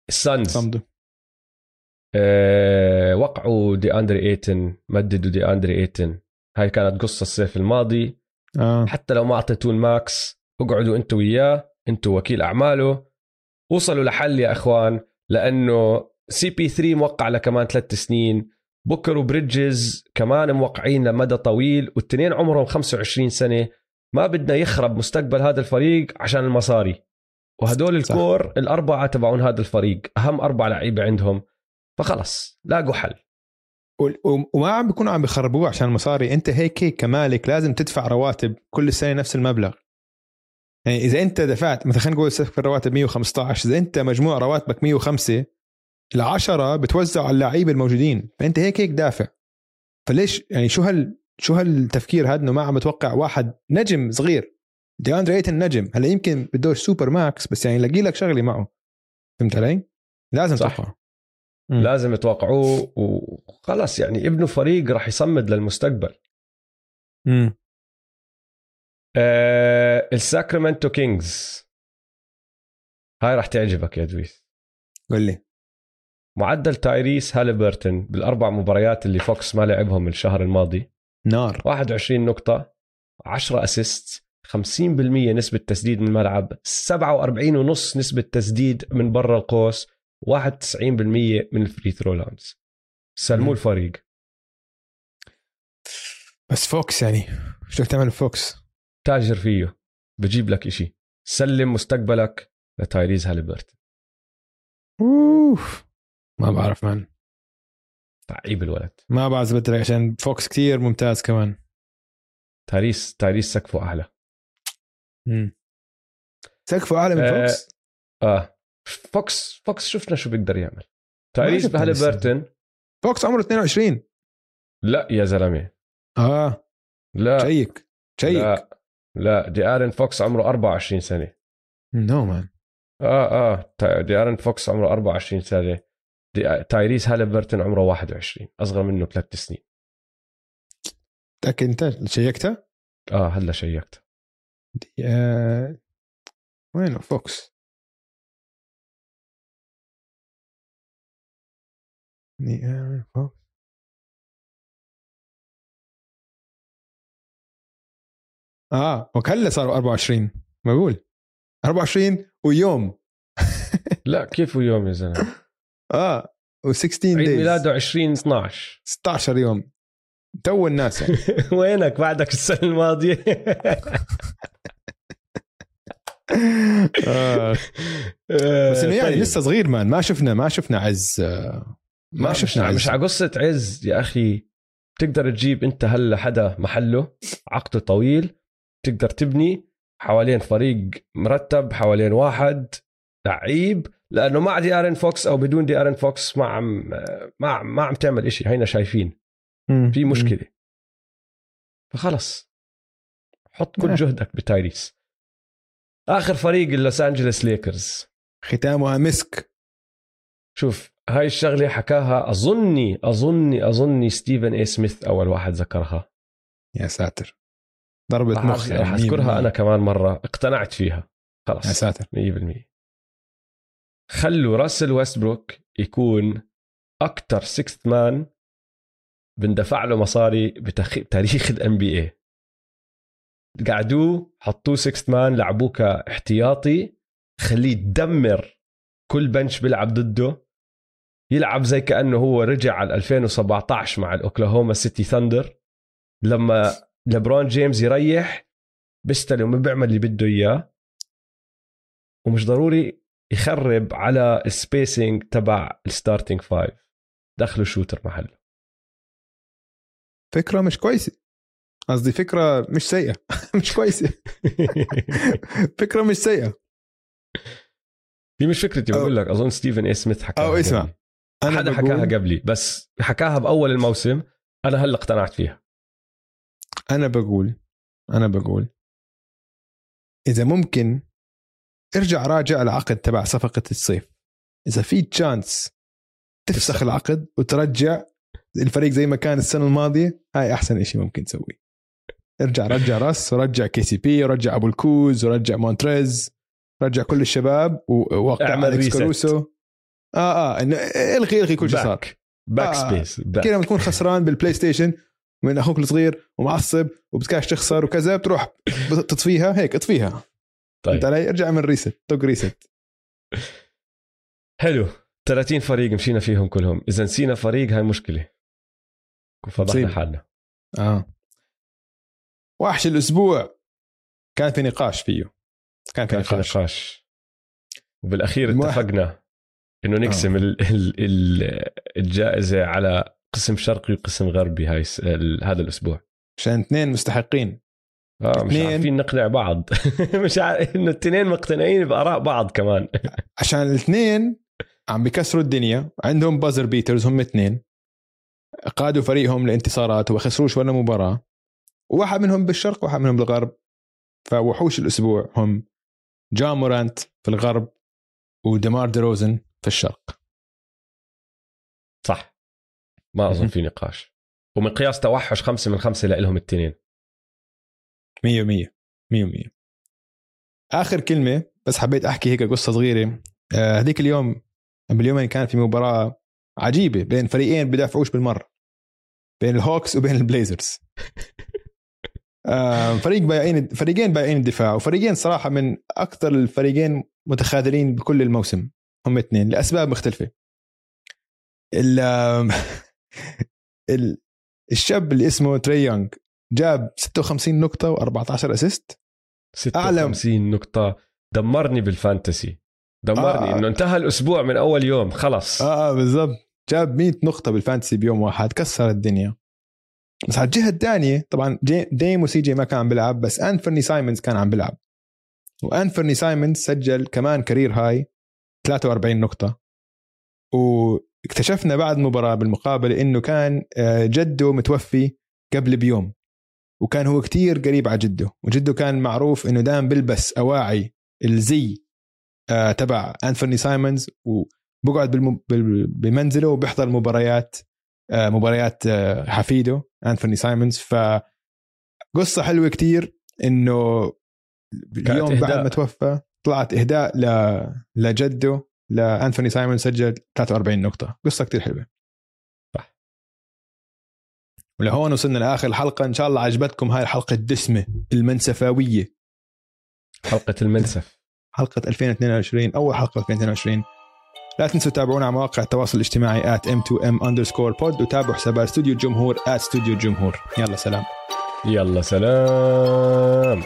ال Suns صمدوا. آه وقعوا دي أندري إيتن مددوا دي أندري إيتن. هاي كانت قصة الصيف الماضي. آه. حتى لو ما أعطيتوه ال max اقعدوا أنتوا وياه أنتوا وكيل أعماله. وصلوا لحل يا إخوان لأنه CP3 موقع لكمان ثلاث سنين. بوكر وبريدجز كمان موقعين لمدى طويل والتنين عمرهم 25 سنة. ما بدنا يخرب مستقبل هذا الفريق عشان المصاري. وهدول صح. ال core الأربعة تبعون هذا الفريق أهم أربع لعيبة عندهم. فخلص لاقوا حل. وما عم بيكونوا عم بيخربوه عشان المصاري انت هيك هيك كمالك لازم تدفع رواتب كل سنة نفس المبلغ. يعني إذا انت دفعت مثلا خلينا نقول سقف الرواتب 115 إذا انت مجموع رواتبك 105 العشرة بتوزع على اللعيبة الموجودين. فأنت هيك هيك دافع. فليش؟ يعني شو هال شو هالتفكير هذا إنه ما عم بتوقع واحد نجم صغير؟ دي أندري إيتن نجم. هلأ يمكن بدوش super max بس يعني لاقي لك شغلة معه. فهمت علي؟ لازم صح. توقعه مم. لازم يتوقعوه وخلص يعني ابنوا فريق راح يصمد للمستقبل. امم آه الساكرامنتو كينجز هاي راح تعجبك يا دويس. قول لي. معدل تايريس هاليبرتون بالأربع مباريات اللي فوكس ما لعبهم الشهر الماضي. نار. 21 نقطة 10 assist 50% نسبة تسديد من الملعب 47 ونص نسبة تسديد من برا القوس. 91% من ال free throw lines سلموا. الفريق. بس فوكس يعني. شو تعمل فوكس تاجر فيه. بجيب لك إشي. سلم مستقبلك لتايريز هاليبرتون أوف. ما بعرف man. لعيب الولد. ما بعرف بدي عشان فوكس كتير ممتاز كمان. تايريس تايريس سقفه أعلى. مم. سقفه أعلى من آه، فوكس؟ آه. فوكس فوكس شفنا شو بيقدر يعمل. تايريس. بهاليبرتون فوكس عمره 22 لا يا زلمة. آه. لا. check check لا لا دي آرن فوكس عمره 24 سنة. no man آه آه دي آرن فوكس عمره 24 سنة. دي تايريس هاليبرتون عمره 21 أصغر منه ثلاث سنين. متاكد أنت شيكتها؟ آه هلا شيكت آه... وينه؟ فوكس؟ دي آرون فوكس آه وكلا صاروا 24 بقول 24 ويوم. لا كيف يوم يا زلمة؟ آه و16 عيد days ميلاده 20 12 16 يوم. تو الناس يعني. وينك بعدك السنة الماضية؟ آه. بس إنه يعني لسه صغير man. ما شفنا ما شفنا عز آه، ما شفنا مش, عز. مش على قصة عز. يا أخي تقدر تجيب أنت هلا حدا محله عقده طويل تقدر تبني حوالين فريق مرتب حوالين واحد لعيب لأنه مع دي ارن فوكس أو بدون دي ارن فوكس ما عم ما عم ما عم تعمل إشي. هينا شايفين. في مشكلة. فخلص. حط كل آه. جهدك بتايريس. آخر فريق اللوس انجلوس ليكرز. ختامها مسك. شوف هاي الشغلة حكاها أظني أظني أظني ستيفن اي سميث أول واحد ذكرها. يا ساتر. ضربة مخ رح أذكرها أنا كمان مرة. اقتنعت فيها. يا خلص ساتر 100% خلوا راسل ويستبروك يكون أكثر sixth man بندفع له مصاري بتاريخ ال NBA قعدوه حطوه sixth man لعبوه كاحتياطي. خليه يدمر كل bench بيلعب ضده. يلعب زي كأنه هو رجع على 2017 مع الأوكلاهوما سيتي ثاندر. لما لبرون جيمس يريح بيستلم وبيعمل اللي بده إياه. ومش ضروري يخرب على ال spacing تبع ال starting five. دخلوا shooter محله. فكرة مش كويسة. قصدي فكرة مش سيئة. مش كويسة. فكرة مش سيئة. دي مش فكرتي بقول لك. أظن ستيفن اي سميث حكاها أو اسمع،. أنا حدا بقول- حكاها قبلي بس حكاها بأول الموسم أنا هلأ اقتنعت فيها أنا بقول أنا بقول إذا ممكن ارجع راجع العقد تبع صفقة الصيف إذا في chance تفسخ. العقد وترجع الفريق زي ما كان السنة الماضية هاي أحسن إشي ممكن تسويه ارجع رجع راس ورجع KCP ورجع أبو الكوز ورجع مونتريز رجع كل الشباب ووقع اعمل reset. آه آه انه إلغي إلغي كل شيء صار. back back آه. space back. كده لما تكون خسران بالبلاي ستيشن من أخوك الصغير ومعصب وبتكاش تخسر وكذا بتروح تطفيها هيك اطفيها. طيب. انت علي ارجع من ريست طق ريست حلو. 30 فريق مشينا فيهم كلهم. إذا نسينا فريق هاي مشكلة. فضحنا. حالنا. آه. وحش الأسبوع. كان في نقاش فيه. كان في كان في نقاش. نقاش. وبالأخير اتفقنا. إنه نقسم ال ال ال الجائزة على قسم شرقي وقسم غربي هاي هذا الأسبوع. عشان اثنين مستحقين. آه مش. عارفين نقنع بعض. مش عارف إنه الاثنين مقتنعين بآراء بعض كمان. عشان الاثنين عم بيكسروا الدنيا. عندهم buzzer beaters هم اثنين. قادوا فريقهم لانتصارات وما خسروش ولا مباراة. وواحد منهم بالشرق وواحد منهم بالغرب. فوحوش الأسبوع هم جا مورانت في الغرب وديمار ديروزن. في الشرق. صح. ما أظن. في نقاش. ومقياس توحش خمسة من خمسة لهم الاثنين مية مية. مية مية. آخر كلمة بس حبيت أحكي هيك قصة صغيرة. آه، هذيك اليوم باليومين كان في مباراة عجيبة بين فريقين بدافعوش بالمرة. بين ال Hawks وبين ال Blazers. آه، فريق بايعين فريقين بايعين الدفاع. وفريقين صراحة من أكثر الفريقين متخاذلين بكل الموسم. هم اثنين لأسباب مختلفة. ال ال الشاب اللي اسمه تري يونغ جاب 56 نقطة و14 assist 56 نقطة. دمرني بال fantasy. دمرني آه. إنه انتهى الأسبوع من أول يوم خلص. آه, آه بالضبط. جاب 100 نقطة بال fantasy بيوم واحد كسر الدنيا. بس على الجهة الثانية طبعا ديم و CJ ما كان عم بيلعب بس أنفرني سايمونز كان عم بيلعب. وأنفرني سايمونز سجل كمان career high. 43 نقطة. واكتشفنا بعد المباراة بالمقابلة إنه كان آه، جده متوفي قبل بيوم. وكان هو كتير قريب على جده. وجده كان معروف إنه دائما بيلبس أواعي الزي آه تبع انفرني سايمونز. وبقعد بالم... بمنزله وبيحضر مباريات آه مباريات حفيده انفرني سايمونز. ف قصة حلوة كتير إنه اليوم بعد ما توفى طلعت إهداء ل... لجده لانثوني سايمون سجل 43 نقطة. قصة كتير حلوة. صح. ولهون وصلنا لآخر الحلقة إن شاء الله عجبتكم هاي الحلقة الدسمه المنسفاوية. حلقة المنسف. حلقة 2022 أول حلقة 2022 لا تنسوا تتابعونا على مواقع التواصل الاجتماعي at m2m underscore pod وتابعوا حسابات استوديو الجمهور at استوديو الجمهور يلا سلام. يلا سلام.